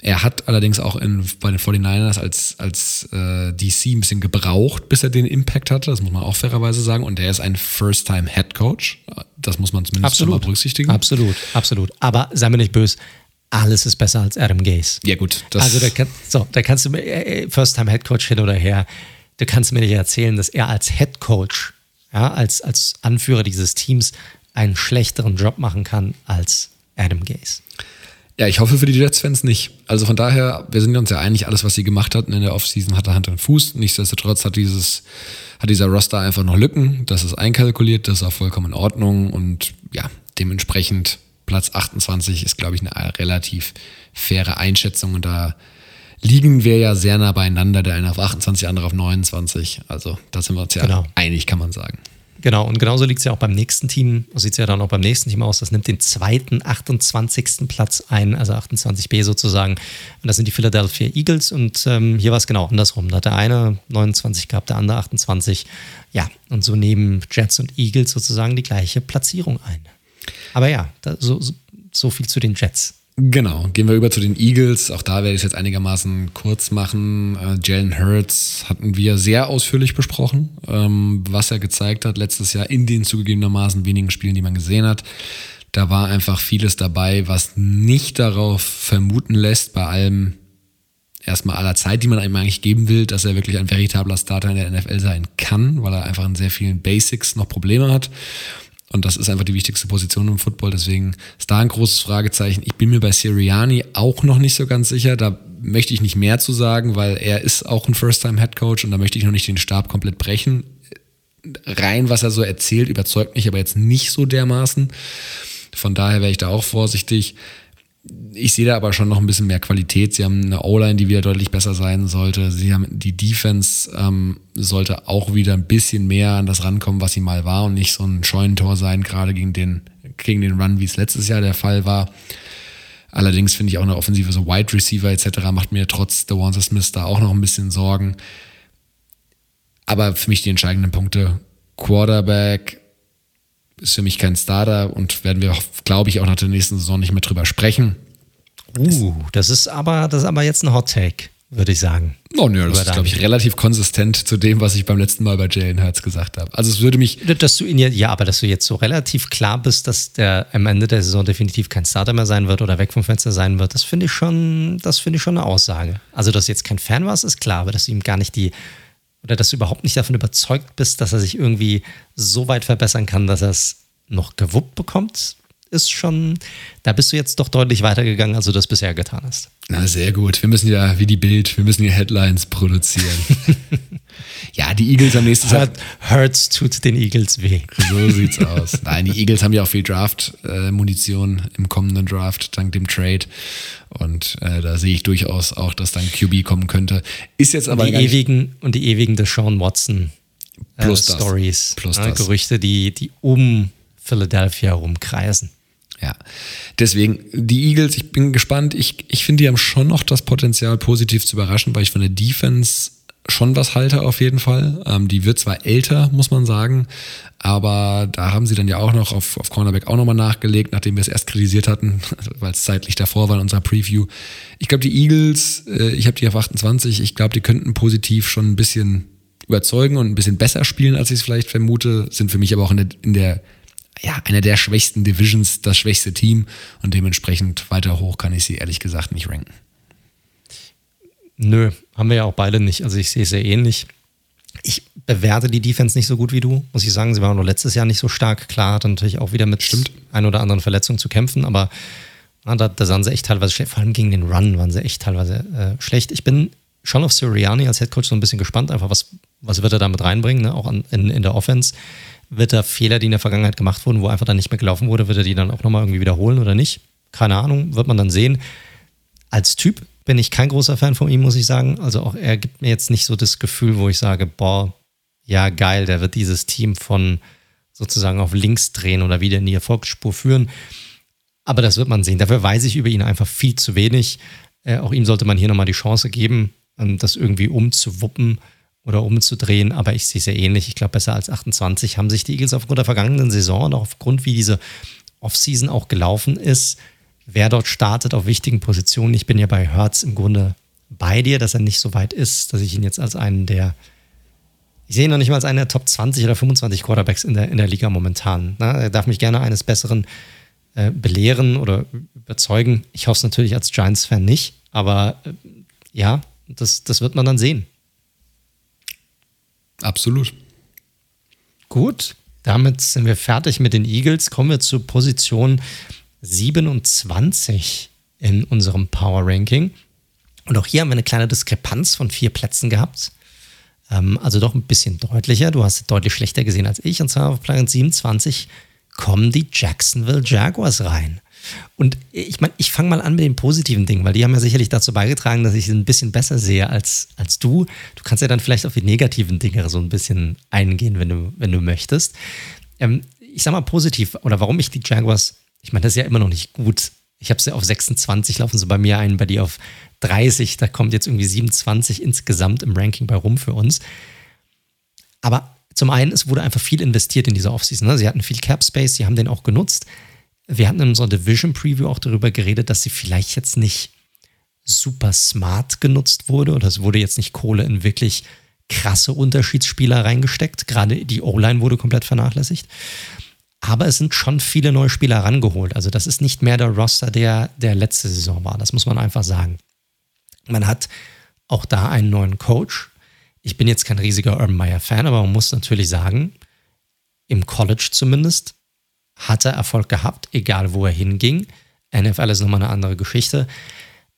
Er hat allerdings auch in, bei den 49ers als, als äh, DC ein bisschen gebraucht, bis er den Impact hatte. Das muss man auch fairerweise sagen. Und er ist ein First-Time-Head Coach. Das muss man zumindest absolut. mal berücksichtigen. Absolut, absolut. Aber sei mir nicht böse, alles ist besser als Adam Gaze. Ja, gut. also, da, kann, so, da kannst du mir, äh, äh, First-Time-Head Coach hin oder her, du kannst mir nicht erzählen, dass er als Head Coach, ja, als, als Anführer dieses Teams, einen schlechteren Job machen kann als Adam Gaze. Ja, ich hoffe für die Jets-Fans nicht. Also von daher, wir sind uns ja einig, alles, was sie gemacht hatten in der Offseason, hatte Hand und Fuß. Nichtsdestotrotz hat dieses, hat dieser Roster einfach noch Lücken. Das ist einkalkuliert, das ist auch vollkommen in Ordnung und ja, dementsprechend Platz 28 ist, glaube ich, eine relativ faire Einschätzung und da liegen wir ja sehr nah beieinander, der eine auf 28, der andere auf 29. Also da sind wir uns ja genau. einig, kann man sagen. Genau, und genauso liegt es ja auch beim nächsten Team, sieht es ja dann auch beim nächsten Team aus, das nimmt den zweiten 28. Platz ein, also 28b sozusagen. Und das sind die Philadelphia Eagles und ähm, hier war es genau andersrum. Da hat der eine 29 gehabt, der andere 28. Ja, und so nehmen Jets und Eagles sozusagen die gleiche Platzierung ein. Aber ja, da, so, so viel zu den Jets. Genau, gehen wir über zu den Eagles. Auch da werde ich es jetzt einigermaßen kurz machen. Äh, Jalen Hurts hatten wir sehr ausführlich besprochen, ähm, was er gezeigt hat letztes Jahr in den zugegebenermaßen wenigen Spielen, die man gesehen hat. Da war einfach vieles dabei, was nicht darauf vermuten lässt, bei allem erstmal aller Zeit, die man einem eigentlich geben will, dass er wirklich ein veritabler Starter in der NFL sein kann, weil er einfach in sehr vielen Basics noch Probleme hat. Und das ist einfach die wichtigste Position im Football. Deswegen ist da ein großes Fragezeichen. Ich bin mir bei Siriani auch noch nicht so ganz sicher. Da möchte ich nicht mehr zu sagen, weil er ist auch ein First-Time-Head-Coach und da möchte ich noch nicht den Stab komplett brechen. Rein, was er so erzählt, überzeugt mich aber jetzt nicht so dermaßen. Von daher wäre ich da auch vorsichtig. Ich sehe da aber schon noch ein bisschen mehr Qualität. Sie haben eine O-Line, die wieder deutlich besser sein sollte. Sie haben die Defense ähm, sollte auch wieder ein bisschen mehr an das rankommen, was sie mal war und nicht so ein Scheunentor sein, gerade gegen den, gegen den Run, wie es letztes Jahr der Fall war. Allerdings finde ich auch eine Offensive, so Wide Receiver etc. macht mir trotz Devonta Smith da auch noch ein bisschen Sorgen. Aber für mich die entscheidenden Punkte. Quarterback, ist für mich kein Starter und werden wir, glaube ich, auch nach der nächsten Saison nicht mehr drüber sprechen. Uh, das ist aber, das ist aber jetzt ein Hot Take. würde ich sagen. Oh nö, das ist, glaube ich, relativ konsistent zu dem, was ich beim letzten Mal bei Jalen Hurts gesagt habe. Also es würde mich. Dass du ihn ja, ja, aber dass du jetzt so relativ klar bist, dass der am Ende der Saison definitiv kein Starter mehr sein wird oder weg vom Fenster sein wird, das finde ich schon, das finde ich schon eine Aussage. Also, dass du jetzt kein Fan warst, ist klar, aber dass du ihm gar nicht die, oder dass du überhaupt nicht davon überzeugt bist, dass er sich irgendwie so weit verbessern kann, dass er es noch gewuppt bekommt, ist schon, da bist du jetzt doch deutlich weitergegangen, als du das bisher getan hast. Na, sehr gut. Wir müssen ja, wie die Bild, wir müssen hier Headlines produzieren. <laughs> ja, die Eagles am nächsten Tag. Hurts tut den Eagles weh. So sieht's aus. Nein, die Eagles haben ja auch viel Draft-Munition äh, im kommenden Draft, dank dem Trade. Und äh, da sehe ich durchaus auch, dass dann QB kommen könnte. Ist jetzt aber. Die ewigen, und die ewigen Deshaun Watson äh, Plus Stories. Plus äh, Gerüchte, die, die um Philadelphia rumkreisen. Ja, deswegen die Eagles, ich bin gespannt. Ich, ich finde, die haben schon noch das Potenzial, positiv zu überraschen, weil ich von der Defense schon was halte auf jeden Fall. Ähm, die wird zwar älter, muss man sagen, aber da haben sie dann ja auch noch auf, auf Cornerback auch nochmal nachgelegt, nachdem wir es erst kritisiert hatten, <laughs> weil es zeitlich davor war in unserer Preview. Ich glaube, die Eagles, äh, ich habe die auf 28, ich glaube, die könnten positiv schon ein bisschen überzeugen und ein bisschen besser spielen, als ich es vielleicht vermute, sind für mich aber auch in der, in der ja, einer der schwächsten Divisions, das schwächste Team und dementsprechend weiter hoch kann ich sie ehrlich gesagt nicht ranken. Nö, haben wir ja auch beide nicht. Also ich sehe es sehr ähnlich. Ich bewerte die Defense nicht so gut wie du, muss ich sagen. Sie waren nur letztes Jahr nicht so stark. Klar, hat natürlich auch wieder mit Stimmt. ein oder anderen Verletzungen zu kämpfen, aber na, da, da sahen sie echt teilweise schlecht. Vor allem gegen den Run waren sie echt teilweise äh, schlecht. Ich bin schon auf Sirianni als Headcoach so ein bisschen gespannt, einfach was, was wird er damit reinbringen, ne? auch an, in, in der Offense wird er Fehler, die in der Vergangenheit gemacht wurden, wo einfach dann nicht mehr gelaufen wurde, wird er die dann auch nochmal irgendwie wiederholen oder nicht? Keine Ahnung, wird man dann sehen. Als Typ bin ich kein großer Fan von ihm, muss ich sagen. Also auch er gibt mir jetzt nicht so das Gefühl, wo ich sage, boah, ja geil, der wird dieses Team von sozusagen auf links drehen oder wieder in die Erfolgsspur führen. Aber das wird man sehen. Dafür weiß ich über ihn einfach viel zu wenig. Äh, auch ihm sollte man hier nochmal die Chance geben, das irgendwie umzuwuppen oder umzudrehen, aber ich sehe es sehr ähnlich. Ich glaube, besser als 28 haben sich die Eagles aufgrund der vergangenen Saison und auch aufgrund, wie diese Offseason auch gelaufen ist, wer dort startet auf wichtigen Positionen. Ich bin ja bei Hertz im Grunde bei dir, dass er nicht so weit ist, dass ich ihn jetzt als einen der, ich sehe ihn noch nicht mal als einen der Top 20 oder 25 Quarterbacks in der, in der Liga momentan. Na, er darf mich gerne eines Besseren äh, belehren oder überzeugen. Ich hoffe es natürlich als Giants-Fan nicht, aber äh, ja, das, das wird man dann sehen. Absolut. Gut, damit sind wir fertig mit den Eagles. Kommen wir zur Position 27 in unserem Power Ranking. Und auch hier haben wir eine kleine Diskrepanz von vier Plätzen gehabt. Ähm, also doch ein bisschen deutlicher. Du hast es deutlich schlechter gesehen als ich. Und zwar auf Platz 27 kommen die Jacksonville Jaguars rein. Und ich meine, ich fange mal an mit den positiven Dingen, weil die haben ja sicherlich dazu beigetragen, dass ich sie ein bisschen besser sehe als, als du. Du kannst ja dann vielleicht auf die negativen Dinge so ein bisschen eingehen, wenn du, wenn du möchtest. Ähm, ich sag mal positiv, oder warum ich die Jaguars, ich meine, das ist ja immer noch nicht gut. Ich habe sie auf 26, laufen sie bei mir ein, bei dir auf 30. Da kommt jetzt irgendwie 27 insgesamt im Ranking bei rum für uns. Aber zum einen, es wurde einfach viel investiert in diese Offseason. Ne? Sie hatten viel Cap Space, sie haben den auch genutzt. Wir hatten in unserer Division Preview auch darüber geredet, dass sie vielleicht jetzt nicht super smart genutzt wurde oder es wurde jetzt nicht Kohle in wirklich krasse Unterschiedsspieler reingesteckt. Gerade die O-Line wurde komplett vernachlässigt. Aber es sind schon viele neue Spieler rangeholt. Also das ist nicht mehr der Roster, der der letzte Saison war. Das muss man einfach sagen. Man hat auch da einen neuen Coach. Ich bin jetzt kein riesiger Urban Meyer-Fan, aber man muss natürlich sagen, im College zumindest hat er Erfolg gehabt, egal wo er hinging. NFL ist nochmal eine andere Geschichte.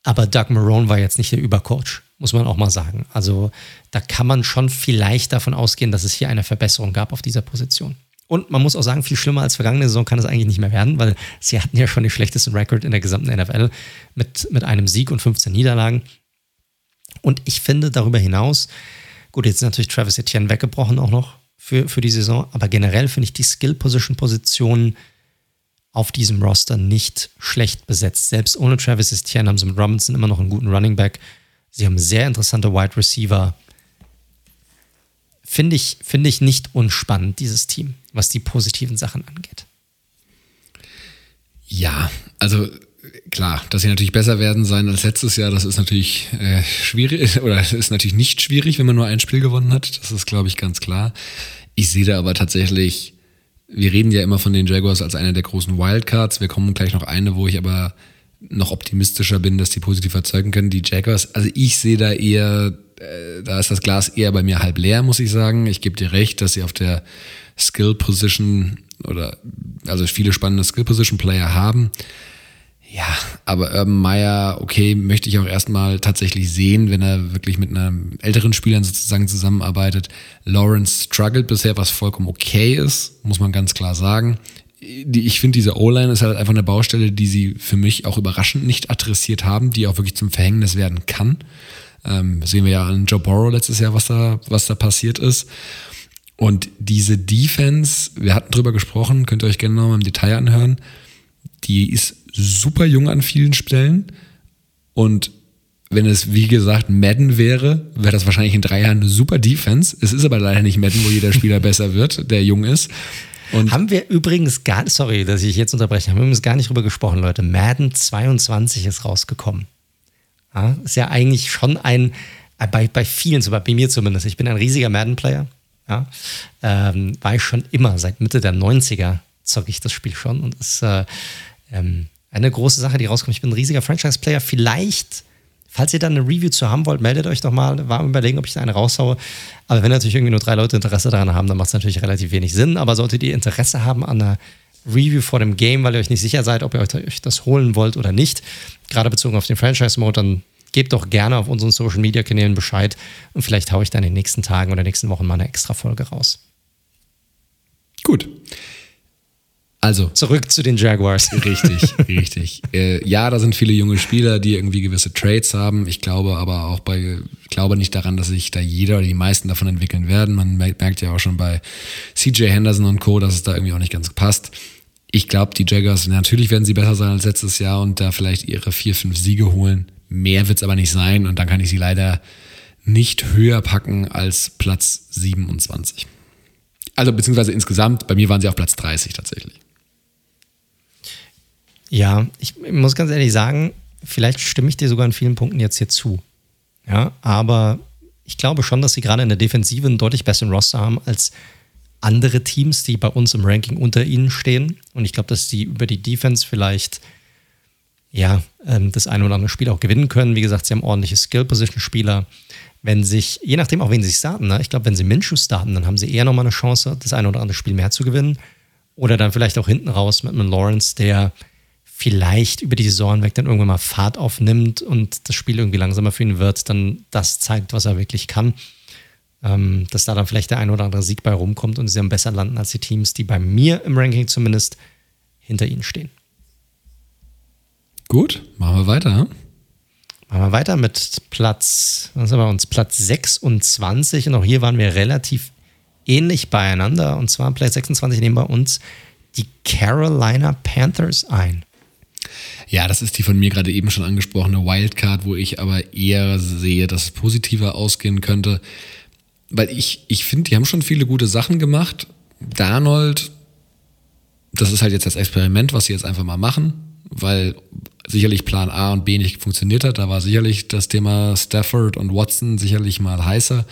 Aber Doug Marone war jetzt nicht der Übercoach, muss man auch mal sagen. Also da kann man schon vielleicht davon ausgehen, dass es hier eine Verbesserung gab auf dieser Position. Und man muss auch sagen, viel schlimmer als vergangene Saison kann es eigentlich nicht mehr werden, weil sie hatten ja schon den schlechtesten Rekord in der gesamten NFL mit, mit einem Sieg und 15 Niederlagen. Und ich finde darüber hinaus, gut, jetzt ist natürlich Travis Etienne weggebrochen auch noch für, für die Saison. Aber generell finde ich die Skill-Position-Positionen auf diesem Roster nicht schlecht besetzt. Selbst ohne Travis Etienne haben sie mit Robinson immer noch einen guten Running Back. Sie haben sehr interessante Wide Receiver. Finde ich, finde ich nicht unspannend, dieses Team, was die positiven Sachen angeht. Ja, also klar, dass sie natürlich besser werden sein als letztes Jahr, das ist natürlich äh, schwierig <laughs> oder ist natürlich nicht schwierig, wenn man nur ein Spiel gewonnen hat. Das ist, glaube ich, ganz klar. Ich sehe da aber tatsächlich, wir reden ja immer von den Jaguars als einer der großen Wildcards. Wir kommen gleich noch eine, wo ich aber noch optimistischer bin, dass die positiv erzeugen können. Die Jaguars, also ich sehe da eher, äh, da ist das Glas eher bei mir halb leer, muss ich sagen. Ich gebe dir recht, dass sie auf der Skill Position oder also viele spannende Skill Position Player haben. Ja, aber Urban Meyer, okay, möchte ich auch erstmal tatsächlich sehen, wenn er wirklich mit einem älteren Spielern sozusagen zusammenarbeitet. Lawrence struggelt bisher, was vollkommen okay ist, muss man ganz klar sagen. Ich finde, diese O-Line ist halt einfach eine Baustelle, die sie für mich auch überraschend nicht adressiert haben, die auch wirklich zum Verhängnis werden kann. Ähm, sehen wir ja an Joe Borrow letztes Jahr, was da, was da passiert ist. Und diese Defense, wir hatten drüber gesprochen, könnt ihr euch gerne nochmal im Detail anhören, die ist super jung an vielen Stellen. Und wenn es, wie gesagt, Madden wäre, wäre das wahrscheinlich in drei Jahren eine super Defense. Es ist aber leider nicht Madden, wo jeder <laughs> Spieler besser wird, der jung ist. Und haben wir übrigens gar, sorry, dass ich jetzt unterbreche, haben wir übrigens gar nicht drüber gesprochen, Leute. Madden 22 ist rausgekommen. Ja, ist ja eigentlich schon ein, äh, bei, bei vielen, bei mir zumindest, ich bin ein riesiger Madden-Player. Ja, ähm, war ich schon immer, seit Mitte der 90er zocke ich das Spiel schon und ist äh, ähm, eine große Sache, die rauskommt. Ich bin ein riesiger Franchise-Player. Vielleicht, falls ihr dann eine Review zu haben wollt, meldet euch doch mal. War überlegen, ob ich da eine raushaue. Aber wenn natürlich irgendwie nur drei Leute Interesse daran haben, dann macht es natürlich relativ wenig Sinn. Aber solltet ihr Interesse haben an einer Review vor dem Game, weil ihr euch nicht sicher seid, ob ihr euch das holen wollt oder nicht, gerade bezogen auf den Franchise-Mode, dann gebt doch gerne auf unseren Social-Media-Kanälen Bescheid und vielleicht haue ich dann in den nächsten Tagen oder nächsten Wochen mal eine extra Folge raus. Gut. Also. Zurück zu den Jaguars. <laughs> Richtig, richtig. Äh, ja, da sind viele junge Spieler, die irgendwie gewisse Trades haben. Ich glaube aber auch bei, glaube nicht daran, dass sich da jeder oder die meisten davon entwickeln werden. Man merkt ja auch schon bei CJ Henderson und Co., dass es da irgendwie auch nicht ganz passt. Ich glaube, die Jaguars, natürlich werden sie besser sein als letztes Jahr und da vielleicht ihre vier, fünf Siege holen. Mehr wird es aber nicht sein und dann kann ich sie leider nicht höher packen als Platz 27. Also beziehungsweise insgesamt, bei mir waren sie auf Platz 30 tatsächlich. Ja, ich muss ganz ehrlich sagen, vielleicht stimme ich dir sogar in vielen Punkten jetzt hier zu. Ja, aber ich glaube schon, dass sie gerade in der Defensive einen deutlich besseren Roster haben als andere Teams, die bei uns im Ranking unter ihnen stehen. Und ich glaube, dass sie über die Defense vielleicht ja, ähm, das eine oder andere Spiel auch gewinnen können. Wie gesagt, sie haben ordentliche Skill-Position-Spieler. Wenn sich, je nachdem auch, wen sie starten, ne? ich glaube, wenn sie Minshew starten, dann haben sie eher nochmal eine Chance, das eine oder andere Spiel mehr zu gewinnen. Oder dann vielleicht auch hinten raus mit einem Lawrence, der vielleicht über die Saison weg dann irgendwann mal Fahrt aufnimmt und das Spiel irgendwie langsamer für ihn wird, dann das zeigt, was er wirklich kann. Ähm, dass da dann vielleicht der ein oder andere Sieg bei rumkommt und sie dann besser landen als die Teams, die bei mir im Ranking zumindest hinter ihnen stehen. Gut, machen wir weiter. Machen wir weiter mit Platz, was ist bei uns? Platz 26 und auch hier waren wir relativ ähnlich beieinander und zwar Platz 26 nehmen bei uns die Carolina Panthers ein. Ja, das ist die von mir gerade eben schon angesprochene Wildcard, wo ich aber eher sehe, dass es positiver ausgehen könnte. Weil ich, ich finde, die haben schon viele gute Sachen gemacht. Darnold, das ist halt jetzt das Experiment, was sie jetzt einfach mal machen, weil sicherlich Plan A und B nicht funktioniert hat. Da war sicherlich das Thema Stafford und Watson sicherlich mal heißer.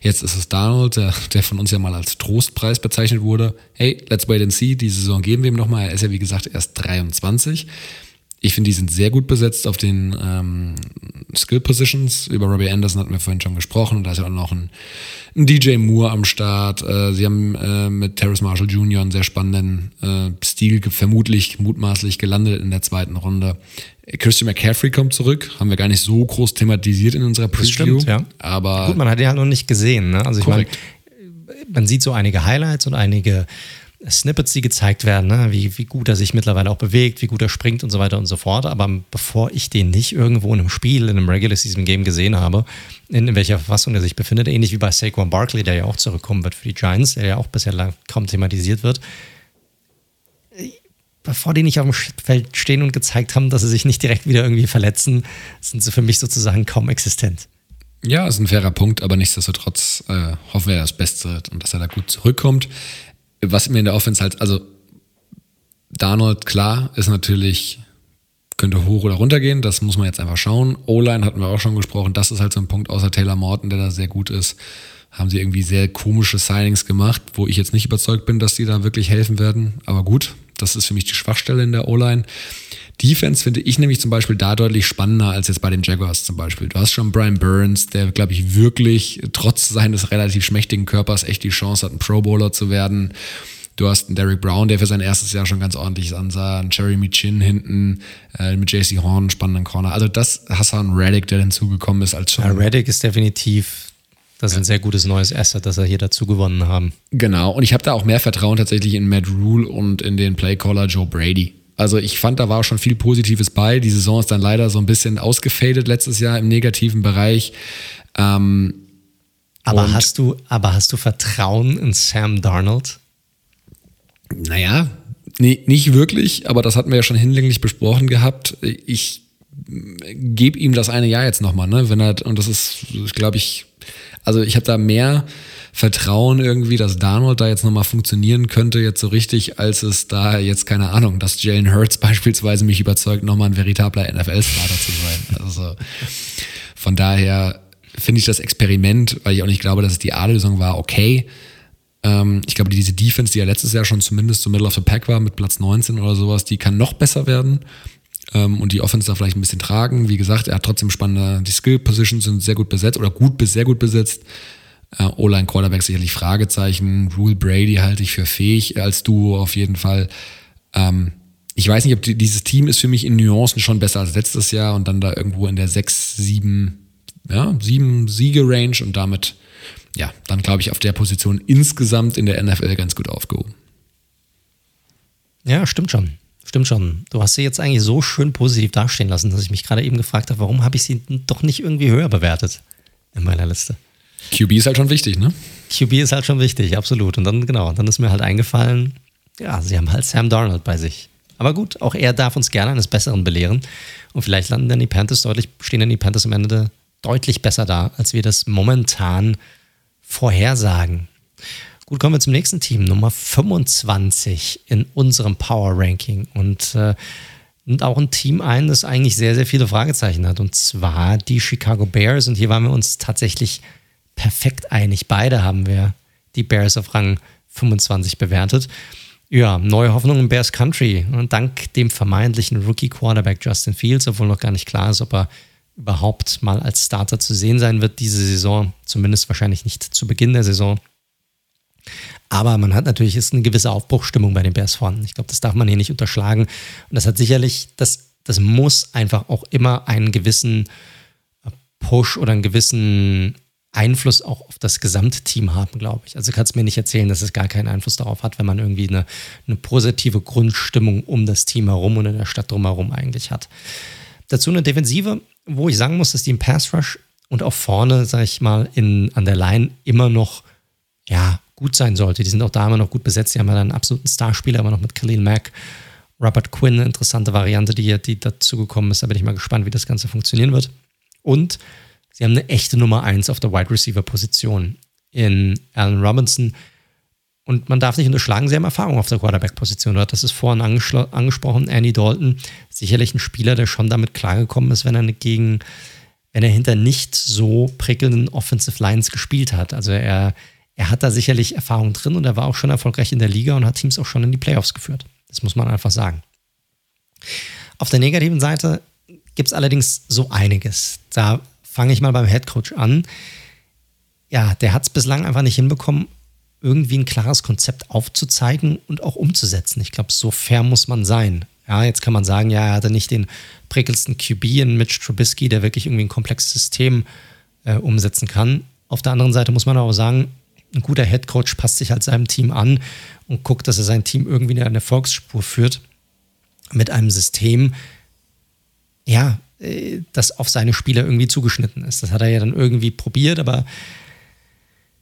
Jetzt ist es Darnold, der, der von uns ja mal als Trostpreis bezeichnet wurde. Hey, let's wait and see. Die Saison geben wir ihm nochmal. Er ist ja, wie gesagt, erst 23. Ich finde, die sind sehr gut besetzt auf den ähm, Skill Positions. Über Robbie Anderson hatten wir vorhin schon gesprochen. Da ist ja auch noch ein, ein DJ Moore am Start. Äh, sie haben äh, mit Terrace Marshall Jr. einen sehr spannenden äh, Stil, vermutlich mutmaßlich gelandet in der zweiten Runde. Christian McCaffrey kommt zurück. Haben wir gar nicht so groß thematisiert in unserer Preview. Stimmt, ja. Aber Gut, man hat ihn halt noch nicht gesehen. Ne? Also ich meine, man sieht so einige Highlights und einige Snippets, die gezeigt werden, ne? wie, wie gut er sich mittlerweile auch bewegt, wie gut er springt und so weiter und so fort. Aber bevor ich den nicht irgendwo in einem Spiel, in einem Regular Season Game gesehen habe, in, in welcher Verfassung er sich befindet, ähnlich wie bei Saquon Barkley, der ja auch zurückkommen wird für die Giants, der ja auch bisher lang, kaum thematisiert wird, bevor die nicht auf dem Feld stehen und gezeigt haben, dass sie sich nicht direkt wieder irgendwie verletzen, sind sie für mich sozusagen kaum existent. Ja, ist ein fairer Punkt, aber nichtsdestotrotz äh, hoffen wir das Beste und dass er da gut zurückkommt was mir in der Offense halt, also Darnold, klar, ist natürlich könnte hoch oder runter gehen. Das muss man jetzt einfach schauen. O-Line hatten wir auch schon gesprochen. Das ist halt so ein Punkt, außer Taylor Morton, der da sehr gut ist. Haben sie irgendwie sehr komische Signings gemacht, wo ich jetzt nicht überzeugt bin, dass die da wirklich helfen werden. Aber gut, das ist für mich die Schwachstelle in der O-Line. Defense finde ich nämlich zum Beispiel da deutlich spannender als jetzt bei den Jaguars zum Beispiel. Du hast schon Brian Burns, der, glaube ich, wirklich trotz seines relativ schmächtigen Körpers echt die Chance hat, ein Pro Bowler zu werden. Du hast einen Derek Brown, der für sein erstes Jahr schon ganz ordentlich ansah, einen Jeremy Chin hinten, äh, mit JC Horn, einen spannenden Corner. Also das Hassan Reddick, der hinzugekommen ist als schon. Ja, Reddick ist definitiv das ist ein sehr gutes neues Asset, das er hier dazu gewonnen haben. Genau, und ich habe da auch mehr Vertrauen tatsächlich in Matt Rule und in den Playcaller Joe Brady. Also ich fand, da war schon viel Positives bei. Die Saison ist dann leider so ein bisschen ausgefadet letztes Jahr im negativen Bereich. Ähm, aber hast du, aber hast du Vertrauen in Sam Darnold? Naja, nee, nicht wirklich, aber das hatten wir ja schon hinlänglich besprochen gehabt. Ich gebe ihm das eine Jahr jetzt nochmal, ne? Wenn er, und das ist, glaube ich, also ich habe da mehr Vertrauen irgendwie, dass Darnold da jetzt nochmal funktionieren könnte, jetzt so richtig, als es da jetzt, keine Ahnung, dass Jalen Hurts <laughs> beispielsweise mich überzeugt, nochmal ein veritabler NFL-Starter zu sein. Also von daher finde ich das Experiment, weil ich auch nicht glaube, dass es die A-Lösung war, okay. Ähm, ich glaube, diese Defense, die ja letztes Jahr schon zumindest so Middle of the Pack war, mit Platz 19 oder sowas, die kann noch besser werden ähm, und die Offense da vielleicht ein bisschen tragen. Wie gesagt, er hat trotzdem spannende, die Skill-Positions sind sehr gut besetzt oder gut bis sehr gut besetzt. Äh, O-Line Quarterback sicherlich Fragezeichen. Rule Brady halte ich für fähig als Duo auf jeden Fall. Ähm, ich weiß nicht, ob die, dieses Team ist für mich in Nuancen schon besser als letztes Jahr und dann da irgendwo in der 6, 7, ja, 7 Siege-Range und damit, ja, dann glaube ich auf der Position insgesamt in der NFL ganz gut aufgehoben. Ja, stimmt schon. Stimmt schon. Du hast sie jetzt eigentlich so schön positiv dastehen lassen, dass ich mich gerade eben gefragt habe, warum habe ich sie doch nicht irgendwie höher bewertet in meiner Liste. QB ist halt schon wichtig, ne? QB ist halt schon wichtig, absolut. Und dann, genau, dann ist mir halt eingefallen, ja, sie haben halt Sam Darnold bei sich. Aber gut, auch er darf uns gerne eines Besseren belehren. Und vielleicht landen dann die Panthers deutlich, stehen dann die Panthers am Ende deutlich besser da, als wir das momentan vorhersagen. Gut, kommen wir zum nächsten Team, Nummer 25 in unserem Power Ranking. Und äh, nimmt auch ein Team ein, das eigentlich sehr, sehr viele Fragezeichen hat. Und zwar die Chicago Bears. Und hier waren wir uns tatsächlich perfekt einig. Beide haben wir die Bears auf Rang 25 bewertet. Ja, neue Hoffnung im Bears Country. Und dank dem vermeintlichen Rookie-Quarterback Justin Fields, obwohl noch gar nicht klar ist, ob er überhaupt mal als Starter zu sehen sein wird diese Saison. Zumindest wahrscheinlich nicht zu Beginn der Saison. Aber man hat natürlich ist eine gewisse Aufbruchstimmung bei den Bears vorhanden. Ich glaube, das darf man hier nicht unterschlagen. Und das hat sicherlich, das, das muss einfach auch immer einen gewissen Push oder einen gewissen Einfluss auch auf das Gesamtteam haben, glaube ich. Also kannst mir nicht erzählen, dass es gar keinen Einfluss darauf hat, wenn man irgendwie eine, eine positive Grundstimmung um das Team herum und in der Stadt drumherum eigentlich hat. Dazu eine Defensive, wo ich sagen muss, dass die im Pass Rush und auch vorne, sage ich mal, in, an der Line immer noch ja, gut sein sollte. Die sind auch da immer noch gut besetzt. Die haben ja einen absoluten Starspieler, aber noch mit Khalil Mack. Robert Quinn, eine interessante Variante, die, die dazu gekommen ist. Da bin ich mal gespannt, wie das Ganze funktionieren wird. Und Sie haben eine echte Nummer 1 auf der Wide Receiver Position in Allen Robinson. Und man darf nicht unterschlagen, sie haben Erfahrung auf der Quarterback-Position. Du hattest es vorhin angesprochen, Andy Dalton, sicherlich ein Spieler, der schon damit klargekommen ist, wenn er gegen, wenn er hinter nicht so prickelnden Offensive Lines gespielt hat. Also er, er hat da sicherlich Erfahrung drin und er war auch schon erfolgreich in der Liga und hat Teams auch schon in die Playoffs geführt. Das muss man einfach sagen. Auf der negativen Seite gibt es allerdings so einiges. Da fange ich mal beim Head Coach an. Ja, der hat es bislang einfach nicht hinbekommen, irgendwie ein klares Konzept aufzuzeigen und auch umzusetzen. Ich glaube, so fair muss man sein. Ja, jetzt kann man sagen, ja, er hatte nicht den prickelsten QB in Mitch Trubisky, der wirklich irgendwie ein komplexes System äh, umsetzen kann. Auf der anderen Seite muss man aber sagen, ein guter Head Coach passt sich halt seinem Team an und guckt, dass er sein Team irgendwie in eine Erfolgsspur führt mit einem System, ja, das auf seine Spieler irgendwie zugeschnitten ist. Das hat er ja dann irgendwie probiert, aber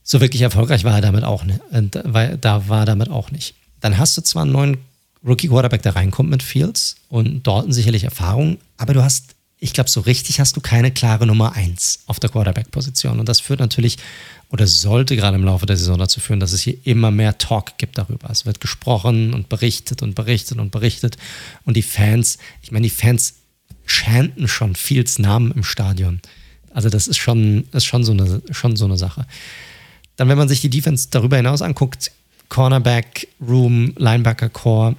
so wirklich erfolgreich war er damit auch nicht. Äh, da war damit auch nicht. Dann hast du zwar einen neuen Rookie-Quarterback, der reinkommt mit Fields und Dalton sicherlich Erfahrung, aber du hast, ich glaube, so richtig hast du keine klare Nummer 1 auf der Quarterback-Position. Und das führt natürlich oder sollte gerade im Laufe der Saison dazu führen, dass es hier immer mehr Talk gibt darüber. Es wird gesprochen und berichtet und berichtet und berichtet. Und die Fans, ich meine, die Fans chanten schon Fields Namen im Stadion. Also das ist schon, ist schon, so eine, schon so eine Sache. Dann, wenn man sich die Defense darüber hinaus anguckt, Cornerback, Room, Linebacker Core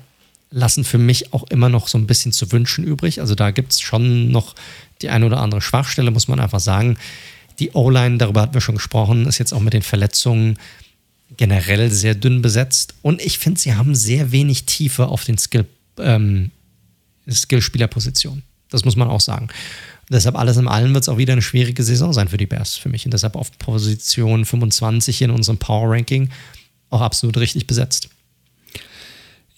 lassen für mich auch immer noch so ein bisschen zu wünschen übrig. Also da gibt es schon noch die eine oder andere Schwachstelle, muss man einfach sagen. Die O-Line, darüber hatten wir schon gesprochen, ist jetzt auch mit den Verletzungen generell sehr dünn besetzt. Und ich finde, sie haben sehr wenig Tiefe auf den Skill, ähm, Skill-Spielerpositionen. Das muss man auch sagen. Deshalb alles in allem wird es auch wieder eine schwierige Saison sein für die Bears für mich. Und deshalb auf Position 25 in unserem Power Ranking auch absolut richtig besetzt.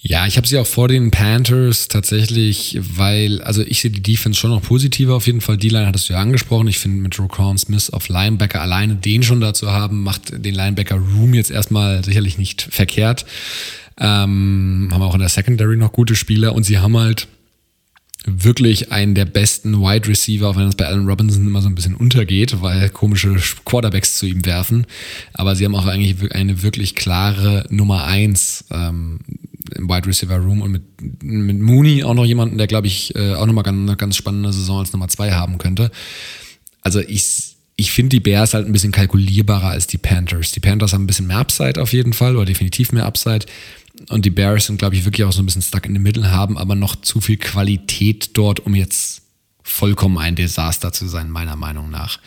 Ja, ich habe sie auch vor den Panthers tatsächlich, weil, also ich sehe die Defense schon noch positiver auf jeden Fall. Die Line hattest du ja angesprochen. Ich finde mit Roquan Smith auf Linebacker alleine den schon dazu haben, macht den Linebacker Room jetzt erstmal sicherlich nicht verkehrt. Ähm, haben auch in der Secondary noch gute Spieler und sie haben halt wirklich einen der besten Wide Receiver, auch wenn das bei Allen Robinson immer so ein bisschen untergeht, weil komische Quarterbacks zu ihm werfen. Aber sie haben auch eigentlich eine wirklich klare Nummer eins ähm, im Wide Receiver Room und mit, mit Mooney auch noch jemanden, der, glaube ich, äh, auch nochmal eine ganz spannende Saison als Nummer zwei haben könnte. Also ich, ich finde die Bears halt ein bisschen kalkulierbarer als die Panthers. Die Panthers haben ein bisschen mehr Upside auf jeden Fall oder definitiv mehr Upside. Und die Bears sind, glaube ich, wirklich auch so ein bisschen stuck in the middle, haben aber noch zu viel Qualität dort, um jetzt vollkommen ein Desaster zu sein, meiner Meinung nach.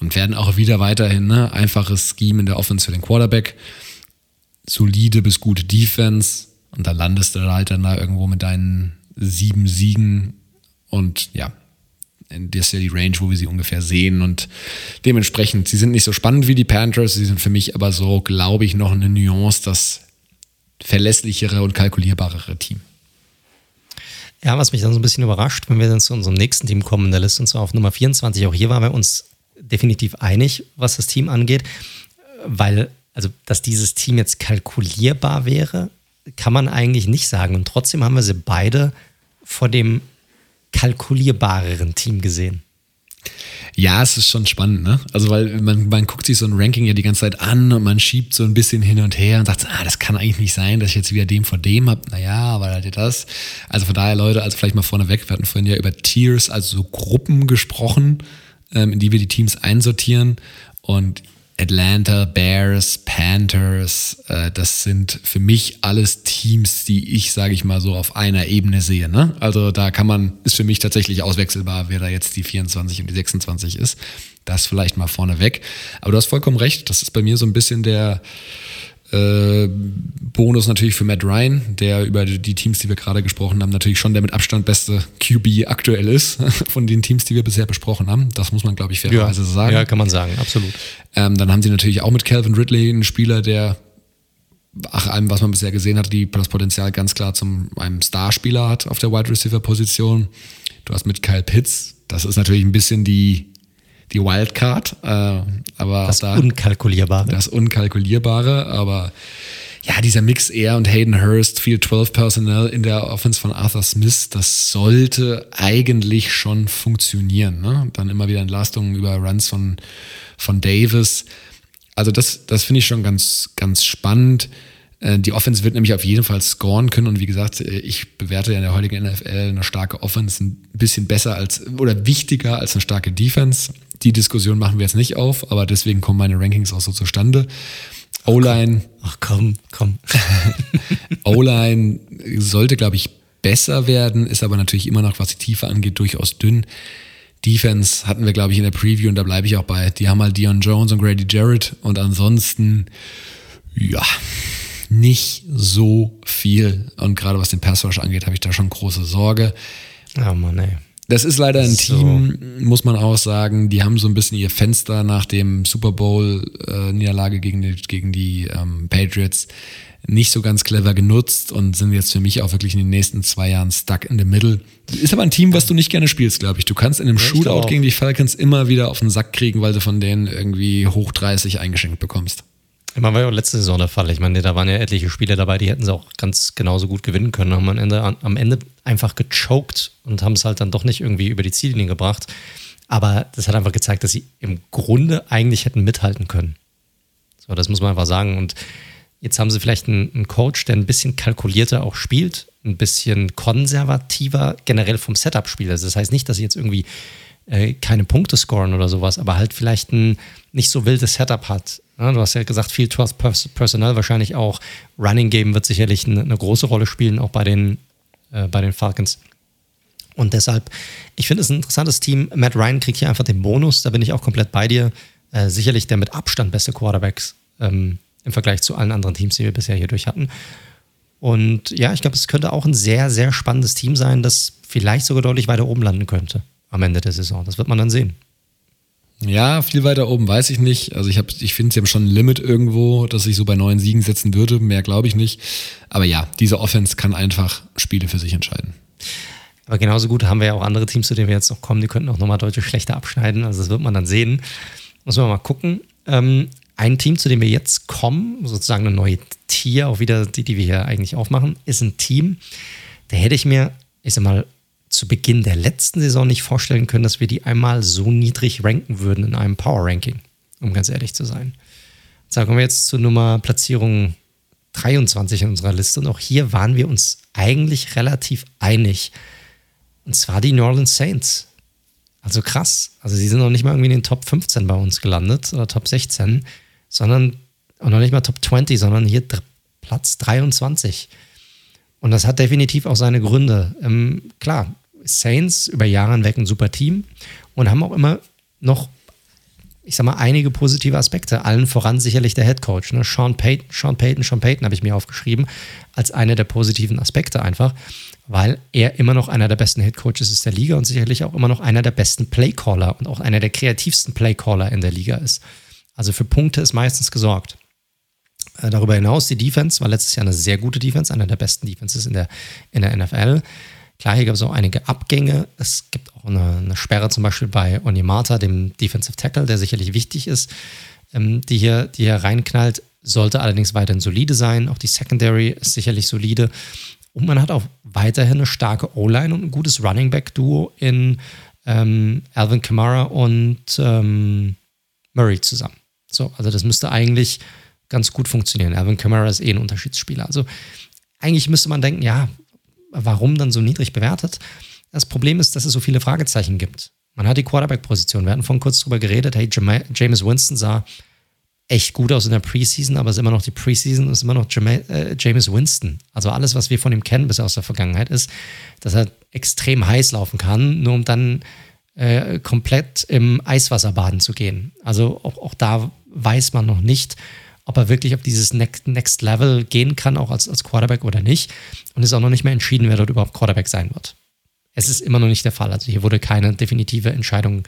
Und werden auch wieder weiterhin ne, einfaches Scheme in der Offense für den Quarterback, solide bis gute Defense. Und dann landest du halt dann da irgendwo mit deinen sieben Siegen. Und ja, das ist ja die Range, wo wir sie ungefähr sehen. Und dementsprechend, sie sind nicht so spannend wie die Panthers, sie sind für mich aber so, glaube ich, noch eine Nuance, das verlässlichere und kalkulierbarere Team. Ja, was mich dann so ein bisschen überrascht, wenn wir dann zu unserem nächsten Team kommen in der Liste, und zwar auf Nummer 24, auch hier waren wir uns definitiv einig, was das Team angeht, weil, also, dass dieses Team jetzt kalkulierbar wäre, kann man eigentlich nicht sagen. Und trotzdem haben wir sie beide vor dem kalkulierbareren Team gesehen. Ja, es ist schon spannend, ne? Also, weil man, man guckt sich so ein Ranking ja die ganze Zeit an und man schiebt so ein bisschen hin und her und sagt, ah, das kann eigentlich nicht sein, dass ich jetzt wieder dem vor dem habe. Naja, aber halt das. Also von daher, Leute, also vielleicht mal vorneweg, wir hatten vorhin ja über Tiers, also so Gruppen gesprochen, ähm, in die wir die Teams einsortieren. Und Atlanta, Bears, Panthers, äh, das sind für mich alles Teams, die ich, sage ich mal, so auf einer Ebene sehe. Ne? Also da kann man, ist für mich tatsächlich auswechselbar, wer da jetzt die 24 und die 26 ist. Das vielleicht mal vorneweg. Aber du hast vollkommen recht, das ist bei mir so ein bisschen der, äh, Bonus natürlich für Matt Ryan, der über die Teams, die wir gerade gesprochen haben, natürlich schon der mit Abstand beste QB aktuell ist <laughs> von den Teams, die wir bisher besprochen haben. Das muss man, glaube ich, fairerweise ja, sagen. Ja, kann man sagen, absolut. Ähm, dann haben sie natürlich auch mit Calvin Ridley einen Spieler, der ach, allem, was man bisher gesehen hat, die das Potenzial ganz klar zum einem Starspieler hat auf der Wide Receiver Position. Du hast mit Kyle Pitts, das ist natürlich ein bisschen die die Wildcard. Äh, aber das da, Unkalkulierbare. Das Unkalkulierbare, aber ja, dieser Mix Air und Hayden Hurst, Field 12 Personnel in der Offense von Arthur Smith, das sollte eigentlich schon funktionieren. Ne? Dann immer wieder Entlastungen über Runs von, von Davis. Also das, das finde ich schon ganz, ganz spannend. Äh, die Offense wird nämlich auf jeden Fall scoren können. Und wie gesagt, äh, ich bewerte ja in der heutigen NFL eine starke Offense ein bisschen besser als oder wichtiger als eine starke Defense. Die Diskussion machen wir jetzt nicht auf, aber deswegen kommen meine Rankings auch so zustande. O-Line. Ach komm, komm. <laughs> O-Line sollte, glaube ich, besser werden, ist aber natürlich immer noch, was die Tiefe angeht, durchaus dünn. Defense hatten wir, glaube ich, in der Preview und da bleibe ich auch bei. Die haben halt Dion Jones und Grady Jarrett und ansonsten, ja, nicht so viel. Und gerade was den Pass Rush angeht, habe ich da schon große Sorge. Oh Mann, ey. Das ist leider ein so. Team, muss man auch sagen, die haben so ein bisschen ihr Fenster nach dem Super Bowl-Niederlage äh, gegen die, gegen die ähm, Patriots nicht so ganz clever genutzt und sind jetzt für mich auch wirklich in den nächsten zwei Jahren stuck in the middle. Ist aber ein Team, was du nicht gerne spielst, glaube ich. Du kannst in einem ja, Shootout gegen die Falcons immer wieder auf den Sack kriegen, weil du von denen irgendwie hoch 30 eingeschenkt bekommst. Ich meine, war ja auch letzte Saison der Fall. Ich meine, da waren ja etliche Spiele dabei, die hätten sie auch ganz genauso gut gewinnen können. Haben am Ende, am Ende einfach gechoked und haben es halt dann doch nicht irgendwie über die Ziellinie gebracht. Aber das hat einfach gezeigt, dass sie im Grunde eigentlich hätten mithalten können. So, das muss man einfach sagen. Und jetzt haben sie vielleicht einen, einen Coach, der ein bisschen kalkulierter auch spielt ein bisschen konservativer generell vom Setup spielt. Also das heißt nicht, dass sie jetzt irgendwie äh, keine Punkte scoren oder sowas, aber halt vielleicht ein nicht so wildes Setup hat. Ja, du hast ja gesagt, viel Trust Personal wahrscheinlich auch. Running Game wird sicherlich eine, eine große Rolle spielen, auch bei den, äh, bei den Falcons. Und deshalb, ich finde es ein interessantes Team. Matt Ryan kriegt hier einfach den Bonus, da bin ich auch komplett bei dir. Äh, sicherlich der mit Abstand beste Quarterbacks ähm, im Vergleich zu allen anderen Teams, die wir bisher hier durch hatten. Und ja, ich glaube, es könnte auch ein sehr, sehr spannendes Team sein, das vielleicht sogar deutlich weiter oben landen könnte am Ende der Saison. Das wird man dann sehen. Ja, viel weiter oben weiß ich nicht. Also ich, ich finde, sie haben schon ein Limit irgendwo, dass ich so bei neun Siegen setzen würde. Mehr glaube ich nicht. Aber ja, diese Offense kann einfach Spiele für sich entscheiden. Aber genauso gut haben wir ja auch andere Teams, zu denen wir jetzt noch kommen, die könnten auch nochmal deutlich schlechter abschneiden. Also das wird man dann sehen. Muss man mal gucken. Ähm, ein Team, zu dem wir jetzt kommen, sozusagen eine neue Tier, auch wieder die, die wir hier eigentlich aufmachen, ist ein Team, da hätte ich mir, ich sag mal, zu Beginn der letzten Saison nicht vorstellen können, dass wir die einmal so niedrig ranken würden in einem Power Ranking, um ganz ehrlich zu sein. Sagen wir jetzt zur Nummer Platzierung 23 in unserer Liste und auch hier waren wir uns eigentlich relativ einig. Und zwar die New Orleans Saints. Also krass. Also sie sind noch nicht mal irgendwie in den Top 15 bei uns gelandet oder Top 16, sondern auch noch nicht mal Top 20, sondern hier Platz 23. Und das hat definitiv auch seine Gründe. Ähm, klar, Saints über Jahre hinweg ein super Team und haben auch immer noch, ich sag mal, einige positive Aspekte. Allen voran sicherlich der Head Coach. Ne? Sean Payton, Sean Payton, Sean Payton habe ich mir aufgeschrieben, als einer der positiven Aspekte einfach, weil er immer noch einer der besten Head Coaches ist der Liga und sicherlich auch immer noch einer der besten Playcaller und auch einer der kreativsten Playcaller in der Liga ist. Also für Punkte ist meistens gesorgt. Äh, darüber hinaus, die Defense war letztes Jahr eine sehr gute Defense, einer der besten Defenses in der, in der NFL. Klar, hier gab es auch einige Abgänge. Es gibt auch eine, eine Sperre zum Beispiel bei Onyemata, dem Defensive Tackle, der sicherlich wichtig ist, ähm, die, hier, die hier reinknallt. Sollte allerdings weiterhin solide sein. Auch die Secondary ist sicherlich solide. Und man hat auch weiterhin eine starke O-Line und ein gutes Running Back-Duo in ähm, Alvin Kamara und ähm, Murray zusammen. So, also das müsste eigentlich ganz gut funktionieren. Alvin Kamara ist eh ein Unterschiedsspieler. Also eigentlich müsste man denken, ja, warum dann so niedrig bewertet? Das Problem ist, dass es so viele Fragezeichen gibt. Man hat die Quarterback-Position. Wir hatten vorhin kurz drüber geredet. Hey, James Winston sah echt gut aus in der Preseason, aber es ist immer noch die Preseason, ist immer noch äh, James Winston. Also alles, was wir von ihm kennen bisher aus der Vergangenheit, ist, dass er extrem heiß laufen kann, nur um dann äh, komplett im Eiswasser baden zu gehen. Also auch, auch da weiß man noch nicht, ob er wirklich auf dieses Next, Next Level gehen kann, auch als, als Quarterback oder nicht. Und ist auch noch nicht mehr entschieden, wer dort überhaupt Quarterback sein wird. Es ist immer noch nicht der Fall. Also hier wurde keine definitive Entscheidung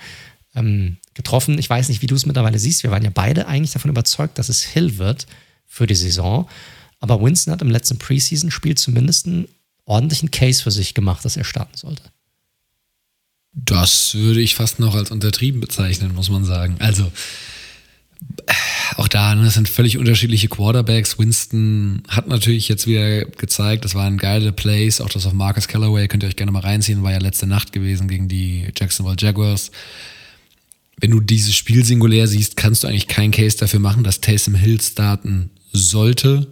ähm, getroffen. Ich weiß nicht, wie du es mittlerweile siehst. Wir waren ja beide eigentlich davon überzeugt, dass es Hill wird für die Saison. Aber Winston hat im letzten Preseason-Spiel zumindest einen ordentlichen Case für sich gemacht, dass er starten sollte. Das würde ich fast noch als untertrieben bezeichnen, muss man sagen. Also, auch da, ne, das sind völlig unterschiedliche Quarterbacks. Winston hat natürlich jetzt wieder gezeigt, das waren geile Plays, auch das auf Marcus Callaway, könnt ihr euch gerne mal reinziehen, war ja letzte Nacht gewesen gegen die Jacksonville Jaguars. Wenn du dieses Spiel singulär siehst, kannst du eigentlich keinen Case dafür machen, dass Taysom Hill starten sollte.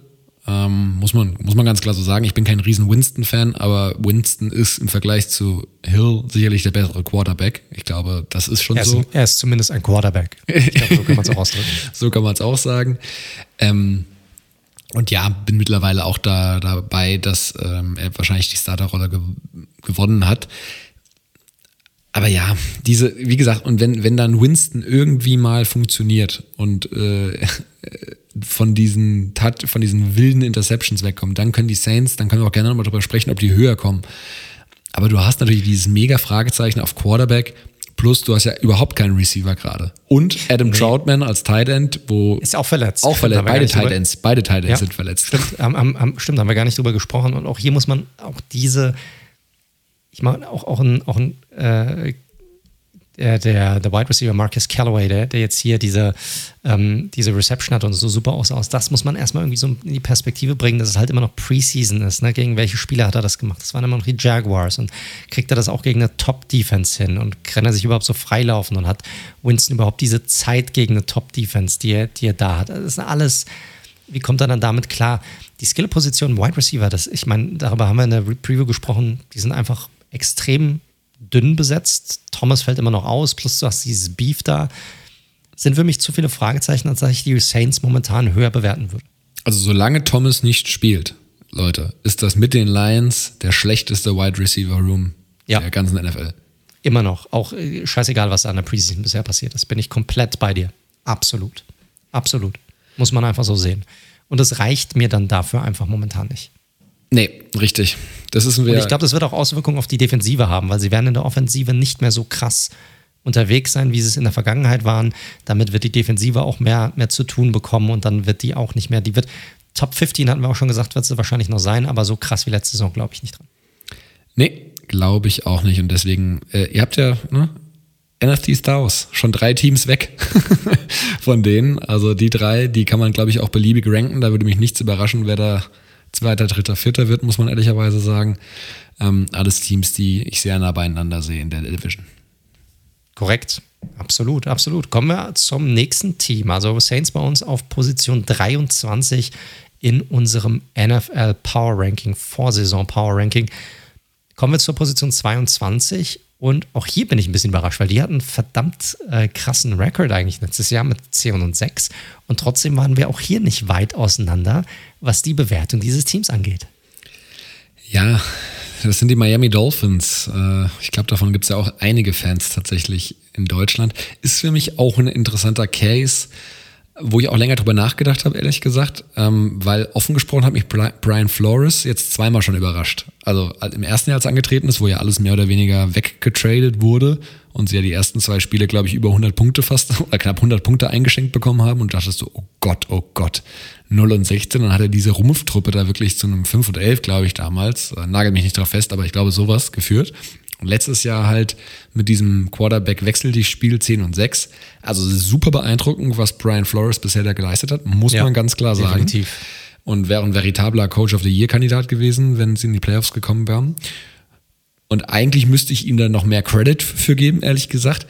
Ähm, muss, man, muss man ganz klar so sagen. Ich bin kein riesen Winston-Fan, aber Winston ist im Vergleich zu Hill sicherlich der bessere Quarterback. Ich glaube, das ist schon er ist, so. Er ist zumindest ein Quarterback. Ich glaube, so kann man es auch ausdrücken. <laughs> so kann man es auch sagen. Ähm, und ja, bin mittlerweile auch da dabei, dass ähm, er wahrscheinlich die Starterrolle ge gewonnen hat. Aber ja, diese, wie gesagt, und wenn, wenn dann Winston irgendwie mal funktioniert und äh, <laughs> von diesen, von diesen wilden Interceptions wegkommen, dann können die Saints, dann können wir auch gerne nochmal darüber sprechen, ob die höher kommen. Aber du hast natürlich dieses mega Fragezeichen auf Quarterback, plus du hast ja überhaupt keinen Receiver gerade. Und Adam nee. Troutman als Tight End, wo. Ist auch verletzt. Auch verletzt. Beide Tight Ends, beide Tight Ends ja, sind verletzt. Stimmt, haben, haben, stimmt, haben wir gar nicht drüber gesprochen. Und auch hier muss man auch diese, ich meine, auch, auch ein, auch ein äh, der, der, der Wide Receiver Marcus Callaway, der, der jetzt hier diese, ähm, diese Reception hat und so super aussah, das muss man erstmal irgendwie so in die Perspektive bringen, dass es halt immer noch Preseason ist. Ne? Gegen welche Spieler hat er das gemacht? Das waren immer noch die Jaguars und kriegt er das auch gegen eine Top-Defense hin und kann er sich überhaupt so freilaufen und hat Winston überhaupt diese Zeit gegen eine Top-Defense, die er, die er da hat? Das ist alles wie kommt er dann damit klar? Die Skill-Position Wide Receiver, das, ich meine, darüber haben wir in der Preview gesprochen, die sind einfach extrem dünn besetzt. Thomas fällt immer noch aus, plus du hast dieses Beef da. Sind für mich zu viele Fragezeichen, als dass ich die Saints momentan höher bewerten würde. Also solange Thomas nicht spielt, Leute, ist das mit den Lions der schlechteste Wide Receiver Room ja. der ganzen NFL. Immer noch. Auch äh, scheißegal, was da an der Preseason bisher passiert ist. Bin ich komplett bei dir. Absolut. Absolut. Muss man einfach so sehen. Und das reicht mir dann dafür einfach momentan nicht. Nee, richtig. Das ist ein Und ich glaube, das wird auch Auswirkungen auf die Defensive haben, weil sie werden in der Offensive nicht mehr so krass unterwegs sein, wie sie es in der Vergangenheit waren. Damit wird die Defensive auch mehr, mehr zu tun bekommen und dann wird die auch nicht mehr, die wird Top 15, hatten wir auch schon gesagt, wird sie wahrscheinlich noch sein, aber so krass wie letzte Saison glaube ich nicht dran. Nee, glaube ich auch nicht. Und deswegen, äh, ihr habt ja ne, NFT Stars, schon drei Teams weg <laughs> von denen. Also die drei, die kann man, glaube ich, auch beliebig ranken. Da würde mich nichts überraschen, wer da Zweiter, Dritter, Vierter wird, muss man ehrlicherweise sagen. Ähm, alles Teams, die ich sehr nah beieinander sehe in der Division. Korrekt. Absolut, absolut. Kommen wir zum nächsten Team. Also Saints bei uns auf Position 23 in unserem NFL Power Ranking, Vorsaison Power Ranking. Kommen wir zur Position 22 und auch hier bin ich ein bisschen überrascht, weil die hatten einen verdammt äh, krassen Rekord eigentlich letztes Jahr mit 10 und 6. Und trotzdem waren wir auch hier nicht weit auseinander, was die Bewertung dieses Teams angeht. Ja, das sind die Miami Dolphins. Äh, ich glaube, davon gibt es ja auch einige Fans tatsächlich in Deutschland. Ist für mich auch ein interessanter Case wo ich auch länger drüber nachgedacht habe, ehrlich gesagt, ähm, weil offen gesprochen hat mich Brian Flores jetzt zweimal schon überrascht. Also im ersten Jahr, als angetreten ist, wo ja alles mehr oder weniger weggetradet wurde und sie ja die ersten zwei Spiele, glaube ich, über 100 Punkte fast <laughs> oder knapp 100 Punkte eingeschenkt bekommen haben und dachtest du, oh Gott, oh Gott, 0 und 16. Dann hat er diese Rumpftruppe da wirklich zu einem 5 und 11, glaube ich, damals, äh, nagel mich nicht drauf fest, aber ich glaube sowas geführt. Letztes Jahr halt mit diesem Quarterback-Wechsel die Spiel 10 und 6. Also super beeindruckend, was Brian Flores bisher da geleistet hat, muss ja, man ganz klar sagen. Definitiv. Und wäre ein veritabler Coach of the Year-Kandidat gewesen, wenn sie in die Playoffs gekommen wären. Und eigentlich müsste ich ihm da noch mehr Credit für geben, ehrlich gesagt.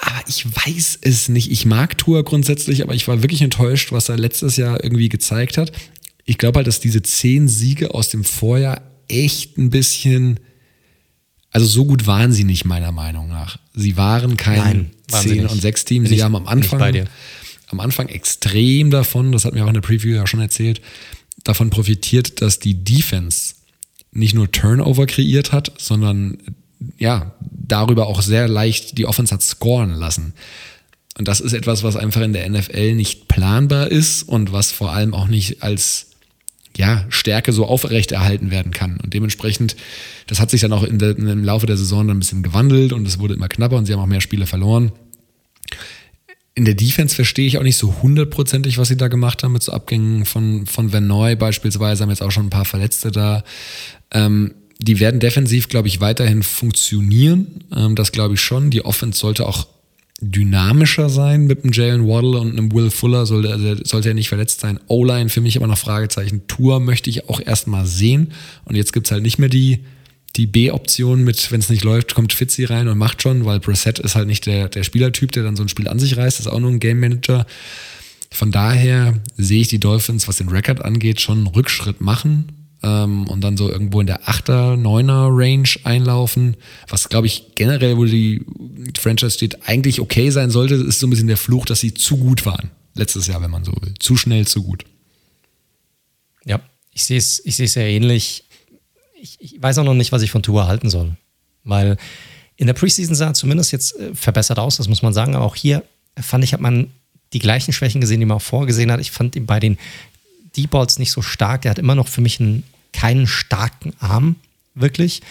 Aber ich weiß es nicht. Ich mag Tour grundsätzlich, aber ich war wirklich enttäuscht, was er letztes Jahr irgendwie gezeigt hat. Ich glaube halt, dass diese zehn Siege aus dem Vorjahr echt ein bisschen also so gut waren sie nicht, meiner Meinung nach. Sie waren kein Nein, 10 und 6 Team. Sie haben am Anfang, am Anfang extrem davon, das hat mir auch in der Preview ja schon erzählt, davon profitiert, dass die Defense nicht nur Turnover kreiert hat, sondern ja, darüber auch sehr leicht die Offense hat scoren lassen. Und das ist etwas, was einfach in der NFL nicht planbar ist und was vor allem auch nicht als ja, Stärke so aufrechterhalten werden kann. Und dementsprechend, das hat sich dann auch in der, im Laufe der Saison dann ein bisschen gewandelt und es wurde immer knapper und sie haben auch mehr Spiele verloren. In der Defense verstehe ich auch nicht so hundertprozentig, was sie da gemacht haben mit so Abgängen von, von Noy beispielsweise, haben jetzt auch schon ein paar Verletzte da. Ähm, die werden defensiv, glaube ich, weiterhin funktionieren. Ähm, das glaube ich schon. Die Offense sollte auch dynamischer sein mit einem Jalen Waddle und einem Will Fuller, sollte, also sollte er nicht verletzt sein. O-Line für mich immer noch Fragezeichen. Tour möchte ich auch erstmal sehen. Und jetzt gibt's halt nicht mehr die, die B-Option mit, wenn es nicht läuft, kommt Fitzy rein und macht schon, weil Brissett ist halt nicht der, der Spielertyp, der dann so ein Spiel an sich reißt, ist auch nur ein Game Manager. Von daher sehe ich die Dolphins, was den Record angeht, schon einen Rückschritt machen ähm, und dann so irgendwo in der 8er, 9er Range einlaufen, was glaube ich generell, wo die Franchise steht, eigentlich okay sein sollte, ist so ein bisschen der Fluch, dass sie zu gut waren. Letztes Jahr, wenn man so will. Zu schnell, zu gut. Ja, ich sehe es ich sehr ähnlich. Ich, ich, weiß auch noch nicht, was ich von Tour halten soll. Weil in der Preseason sah er zumindest jetzt äh, verbessert aus, das muss man sagen. Aber auch hier fand ich, hat man die gleichen Schwächen gesehen, die man auch vorgesehen hat. Ich fand ihn bei den Deep Balls nicht so stark. Er hat immer noch für mich einen, keinen starken Arm, wirklich.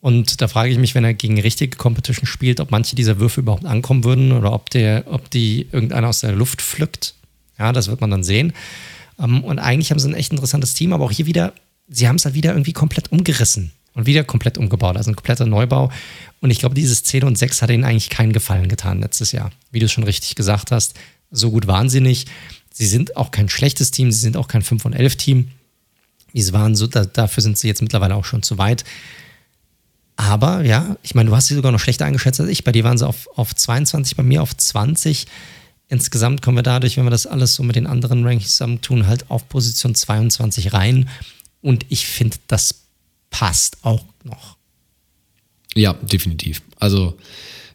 Und da frage ich mich, wenn er gegen richtige Competition spielt, ob manche dieser Würfe überhaupt ankommen würden oder ob, der, ob die irgendeiner aus der Luft pflückt. Ja, das wird man dann sehen. Ähm, und eigentlich haben sie ein echt interessantes Team, aber auch hier wieder, sie haben es halt wieder irgendwie komplett umgerissen und wieder komplett umgebaut, also ein kompletter Neubau. Und ich glaube, dieses 10 und 6 hat ihnen eigentlich keinen Gefallen getan letztes Jahr. Wie du schon richtig gesagt hast, so gut nicht. Sie sind auch kein schlechtes Team, sie sind auch kein 5 und 11 Team. Die waren so, da, dafür sind sie jetzt mittlerweile auch schon zu weit. Aber ja, ich meine, du hast sie sogar noch schlechter eingeschätzt als ich. Bei dir waren sie auf, auf 22, bei mir auf 20. insgesamt kommen wir dadurch, wenn wir das alles so mit den anderen Rankings zusammentun, halt auf Position 22 rein. Und ich finde, das passt auch noch. Ja, definitiv. Also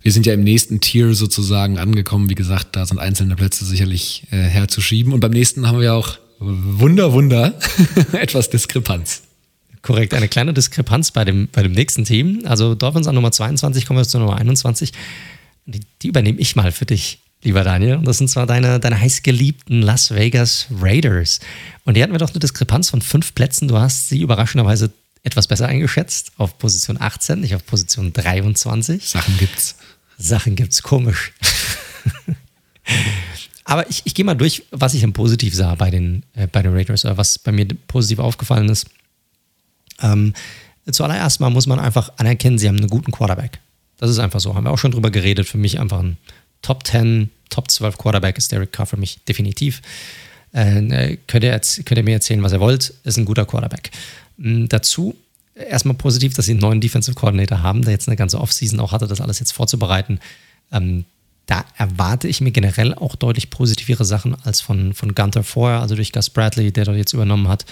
wir sind ja im nächsten Tier sozusagen angekommen. Wie gesagt, da sind einzelne Plätze sicherlich äh, herzuschieben. Und beim nächsten haben wir auch Wunder, Wunder, <laughs> etwas Diskrepanz. Korrekt, eine kleine Diskrepanz bei dem, bei dem nächsten Team. Also Dolphins an Nummer 22, kommen wir zu Nummer 21. Die, die übernehme ich mal für dich, lieber Daniel. Und das sind zwar deine, deine heißgeliebten Las Vegas Raiders. Und die hatten wir doch eine Diskrepanz von fünf Plätzen. Du hast sie überraschenderweise etwas besser eingeschätzt, auf Position 18, nicht auf Position 23. Sachen gibt's. Sachen gibt's, komisch. <laughs> Aber ich, ich gehe mal durch, was ich im Positiv sah bei den, äh, bei den Raiders oder was bei mir positiv aufgefallen ist. Ähm, zuallererst mal muss man einfach anerkennen, sie haben einen guten Quarterback. Das ist einfach so. Haben wir auch schon drüber geredet. Für mich einfach ein Top 10, Top 12 Quarterback ist Derek Carr für mich definitiv. Äh, könnt, ihr, könnt ihr mir erzählen, was ihr wollt, ist ein guter Quarterback. Ähm, dazu erstmal positiv, dass sie einen neuen Defensive Coordinator haben, der jetzt eine ganze Offseason auch hatte, das alles jetzt vorzubereiten. Ähm, da erwarte ich mir generell auch deutlich positivere Sachen als von, von Gunther vorher, also durch Gus Bradley, der dort jetzt übernommen hat.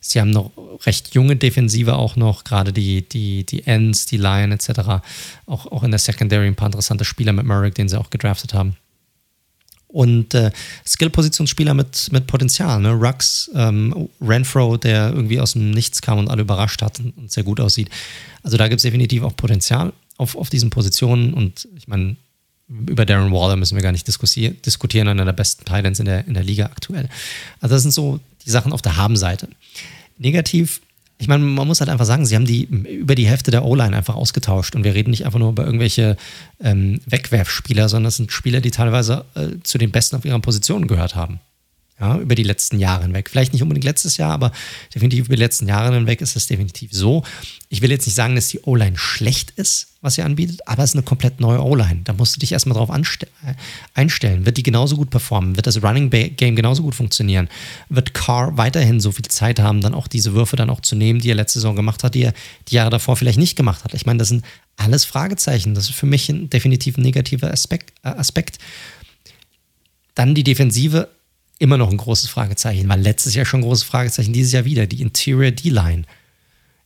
Sie haben noch recht junge Defensive auch noch, gerade die, die, die Ends, die Lion etc. Auch, auch in der Secondary ein paar interessante Spieler mit Merrick, den sie auch gedraftet haben und äh, Skill-Positionsspieler mit, mit Potenzial. Ne? Rux, ähm, Renfro, der irgendwie aus dem Nichts kam und alle überrascht hat und, und sehr gut aussieht. Also da gibt es definitiv auch Potenzial auf, auf diesen Positionen und ich meine, über Darren Waller müssen wir gar nicht diskutieren, einer der besten Titans in der, in der Liga aktuell. Also das sind so die Sachen auf der Habenseite. Negativ ich meine, man muss halt einfach sagen, sie haben die über die Hälfte der O-Line einfach ausgetauscht. Und wir reden nicht einfach nur über irgendwelche ähm, Wegwerfspieler, sondern das sind Spieler, die teilweise äh, zu den Besten auf ihren Positionen gehört haben ja, über die letzten Jahre hinweg. Vielleicht nicht unbedingt letztes Jahr, aber definitiv über die letzten Jahre hinweg ist es definitiv so. Ich will jetzt nicht sagen, dass die O-Line schlecht ist, was sie anbietet, aber es ist eine komplett neue O-Line. Da musst du dich erstmal drauf äh, einstellen. Wird die genauso gut performen? Wird das Running Game genauso gut funktionieren? Wird Carr weiterhin so viel Zeit haben, dann auch diese Würfe dann auch zu nehmen, die er letzte Saison gemacht hat, die er die Jahre davor vielleicht nicht gemacht hat? Ich meine, das sind alles Fragezeichen. Das ist für mich ein definitiv ein negativer. Äh, Aspekt. Dann die Defensive immer noch ein großes Fragezeichen. War letztes Jahr schon ein großes Fragezeichen, dieses Jahr wieder. Die Interior D-Line.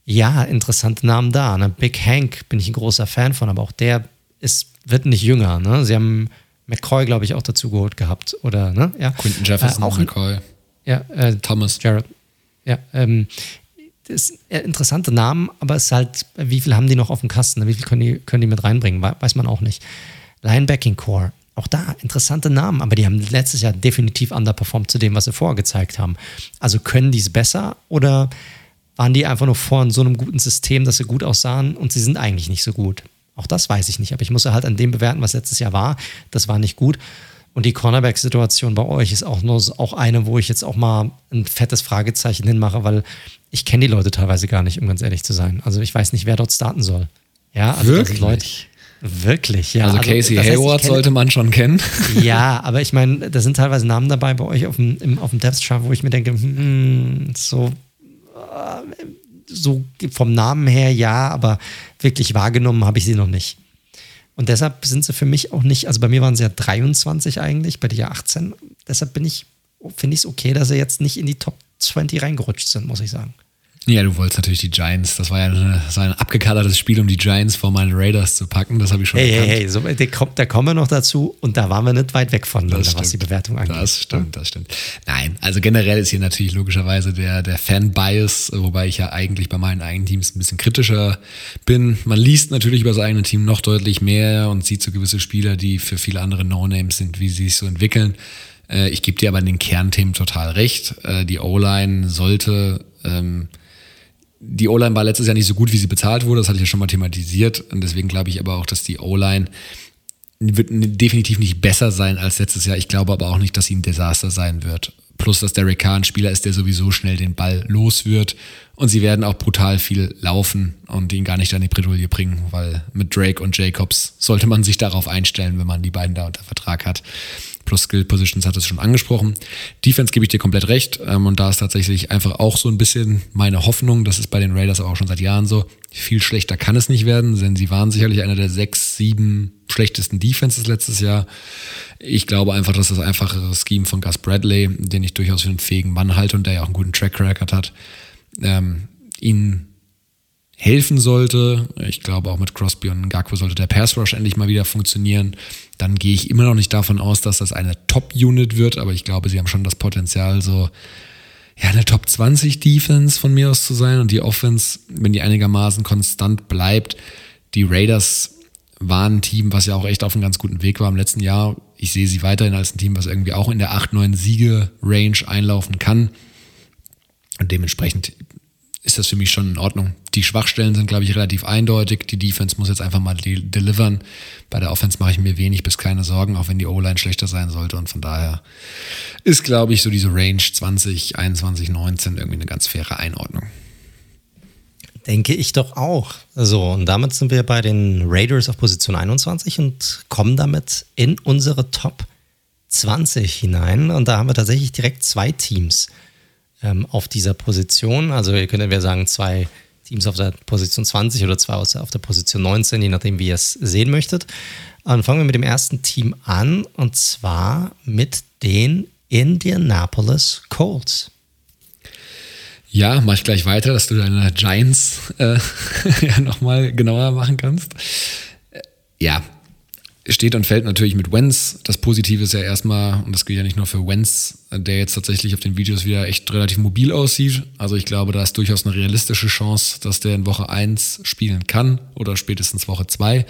Ja, interessante Namen da. Ne? Big Hank bin ich ein großer Fan von, aber auch der ist, wird nicht jünger. Ne? Sie haben McCoy, glaube ich, auch dazu geholt gehabt. Oder, ne? Ja. Quinton Jefferson, äh, auch McCoy. Ja, äh, Thomas. Jared. Ja, ähm, das ist interessante Namen, aber es ist halt, wie viel haben die noch auf dem Kasten? Ne? Wie viel können die, können die mit reinbringen? Weiß man auch nicht. Linebacking Core auch da interessante Namen, aber die haben letztes Jahr definitiv underperformed zu dem, was sie vorher gezeigt haben. Also können die es besser oder waren die einfach nur vor in so einem guten System, dass sie gut aussahen und sie sind eigentlich nicht so gut? Auch das weiß ich nicht, aber ich muss halt an dem bewerten, was letztes Jahr war. Das war nicht gut. Und die Cornerback-Situation bei euch ist auch nur auch eine, wo ich jetzt auch mal ein fettes Fragezeichen hinmache, weil ich kenne die Leute teilweise gar nicht, um ganz ehrlich zu sein. Also ich weiß nicht, wer dort starten soll. Ja, also Wirklich? Leute, Wirklich, ja. Also, also Casey heißt, Hayward sollte man schon kennen. <laughs> Ja, aber ich meine, da sind teilweise Namen dabei bei euch auf dem, im, auf dem Depth Chart, wo ich mir denke, hm, so, äh, so vom Namen her ja, aber wirklich wahrgenommen habe ich sie noch nicht. Und deshalb sind sie für mich auch nicht, also bei mir waren sie ja 23 eigentlich, bei dir ja 18. Deshalb bin ich, finde ich es okay, dass sie jetzt nicht in die Top 20 reingerutscht sind, muss ich sagen. Ja, du wolltest natürlich die Giants. Das war ja eine, das war ein abgekadertes Spiel, um die Giants vor meine Raiders zu packen. Das habe ich schon hey, erkannt. Hey, hey, so, da, kommt, da kommen wir noch dazu und da waren wir nicht weit weg von, das was die Bewertung angeht. Das stimmt, das stimmt. Nein, also generell ist hier natürlich logischerweise der, der Fan-Bias, wobei ich ja eigentlich bei meinen eigenen Teams ein bisschen kritischer bin. Man liest natürlich über das eigene Team noch deutlich mehr und sieht so gewisse Spieler, die für viele andere No-Names sind, wie sie sich so entwickeln. Äh, ich gebe dir aber in den Kernthemen total recht. Äh, die O-Line sollte ähm, die O-Line war letztes Jahr nicht so gut, wie sie bezahlt wurde. Das hatte ich ja schon mal thematisiert. Und deswegen glaube ich aber auch, dass die O-Line wird definitiv nicht besser sein als letztes Jahr. Ich glaube aber auch nicht, dass sie ein Desaster sein wird. Plus, dass Derek Carr ein Spieler ist, der sowieso schnell den Ball los wird. Und sie werden auch brutal viel laufen und ihn gar nicht an die Bredouille bringen, weil mit Drake und Jacobs sollte man sich darauf einstellen, wenn man die beiden da unter Vertrag hat plus Skill Positions hat es schon angesprochen. Defense gebe ich dir komplett recht. Ähm, und da ist tatsächlich einfach auch so ein bisschen meine Hoffnung. Das ist bei den Raiders auch schon seit Jahren so. Viel schlechter kann es nicht werden, denn sie waren sicherlich einer der sechs, sieben schlechtesten Defenses letztes Jahr. Ich glaube einfach, dass das einfachere Scheme von Gus Bradley, den ich durchaus für einen fähigen Mann halte und der ja auch einen guten Track Record hat, ähm, ihn helfen sollte. Ich glaube auch mit Crosby und Gakpo sollte der Pass Rush endlich mal wieder funktionieren. Dann gehe ich immer noch nicht davon aus, dass das eine Top-Unit wird, aber ich glaube, sie haben schon das Potenzial, so ja, eine Top 20 Defense von mir aus zu sein und die Offense, wenn die einigermaßen konstant bleibt. Die Raiders waren ein Team, was ja auch echt auf einem ganz guten Weg war im letzten Jahr. Ich sehe sie weiterhin als ein Team, was irgendwie auch in der 8-9 Siege-Range einlaufen kann. Und dementsprechend ist das für mich schon in Ordnung. Die Schwachstellen sind, glaube ich, relativ eindeutig. Die Defense muss jetzt einfach mal de delivern. Bei der Offense mache ich mir wenig bis keine Sorgen, auch wenn die O-Line schlechter sein sollte. Und von daher ist, glaube ich, so diese Range 20, 21, 19 irgendwie eine ganz faire Einordnung. Denke ich doch auch. So, und damit sind wir bei den Raiders auf Position 21 und kommen damit in unsere Top 20 hinein. Und da haben wir tatsächlich direkt zwei Teams ähm, auf dieser Position. Also ihr könnt entweder sagen, zwei Teams auf der Position 20 oder zwei auf der Position 19, je nachdem, wie ihr es sehen möchtet. Dann fangen wir mit dem ersten Team an und zwar mit den Indianapolis Colts. Ja, mach ich gleich weiter, dass du deine Giants äh, <laughs> ja nochmal genauer machen kannst. Ja, steht und fällt natürlich mit Wenz. Das Positive ist ja erstmal, und das gilt ja nicht nur für Wenz, der jetzt tatsächlich auf den Videos wieder echt relativ mobil aussieht. Also ich glaube, da ist durchaus eine realistische Chance, dass der in Woche 1 spielen kann oder spätestens Woche 2.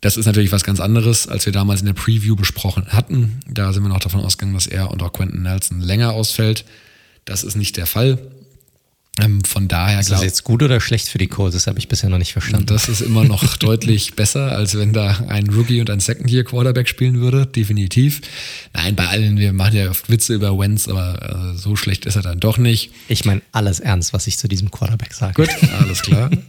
Das ist natürlich was ganz anderes, als wir damals in der Preview besprochen hatten. Da sind wir noch davon ausgegangen, dass er und auch Quentin Nelson länger ausfällt. Das ist nicht der Fall. Ähm, von daher Ist das jetzt gut oder schlecht für die Colts? Das habe ich bisher noch nicht verstanden. Das ist immer noch <laughs> deutlich besser, als wenn da ein Rookie und ein Second-Year-Quarterback spielen würde, definitiv. Nein, bei allen, wir machen ja oft Witze über Wentz, aber äh, so schlecht ist er dann doch nicht. Ich meine alles ernst, was ich zu diesem Quarterback sage. Gut, alles klar. <laughs>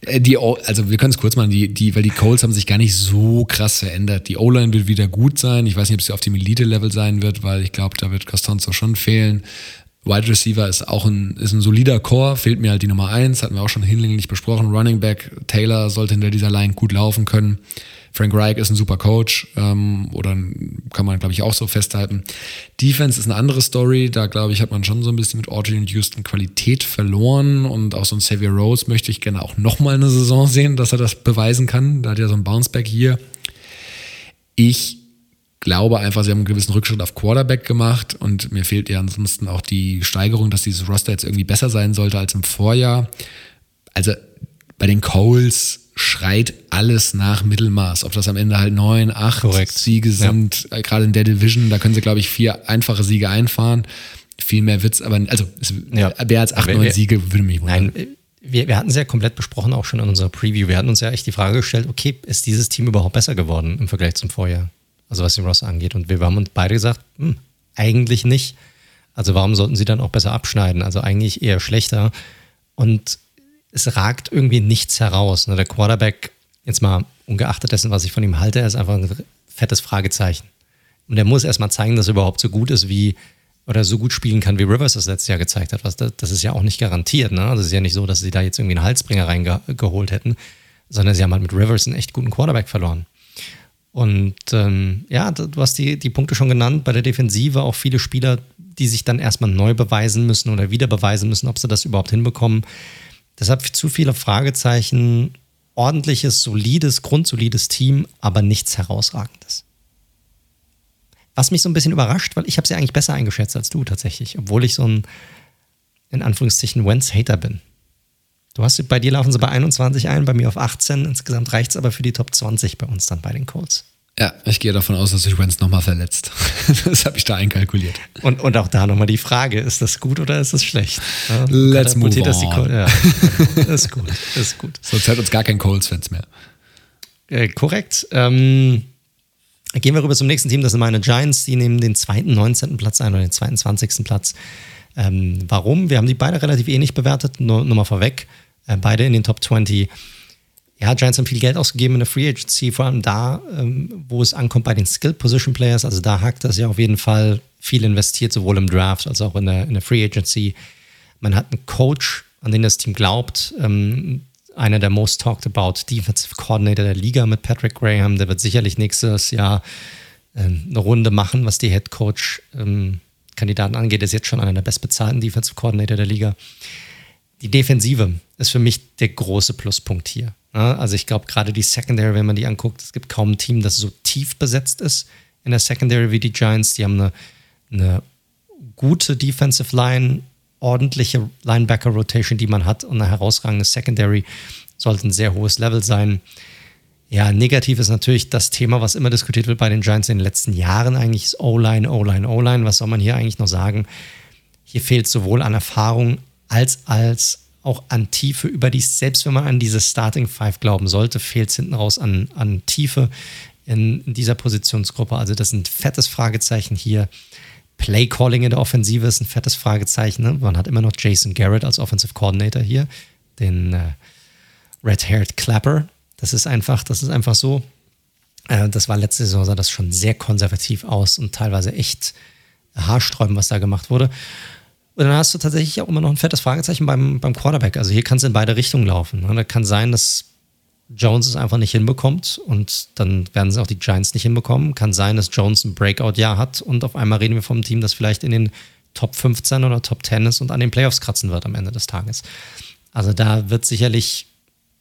Äh, die, also wir können es kurz machen, die, die, weil die Colts haben sich gar nicht so krass verändert. Die O-Line wird wieder gut sein. Ich weiß nicht, ob sie auf dem Elite-Level sein wird, weil ich glaube, da wird Costanzo schon fehlen. Wide Receiver ist auch ein, ist ein solider Core, fehlt mir halt die Nummer eins, hatten wir auch schon hinlänglich besprochen. Running Back, Taylor sollte hinter dieser Line gut laufen können. Frank Reich ist ein super Coach, ähm, oder kann man, glaube ich, auch so festhalten. Defense ist eine andere Story, da glaube ich, hat man schon so ein bisschen mit Audrey und Houston Qualität verloren und auch so ein Xavier Rose möchte ich gerne auch nochmal eine Saison sehen, dass er das beweisen kann. Da hat er so ein Bounceback hier. Ich glaube einfach, sie haben einen gewissen Rückschritt auf Quarterback gemacht und mir fehlt ja ansonsten auch die Steigerung, dass dieses Roster jetzt irgendwie besser sein sollte als im Vorjahr. Also bei den Coles schreit alles nach Mittelmaß. Ob das am Ende halt neun, acht Korrekt. Siege sind, ja. Äh, gerade in der Division, da können sie, glaube ich, vier einfache Siege einfahren. Viel mehr Witz, aber also ja. mehr als acht, neun Siege würde mich wundern. Nein, wir, wir hatten es ja komplett besprochen, auch schon in unserer Preview. Wir hatten uns ja echt die Frage gestellt, okay, ist dieses Team überhaupt besser geworden im Vergleich zum Vorjahr? Also was den Ross angeht. Und wir haben uns beide gesagt, hm, eigentlich nicht. Also warum sollten sie dann auch besser abschneiden? Also eigentlich eher schlechter. Und es ragt irgendwie nichts heraus. Ne? Der Quarterback, jetzt mal ungeachtet dessen, was ich von ihm halte, ist einfach ein fettes Fragezeichen. Und er muss erstmal zeigen, dass er überhaupt so gut ist wie, oder so gut spielen kann, wie Rivers das letztes Jahr gezeigt hat. Was, das, das ist ja auch nicht garantiert. Ne? Also es ist ja nicht so, dass sie da jetzt irgendwie einen Halsbringer reingeholt hätten, sondern sie haben halt mit Rivers einen echt guten Quarterback verloren. Und ähm, ja, du hast die, die Punkte schon genannt. Bei der Defensive auch viele Spieler, die sich dann erstmal neu beweisen müssen oder wieder beweisen müssen, ob sie das überhaupt hinbekommen. Deshalb zu viele Fragezeichen. Ordentliches, solides, grundsolides Team, aber nichts Herausragendes. Was mich so ein bisschen überrascht, weil ich habe sie eigentlich besser eingeschätzt als du tatsächlich, obwohl ich so ein, in Anführungszeichen, Wentz-Hater bin. Du hast bei dir laufen sie bei 21 ein, bei mir auf 18. Insgesamt reicht es aber für die Top 20 bei uns dann bei den Colts. Ja, ich gehe davon aus, dass sich Wentz nochmal verletzt. <laughs> das habe ich da einkalkuliert. Und, und auch da nochmal die Frage, ist das gut oder ist das schlecht? Ja, Let's move on. Das, ja, ist gut, ist gut. <laughs> Sonst hört uns gar kein Colts-Fans mehr. Äh, korrekt. Ähm, gehen wir rüber zum nächsten Team, das sind meine Giants. Die nehmen den zweiten 19. Platz ein oder den zweiten 20. Platz. Ähm, warum? Wir haben die beide relativ ähnlich bewertet, nur, nur mal vorweg. Äh, beide in den Top 20. Ja, Giants haben viel Geld ausgegeben in der Free Agency, vor allem da, ähm, wo es ankommt bei den Skill Position Players. Also da hakt das ja auf jeden Fall viel investiert, sowohl im Draft als auch in der, in der Free Agency. Man hat einen Coach, an den das Team glaubt. Ähm, einer der most talked about Defensive Coordinator der Liga mit Patrick Graham. Der wird sicherlich nächstes Jahr äh, eine Runde machen, was die Head Coach ähm, Kandidaten angeht. Er ist jetzt schon einer der bestbezahlten Defensive Coordinator der Liga. Die Defensive ist für mich der große Pluspunkt hier. Also ich glaube, gerade die Secondary, wenn man die anguckt, es gibt kaum ein Team, das so tief besetzt ist in der Secondary wie die Giants. Die haben eine, eine gute Defensive Line, ordentliche Linebacker-Rotation, die man hat und eine herausragende Secondary sollte ein sehr hohes Level sein. Ja, negativ ist natürlich das Thema, was immer diskutiert wird bei den Giants in den letzten Jahren eigentlich, ist O-Line, O-Line, O-Line. Was soll man hier eigentlich noch sagen? Hier fehlt sowohl an Erfahrung als als auch an Tiefe über die, selbst wenn man an diese Starting Five glauben sollte, fehlt es hinten raus an, an Tiefe in, in dieser Positionsgruppe. Also das ist ein fettes Fragezeichen hier. Play Calling in der Offensive ist ein fettes Fragezeichen. Ne? Man hat immer noch Jason Garrett als Offensive Coordinator hier, den äh, Red-Haired Clapper. Das ist einfach, das ist einfach so. Äh, das war letzte Saison, sah das schon sehr konservativ aus und teilweise echt haarsträubend, was da gemacht wurde. Und dann hast du tatsächlich auch immer noch ein fettes Fragezeichen beim, beim Quarterback. Also hier kann es in beide Richtungen laufen. Ne? da kann sein, dass Jones es einfach nicht hinbekommt und dann werden es auch die Giants nicht hinbekommen. Kann sein, dass Jones ein Breakout-Jahr hat und auf einmal reden wir vom Team, das vielleicht in den Top 15 oder Top 10 ist und an den Playoffs kratzen wird am Ende des Tages. Also da wird sicherlich,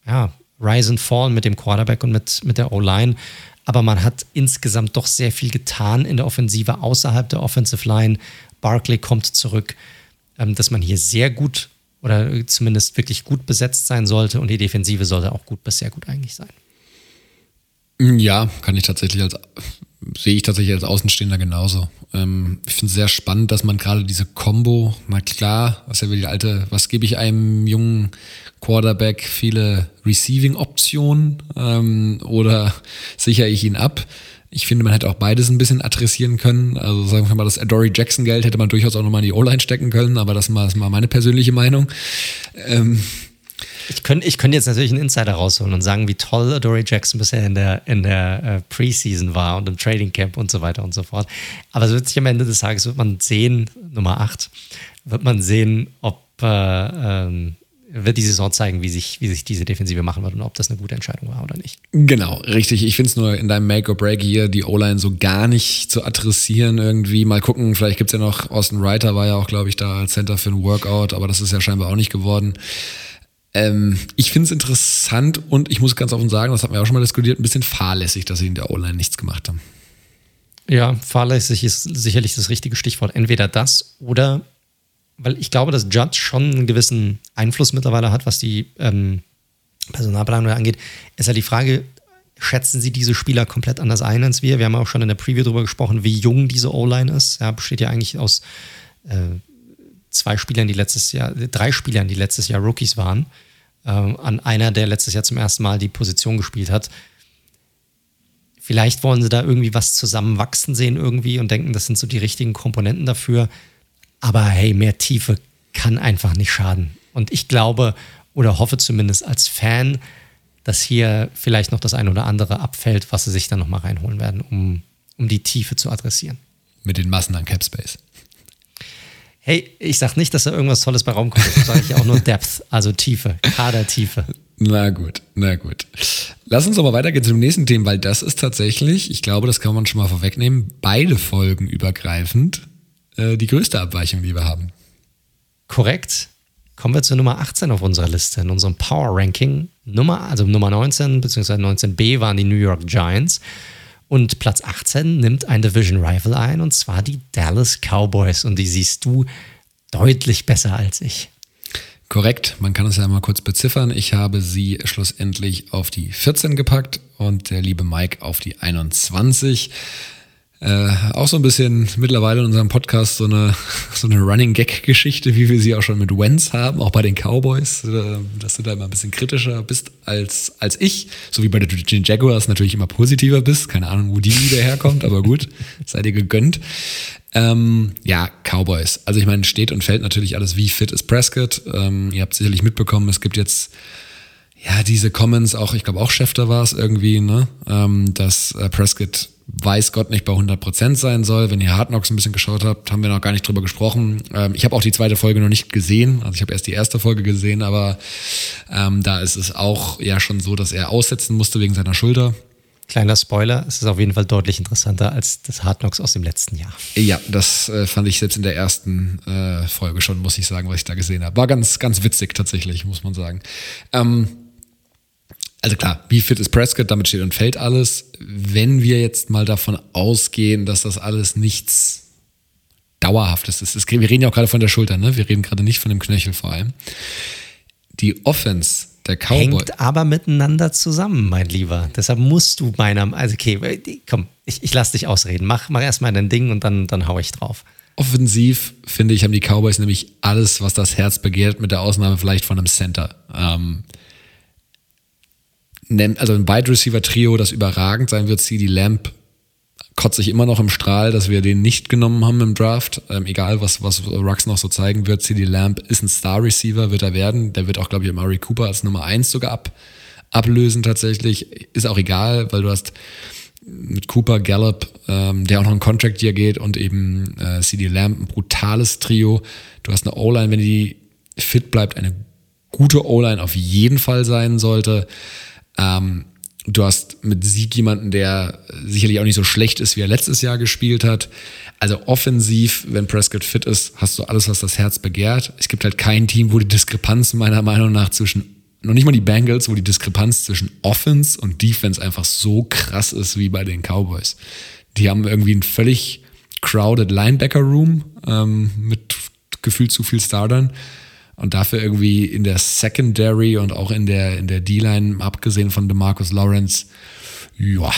ja, Rise and Fall mit dem Quarterback und mit, mit der O-Line. Aber man hat insgesamt doch sehr viel getan in der Offensive außerhalb der Offensive Line. Barkley kommt zurück, dass man hier sehr gut oder zumindest wirklich gut besetzt sein sollte und die Defensive sollte auch gut bis sehr gut eigentlich sein. Ja, kann ich tatsächlich als sehe ich tatsächlich als Außenstehender genauso. Ähm, ich finde es sehr spannend, dass man gerade diese Combo, na klar, was ja die alte, was gebe ich einem jungen Quarterback viele Receiving-Optionen ähm, oder <laughs> sichere ich ihn ab? Ich finde, man hätte auch beides ein bisschen adressieren können. Also sagen wir mal, das Dory Jackson Geld hätte man durchaus auch nochmal in die O-Line stecken können, aber das ist mal meine persönliche Meinung. Ähm, ich könnte ich könnt jetzt natürlich einen Insider rausholen und sagen, wie toll Dory Jackson bisher in der, in der äh, Preseason war und im Trading Camp und so weiter und so fort. Aber es wird sich am Ende des Tages, wird man sehen, Nummer 8, wird man sehen, ob äh, ähm, wird die Saison zeigen, wie sich, wie sich diese Defensive machen wird und ob das eine gute Entscheidung war oder nicht. Genau, richtig. Ich finde es nur in deinem Make or Break hier, die O-Line so gar nicht zu adressieren irgendwie. Mal gucken, vielleicht gibt es ja noch, Austin Reiter war ja auch, glaube ich, da als Center für ein Workout, aber das ist ja scheinbar auch nicht geworden. Ähm, ich finde es interessant und ich muss ganz offen sagen, das hatten wir auch schon mal diskutiert, ein bisschen fahrlässig, dass sie in der O-Line nichts gemacht haben. Ja, fahrlässig ist sicherlich das richtige Stichwort. Entweder das oder weil ich glaube, dass Judge schon einen gewissen Einfluss mittlerweile hat, was die ähm, Personalplanung angeht, ist ja die Frage, schätzen Sie diese Spieler komplett anders ein als wir? Wir haben auch schon in der Preview darüber gesprochen, wie jung diese O-Line ist. Ja, besteht ja eigentlich aus äh, zwei Spielern, die letztes Jahr, drei Spielern, die letztes Jahr Rookies waren, äh, an einer, der letztes Jahr zum ersten Mal die Position gespielt hat. Vielleicht wollen sie da irgendwie was zusammenwachsen sehen irgendwie und denken, das sind so die richtigen Komponenten dafür. Aber hey, mehr Tiefe kann einfach nicht schaden. Und ich glaube oder hoffe zumindest als Fan, dass hier vielleicht noch das eine oder andere abfällt, was sie sich dann nochmal reinholen werden, um, um die Tiefe zu adressieren. Mit den Massen an Capspace. Hey, ich sag nicht, dass da irgendwas Tolles bei Raum kommt. Das sage ich auch nur Depth, also Tiefe, Kadertiefe. Na gut, na gut. Lass uns aber weitergehen zum nächsten Thema, weil das ist tatsächlich, ich glaube, das kann man schon mal vorwegnehmen, beide Folgen übergreifend äh, die größte Abweichung, die wir haben. Korrekt. Kommen wir zur Nummer 18 auf unserer Liste, in unserem Power Ranking. Nummer, also Nummer 19 bzw. 19b waren die New York Giants. Und Platz 18 nimmt ein Division Rival ein, und zwar die Dallas Cowboys. Und die siehst du deutlich besser als ich. Korrekt, man kann es ja mal kurz beziffern. Ich habe sie schlussendlich auf die 14 gepackt und der liebe Mike auf die 21. Äh, auch so ein bisschen mittlerweile in unserem Podcast so eine, <laughs> so eine Running Gag-Geschichte, wie wir sie auch schon mit Wentz haben, auch bei den Cowboys, äh, dass du da immer ein bisschen kritischer bist als, als ich, so wie bei den Jaguars natürlich immer positiver bist. Keine Ahnung, wo die Liebe herkommt, aber gut, <laughs> sei dir gegönnt. Ähm, ja, Cowboys. Also ich meine, steht und fällt natürlich alles, wie fit ist Prescott. Ähm, ihr habt sicherlich mitbekommen, es gibt jetzt ja diese Comments, auch ich glaube auch Schäfter war es irgendwie, ne, ähm, dass äh, Prescott weiß Gott nicht bei 100% sein soll. Wenn ihr Hard Knocks ein bisschen geschaut habt, haben wir noch gar nicht drüber gesprochen. Ähm, ich habe auch die zweite Folge noch nicht gesehen. Also ich habe erst die erste Folge gesehen, aber ähm, da ist es auch ja schon so, dass er aussetzen musste wegen seiner Schulter. Kleiner Spoiler, es ist auf jeden Fall deutlich interessanter als das Hard Knocks aus dem letzten Jahr. Ja, das äh, fand ich selbst in der ersten äh, Folge schon, muss ich sagen, was ich da gesehen habe. War ganz, ganz witzig tatsächlich, muss man sagen. Ähm, also klar, wie fit ist Prescott, damit steht und fällt alles. Wenn wir jetzt mal davon ausgehen, dass das alles nichts Dauerhaftes ist. Wir reden ja auch gerade von der Schulter, ne? Wir reden gerade nicht von dem Knöchel vor allem. Die Offense der Cowboy. Hängt aber miteinander zusammen, mein Lieber. Deshalb musst du meiner, also okay, komm, ich, ich lass dich ausreden. Mach, mach erstmal dein Ding und dann, dann hau ich drauf. Offensiv, finde ich, haben die Cowboys nämlich alles, was das Herz begehrt, mit der Ausnahme vielleicht von einem Center. Ähm, also ein Wide Receiver Trio, das überragend sein wird, CD Lamp kotze ich immer noch im Strahl, dass wir den nicht genommen haben im Draft. Ähm, egal, was, was Rux noch so zeigen wird. CD Lamp ist ein Star-Receiver, wird er werden. Der wird auch, glaube ich, Murray Cooper als Nummer eins sogar ab, ablösen tatsächlich. Ist auch egal, weil du hast mit Cooper, Gallup, ähm, der auch noch ein Contract hier geht und eben äh, CD Lamp, ein brutales Trio. Du hast eine O-Line, wenn die fit bleibt, eine gute O-Line auf jeden Fall sein sollte. Ähm, Du hast mit Sieg jemanden, der sicherlich auch nicht so schlecht ist, wie er letztes Jahr gespielt hat. Also offensiv, wenn Prescott fit ist, hast du alles, was das Herz begehrt. Es gibt halt kein Team, wo die Diskrepanz meiner Meinung nach zwischen, noch nicht mal die Bengals, wo die Diskrepanz zwischen Offense und Defense einfach so krass ist wie bei den Cowboys. Die haben irgendwie einen völlig crowded Linebacker Room ähm, mit gefühlt zu viel Startern und dafür irgendwie in der Secondary und auch in der, in der D-Line, abgesehen von DeMarcus Lawrence, ja,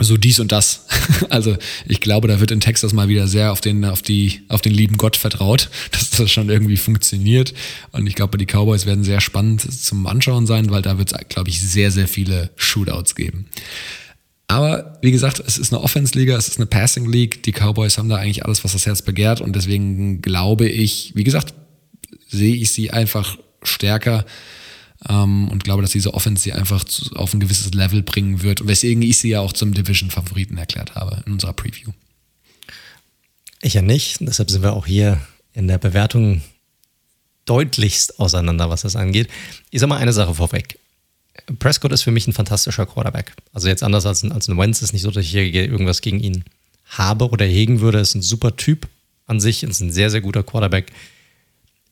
so dies und das. <laughs> Also ich glaube, da wird in Texas mal wieder sehr auf den, auf die, auf den lieben Gott vertraut, <laughs> dass das schon irgendwie funktioniert. Und ich glaube, die Cowboys werden sehr spannend zum Anschauen sein, weil da wird es, glaube ich, sehr, sehr viele Shootouts geben. Aber wie gesagt, es ist eine Offense-Liga, es ist eine Passing-League. Die Cowboys haben da eigentlich alles, was das Herz begehrt. Und deswegen glaube ich, wie gesagt, sehe ich sie einfach stärker ähm, und glaube, dass diese Offense sie einfach zu, auf ein gewisses Level bringen wird. Und weswegen ich sie ja auch zum Division-Favoriten erklärt habe in unserer Preview. Ich ja nicht. Deshalb sind wir auch hier in der Bewertung deutlichst auseinander, was das angeht. Ich sage mal eine Sache vorweg. Prescott ist für mich ein fantastischer Quarterback. Also jetzt anders als ein, als ein Wentz ist nicht so, dass ich hier irgendwas gegen ihn habe oder hegen würde. Er ist ein super Typ an sich, ist ein sehr, sehr guter Quarterback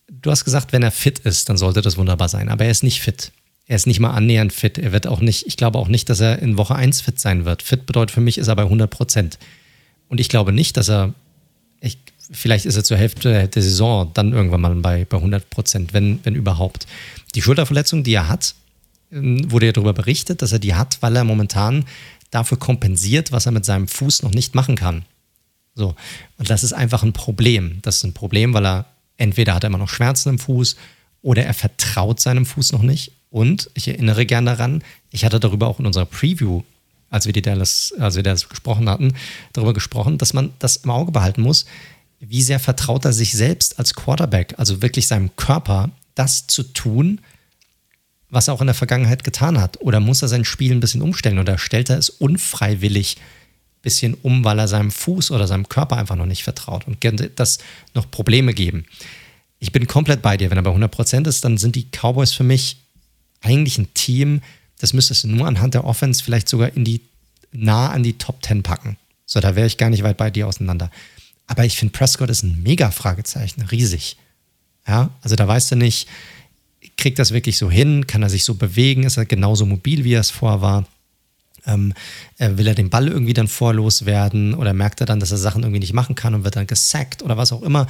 du hast gesagt, wenn er fit ist, dann sollte das wunderbar sein. Aber er ist nicht fit. Er ist nicht mal annähernd fit. Er wird auch nicht, ich glaube auch nicht, dass er in Woche 1 fit sein wird. Fit bedeutet für mich, ist er bei 100 Prozent. Und ich glaube nicht, dass er, ich, vielleicht ist er zur Hälfte der Saison dann irgendwann mal bei, bei 100 Prozent, wenn, wenn überhaupt. Die Schulterverletzung, die er hat, ähm, wurde ja darüber berichtet, dass er die hat, weil er momentan dafür kompensiert, was er mit seinem Fuß noch nicht machen kann. So. Und das ist einfach ein Problem. Das ist ein Problem, weil er entweder hat er immer noch Schmerzen im Fuß oder er vertraut seinem Fuß noch nicht. Und ich erinnere gern daran, ich hatte darüber auch in unserer Preview, als wir, die Dallas, als wir Dallas gesprochen hatten, darüber gesprochen, dass man das im Auge behalten muss, wie sehr vertraut er sich selbst als Quarterback, also wirklich seinem Körper, das zu tun, was er auch in der Vergangenheit getan hat. Oder muss er sein Spiel ein bisschen umstellen oder stellt er es unfreiwillig bisschen um, weil er seinem Fuß oder seinem Körper einfach noch nicht vertraut und könnte das noch Probleme geben. Ich bin komplett bei dir. Wenn er bei 100% ist, dann sind die Cowboys für mich eigentlich ein Team, das müsstest du nur anhand der Offense vielleicht sogar in die, nah an die Top 10 packen. So, da wäre ich gar nicht weit bei dir auseinander. Aber ich finde, Prescott ist ein Mega-Fragezeichen, riesig. Ja, also da weißt du nicht, kriegt das wirklich so hin? Kann er sich so bewegen? Ist er genauso mobil, wie er es vorher war? Ähm, äh, will er den Ball irgendwie dann vorlos werden oder merkt er dann, dass er Sachen irgendwie nicht machen kann und wird dann gesackt oder was auch immer.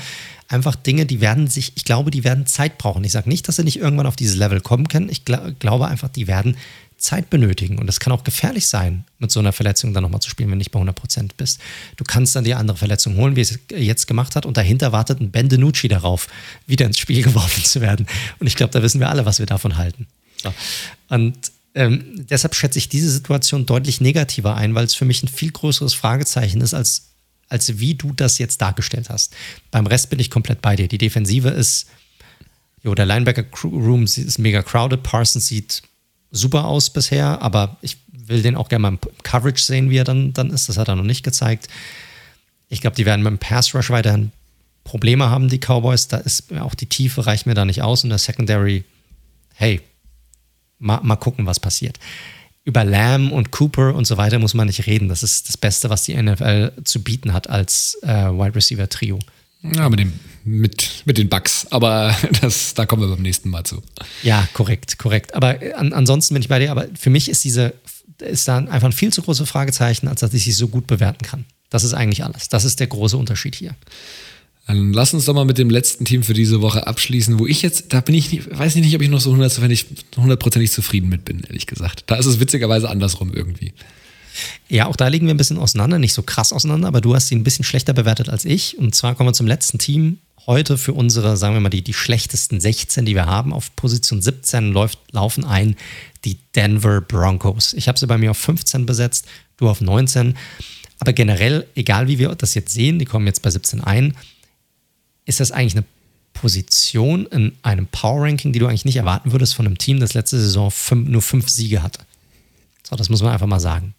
Einfach Dinge, die werden sich, ich glaube, die werden Zeit brauchen. Ich sage nicht, dass sie nicht irgendwann auf dieses Level kommen können. Ich gl glaube einfach, die werden Zeit benötigen. Und das kann auch gefährlich sein, mit so einer Verletzung dann nochmal zu spielen, wenn du nicht bei 100% bist. Du kannst dann die andere Verletzung holen, wie es jetzt gemacht hat. Und dahinter wartet ein Ben DiNucci darauf, wieder ins Spiel <laughs> geworfen zu werden. Und ich glaube, da wissen wir alle, was wir davon halten. So. Und ähm, deshalb schätze ich diese Situation deutlich negativer ein, weil es für mich ein viel größeres Fragezeichen ist, als, als wie du das jetzt dargestellt hast. Beim Rest bin ich komplett bei dir. Die Defensive ist, jo, der Linebacker-Room ist mega crowded. Parsons sieht super aus bisher, aber ich will den auch gerne mal im Coverage sehen, wie er dann, dann ist. Das hat er noch nicht gezeigt. Ich glaube, die werden mit dem Pass Rush weiterhin Probleme haben, die Cowboys. Da ist auch die Tiefe reicht mir da nicht aus und der Secondary, hey, mal, mal gucken, was passiert. Über Lamb und Cooper und so weiter muss man nicht reden. Das ist das Beste, was die NFL zu bieten hat als äh, Wide Receiver Trio. Ja, mit, dem, mit, mit den Bugs. Aber <laughs> das, da kommen wir beim nächsten Mal zu. Ja, korrekt, korrekt. Aber an, ansonsten bin ich bei dir. Aber für mich ist diese, ist da einfach ein viel zu großes Fragezeichen, als dass ich sie so gut bewerten kann. Das ist eigentlich alles. Das ist der große Unterschied hier. Dann lass uns doch mal mit dem letzten Team für diese Woche abschließen, wo ich jetzt, da bin ich, nicht, weiß ich nicht, ob ich noch so hundertprozentig zufrieden mit bin, ehrlich gesagt. Da ist es witzigerweise andersrum irgendwie. Ja, auch da liegen wir ein bisschen auseinander, nicht so krass auseinander, aber du hast sie ein bisschen schlechter bewertet als ich. Und zwar kommen wir zum letzten Team. Heute für unsere, sagen wir mal, die, die schlechtesten 16, die wir haben. Auf Position 17 läuft, laufen ein die Denver Broncos. Ich habe sie bei mir auf 15 besetzt, du auf 19. Aber generell, egal wie wir das jetzt sehen, die kommen jetzt bei 17 ein, ist das eigentlich eine Position in einem Power Ranking, die du eigentlich nicht erwarten würdest von einem Team, das letzte Saison fünf, nur fünf Siege hatte. So, das muss man einfach mal sagen.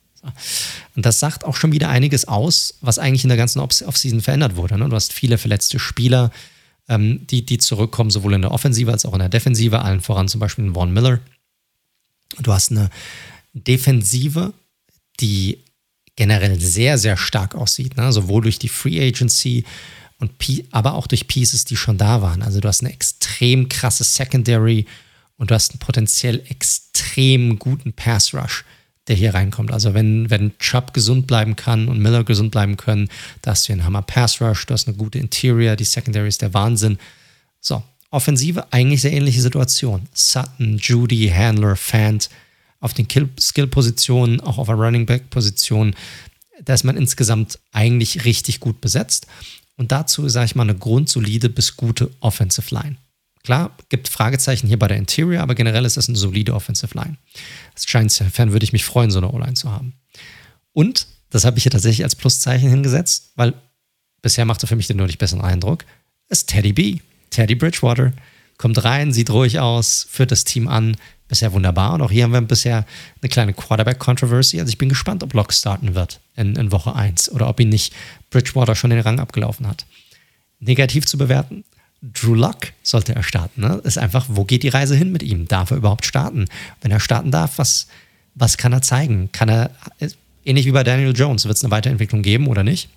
Und das sagt auch schon wieder einiges aus, was eigentlich in der ganzen Offseason verändert wurde. Ne? Du hast viele verletzte Spieler, ähm, die, die zurückkommen, sowohl in der Offensive als auch in der Defensive, allen voran zum Beispiel Vaughn Miller. Du hast eine Defensive, die generell sehr, sehr stark aussieht, ne? sowohl durch die Free Agency, und aber auch durch Pieces, die schon da waren. Also du hast eine extrem krasse Secondary und du hast einen potenziell extrem guten Pass Rush, der hier reinkommt. Also wenn, wenn Chubb gesund bleiben kann und Miller gesund bleiben können, da hast du einen Hammer Pass Rush, du hast eine gute Interior, die Secondary ist der Wahnsinn. So, Offensive eigentlich sehr ähnliche Situation. Sutton, Judy, Handler, Fant auf den Skill-Positionen, auch auf der Running Back-Position. Da ist man insgesamt eigentlich richtig gut besetzt. Und dazu, sage ich mal, eine grundsolide bis gute Offensive Line. Klar, gibt Fragezeichen hier bei der Interior, aber generell ist das eine solide Offensive Line. Als Giants-Fan würde ich mich freuen, so eine O-Line zu haben. Und, das habe ich hier tatsächlich als Pluszeichen hingesetzt, weil bisher macht er für mich den deutlich besseren Eindruck, ist Teddy B. Teddy Bridgewater. Kommt rein, sieht ruhig aus, führt das Team an, bisher wunderbar. Und auch hier haben wir bisher eine kleine Quarterback-Controversy. Also ich bin gespannt, ob Locke starten wird in, in Woche 1 oder ob ihn nicht Bridgewater schon den Rang abgelaufen hat. Negativ zu bewerten, Drew Locke sollte er starten. Ne? Ist einfach, wo geht die Reise hin mit ihm? Darf er überhaupt starten? Wenn er starten darf, was, was kann er zeigen? Kann er, ähnlich wie bei Daniel Jones, wird es eine Weiterentwicklung geben oder nicht?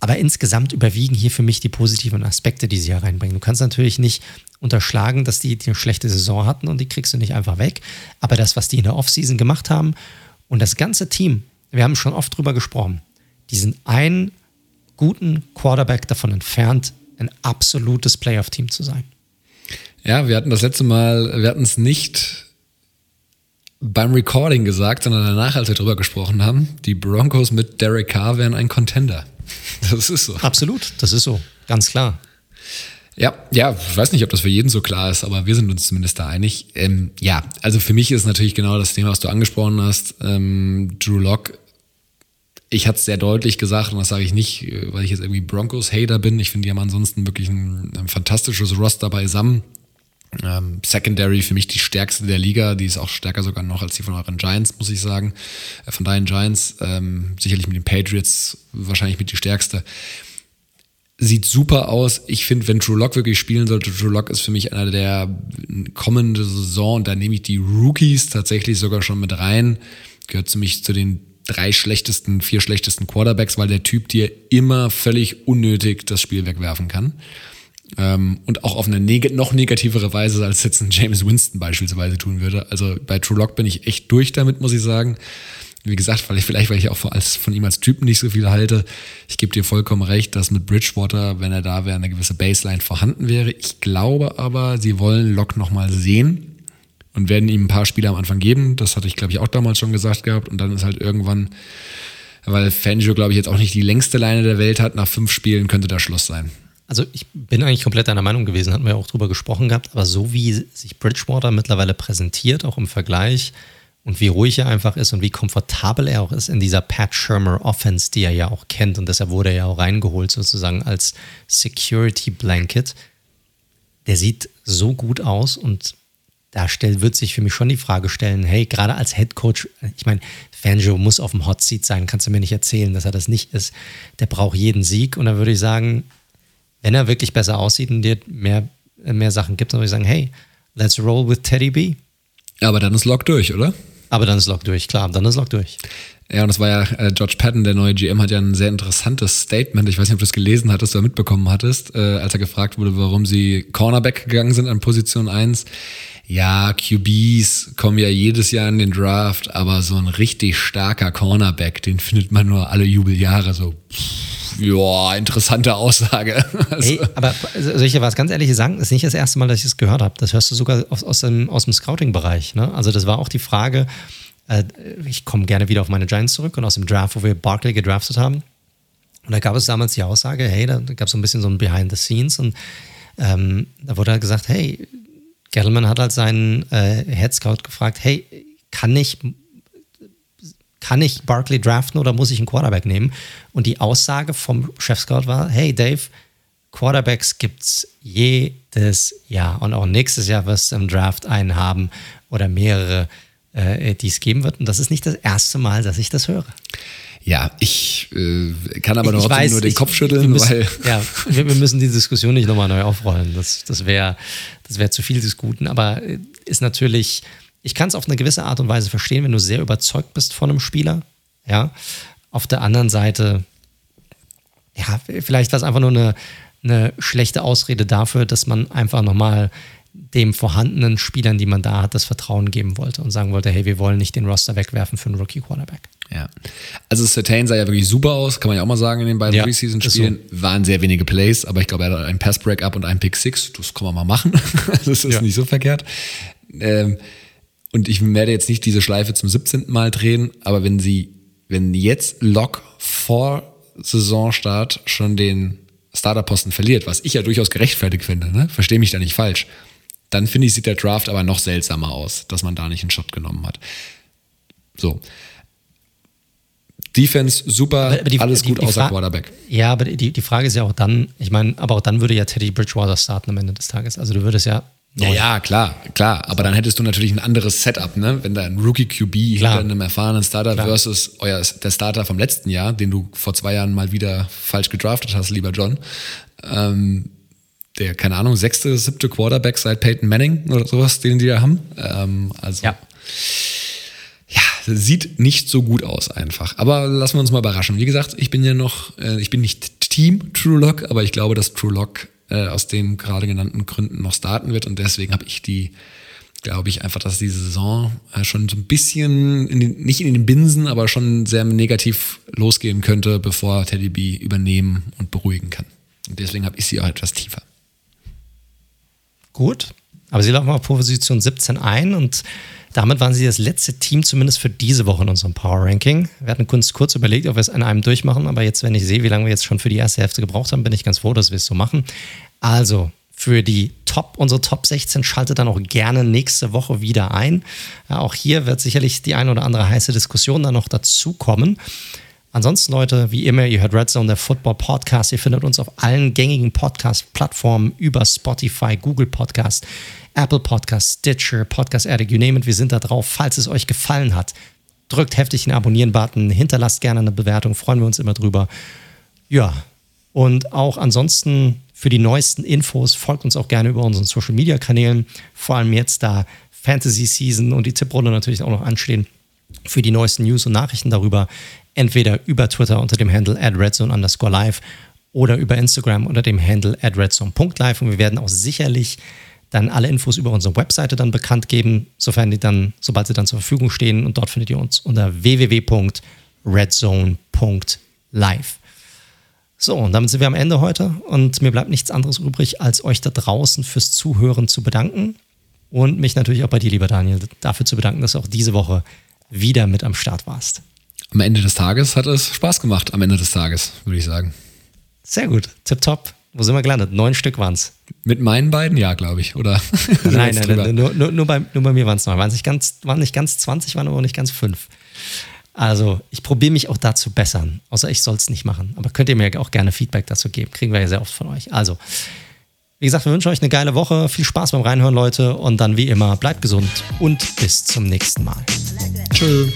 Aber insgesamt überwiegen hier für mich die positiven Aspekte, die sie hereinbringen. Du kannst natürlich nicht unterschlagen, dass die, die eine schlechte Saison hatten und die kriegst du nicht einfach weg. Aber das, was die in der Offseason gemacht haben und das ganze Team, wir haben schon oft drüber gesprochen, die sind einen guten Quarterback davon entfernt, ein absolutes Playoff-Team zu sein. Ja, wir hatten das letzte Mal, wir hatten es nicht beim Recording gesagt, sondern danach, als wir drüber gesprochen haben, die Broncos mit Derek Carr wären ein Contender. <laughs> Das ist so. Absolut, das ist so, ganz klar. Ja, ja, ich weiß nicht, ob das für jeden so klar ist, aber wir sind uns zumindest da einig. Ähm, ja, also für mich ist natürlich genau das Thema, was du angesprochen hast. Ähm, Drew Lock, ich hatte es sehr deutlich gesagt und das sage ich nicht, äh, weil ich jetzt irgendwie Broncos-Hater bin. Ich finde, die haben ansonsten wirklich ein, ein fantastisches Roster beisammen. Ähm, Secondary für mich die stärkste der Liga, die ist auch stärker sogar noch als die von euren Giants, muss ich sagen. Äh, von deinen Giants, ähm, sicherlich mit den Patriots wahrscheinlich mit die stärkste. Sieht super aus. Ich finde, wenn Drew Lock wirklich spielen sollte, Drew Lock ist für mich einer der kommende Saison, da nehme ich die Rookies tatsächlich sogar schon mit rein. Gehört zu mich zu den drei schlechtesten, vier schlechtesten Quarterbacks, weil der Typ dir immer völlig unnötig das Spiel wegwerfen kann. Ähm, und auch auf eine neg noch negativere Weise, als jetzt ein James Winston beispielsweise tun würde. Also bei True Lock bin ich echt durch damit, muss ich sagen. Wie gesagt, weil ich vielleicht, weil ich auch von ihm als Typen nicht so viel halte. Ich gebe dir vollkommen recht, dass mit Bridgewater, wenn er da wäre, eine gewisse Baseline vorhanden wäre. Ich glaube aber, sie wollen Lock nochmal sehen und werden ihm ein paar Spiele am Anfang geben. Das hatte ich, glaube ich, auch damals schon gesagt gehabt. Und dann ist halt irgendwann, weil Fangio, glaube ich, jetzt auch nicht die längste Leine der Welt hat, nach fünf Spielen könnte da Schluss sein. Also ich bin eigentlich komplett deiner Meinung gewesen, hatten wir auch drüber gesprochen gehabt, aber so wie sich Bridgewater mittlerweile präsentiert, auch im Vergleich und wie ruhig er einfach ist und wie komfortabel er auch ist in dieser Pat Shermer Offense, die er ja auch kennt und deshalb wurde er ja auch reingeholt sozusagen als Security Blanket, der sieht so gut aus und da stell, wird sich für mich schon die Frage stellen, hey, gerade als Head Coach, ich meine, Fangio muss auf dem Hot Seat sein, kannst du mir nicht erzählen, dass er das nicht ist. Der braucht jeden Sieg und dann würde ich sagen, wenn er wirklich besser aussieht und dir mehr, mehr Sachen gibt, dann würde ich sagen, hey, let's roll with Teddy B. Aber dann ist Lock durch, oder? Aber dann ist Lock durch, klar, dann ist Lock durch. Ja, und das war ja, äh, George Patton, der neue GM, hat ja ein sehr interessantes Statement. Ich weiß nicht, ob du das gelesen hattest oder mitbekommen hattest, äh, als er gefragt wurde, warum sie Cornerback gegangen sind an Position 1. Ja, QBs kommen ja jedes Jahr in den Draft, aber so ein richtig starker Cornerback, den findet man nur alle Jubeljahre so. ja, interessante Aussage. <laughs> Also. Hey, aber soll ich dir was ganz ehrlich sagen? Das ist nicht das erste Mal, dass ich es gehört habe. Das hörst du sogar aus, aus dem, aus dem Scouting-Bereich. Ne? Also, das war auch die Frage, äh, ich komme gerne wieder auf meine Giants zurück und aus dem Draft, wo wir Barkley gedraftet haben. Und da gab es damals die Aussage, hey, da gab es so ein bisschen so ein Behind the Scenes und ähm, da wurde halt gesagt, hey, Gettleman hat halt seinen äh, Head Scout gefragt, hey, kann ich, kann ich Barkley draften oder muss ich einen Quarterback nehmen? Und die Aussage vom Chef Scout war, hey Dave, Quarterbacks gibt es jedes Jahr und auch nächstes Jahr wirst du im Draft einen haben oder mehrere äh, die es geben wird. Und das ist nicht das erste Mal, dass ich das höre. Ja, ich äh, kann aber noch weiß, nur den ich, Kopf schütteln, müssen, weil. Ja, wir, wir, müssen die Diskussion nicht nochmal neu aufrollen. Das, das wäre das wär zu viel des Guten. Aber äh, ist natürlich, ich kann es auf eine gewisse Art und Weise verstehen, wenn du sehr überzeugt bist von einem Spieler. Ja. Auf der anderen Seite, ja, vielleicht war es einfach nur eine, eine schlechte Ausrede dafür, dass man einfach nochmal dem vorhandenen Spielern, die man da hat, das Vertrauen geben wollte und sagen wollte, hey, wir wollen nicht den Roster wegwerfen für einen Rookie-Quarterback. Ja. Also Certain sah ja wirklich super aus, kann man ja auch mal sagen in den beiden ja, Preseason-Spielen. So. Waren sehr wenige Plays, aber ich glaube, er hat einen Pass-Breakup und einen Pick-Six. Das kann man mal machen. <laughs> das ist ja. nicht so verkehrt. Ähm, und ich werde jetzt nicht diese Schleife zum 17. Mal drehen, aber wenn sie, wenn jetzt Lock vor Saisonstart schon den Starterposten verliert, was ich ja durchaus gerechtfertigt finde, ne? verstehe mich da nicht falsch, dann finde ich, sieht der Draft aber noch seltsamer aus, dass man da nicht einen Shot genommen hat. So. Defense super, die, alles gut die, die außer Quarterback. Ja, aber die, die Frage ist ja auch dann, ich meine, aber auch dann würde ja Teddy Bridgewater starten am Ende des Tages. Also du würdest ja. Ja, ja, klar, klar. Aber dann hättest du natürlich ein anderes Setup, ne? Wenn da ein Rookie QB klar. hinter einem erfahrenen Starter klar. versus euer, der Starter vom letzten Jahr, den du vor zwei Jahren mal wieder falsch gedraftet hast, lieber John. Ähm, der, keine Ahnung, sechste, siebte Quarterback seit Peyton Manning oder sowas, den die da haben. Ähm, also, ja. Sieht nicht so gut aus einfach. Aber lassen wir uns mal überraschen. Wie gesagt, ich bin ja noch, äh, ich bin nicht Team True Lock, aber ich glaube, dass True Lock äh, aus den gerade genannten Gründen noch starten wird und deswegen habe ich die glaube ich einfach, dass die Saison äh, schon so ein bisschen, in den, nicht in den Binsen, aber schon sehr negativ losgehen könnte, bevor Teddy B übernehmen und beruhigen kann. Und deswegen habe ich sie auch etwas tiefer gut. Aber sie laufen auf Position 17 ein und damit waren sie das letzte Team zumindest für diese Woche in unserem Power Ranking. Wir hatten kurz, kurz überlegt, ob wir es an einem durchmachen, aber jetzt, wenn ich sehe, wie lange wir jetzt schon für die erste Hälfte gebraucht haben, bin ich ganz froh, dass wir es so machen. Also, für die Top, unsere Top 16 schaltet dann auch gerne nächste Woche wieder ein. Ja, auch hier wird sicherlich die ein oder andere heiße Diskussion dann noch dazukommen. Ansonsten, Leute, wie immer, ihr hört Red Zone, der Football Podcast. Ihr findet uns auf allen gängigen Podcast-Plattformen über Spotify, Google Podcast, Apple Podcast, Stitcher, Podcast Addict, you name it. Wir sind da drauf. Falls es euch gefallen hat, drückt heftig den Abonnieren-Button, hinterlasst gerne eine Bewertung, freuen wir uns immer drüber. Ja, und auch ansonsten für die neuesten Infos folgt uns auch gerne über unseren Social-Media-Kanälen, vor allem jetzt, da Fantasy Season und die Tipprunde natürlich auch noch anstehen für die neuesten News und Nachrichten darüber entweder über Twitter unter dem Handle redzone underscore live oder über Instagram unter dem Handle redzone.live und wir werden auch sicherlich dann alle Infos über unsere Webseite dann bekannt geben, sofern die dann, sobald sie dann zur Verfügung stehen. Und dort findet ihr uns unter www.redzone.live. So, und damit sind wir am Ende heute. Und mir bleibt nichts anderes übrig, als euch da draußen fürs Zuhören zu bedanken. Und mich natürlich auch bei dir, lieber Daniel, dafür zu bedanken, dass du auch diese Woche wieder mit am Start warst am Ende des Tages hat es Spaß gemacht, am Ende des Tages, würde ich sagen. Sehr gut, tipptopp. Wo sind wir gelandet? Neun Stück waren es. Mit meinen beiden, ja, glaube ich, oder? <laughs> nein, nein, nein, nur, nur, nur, bei, nur bei mir waren es neun. Waren nicht, ganz, waren nicht ganz 20, waren aber auch nicht ganz fünf. Also, ich probiere mich auch da zu bessern. Außer ich soll es nicht machen. Aber könnt ihr mir auch gerne Feedback dazu geben. Kriegen wir ja sehr oft von euch. Also, Wie gesagt, wir wünschen euch eine geile Woche. Viel Spaß beim Reinhören, Leute. Und dann wie immer, bleibt gesund und bis zum nächsten Mal. Tschö.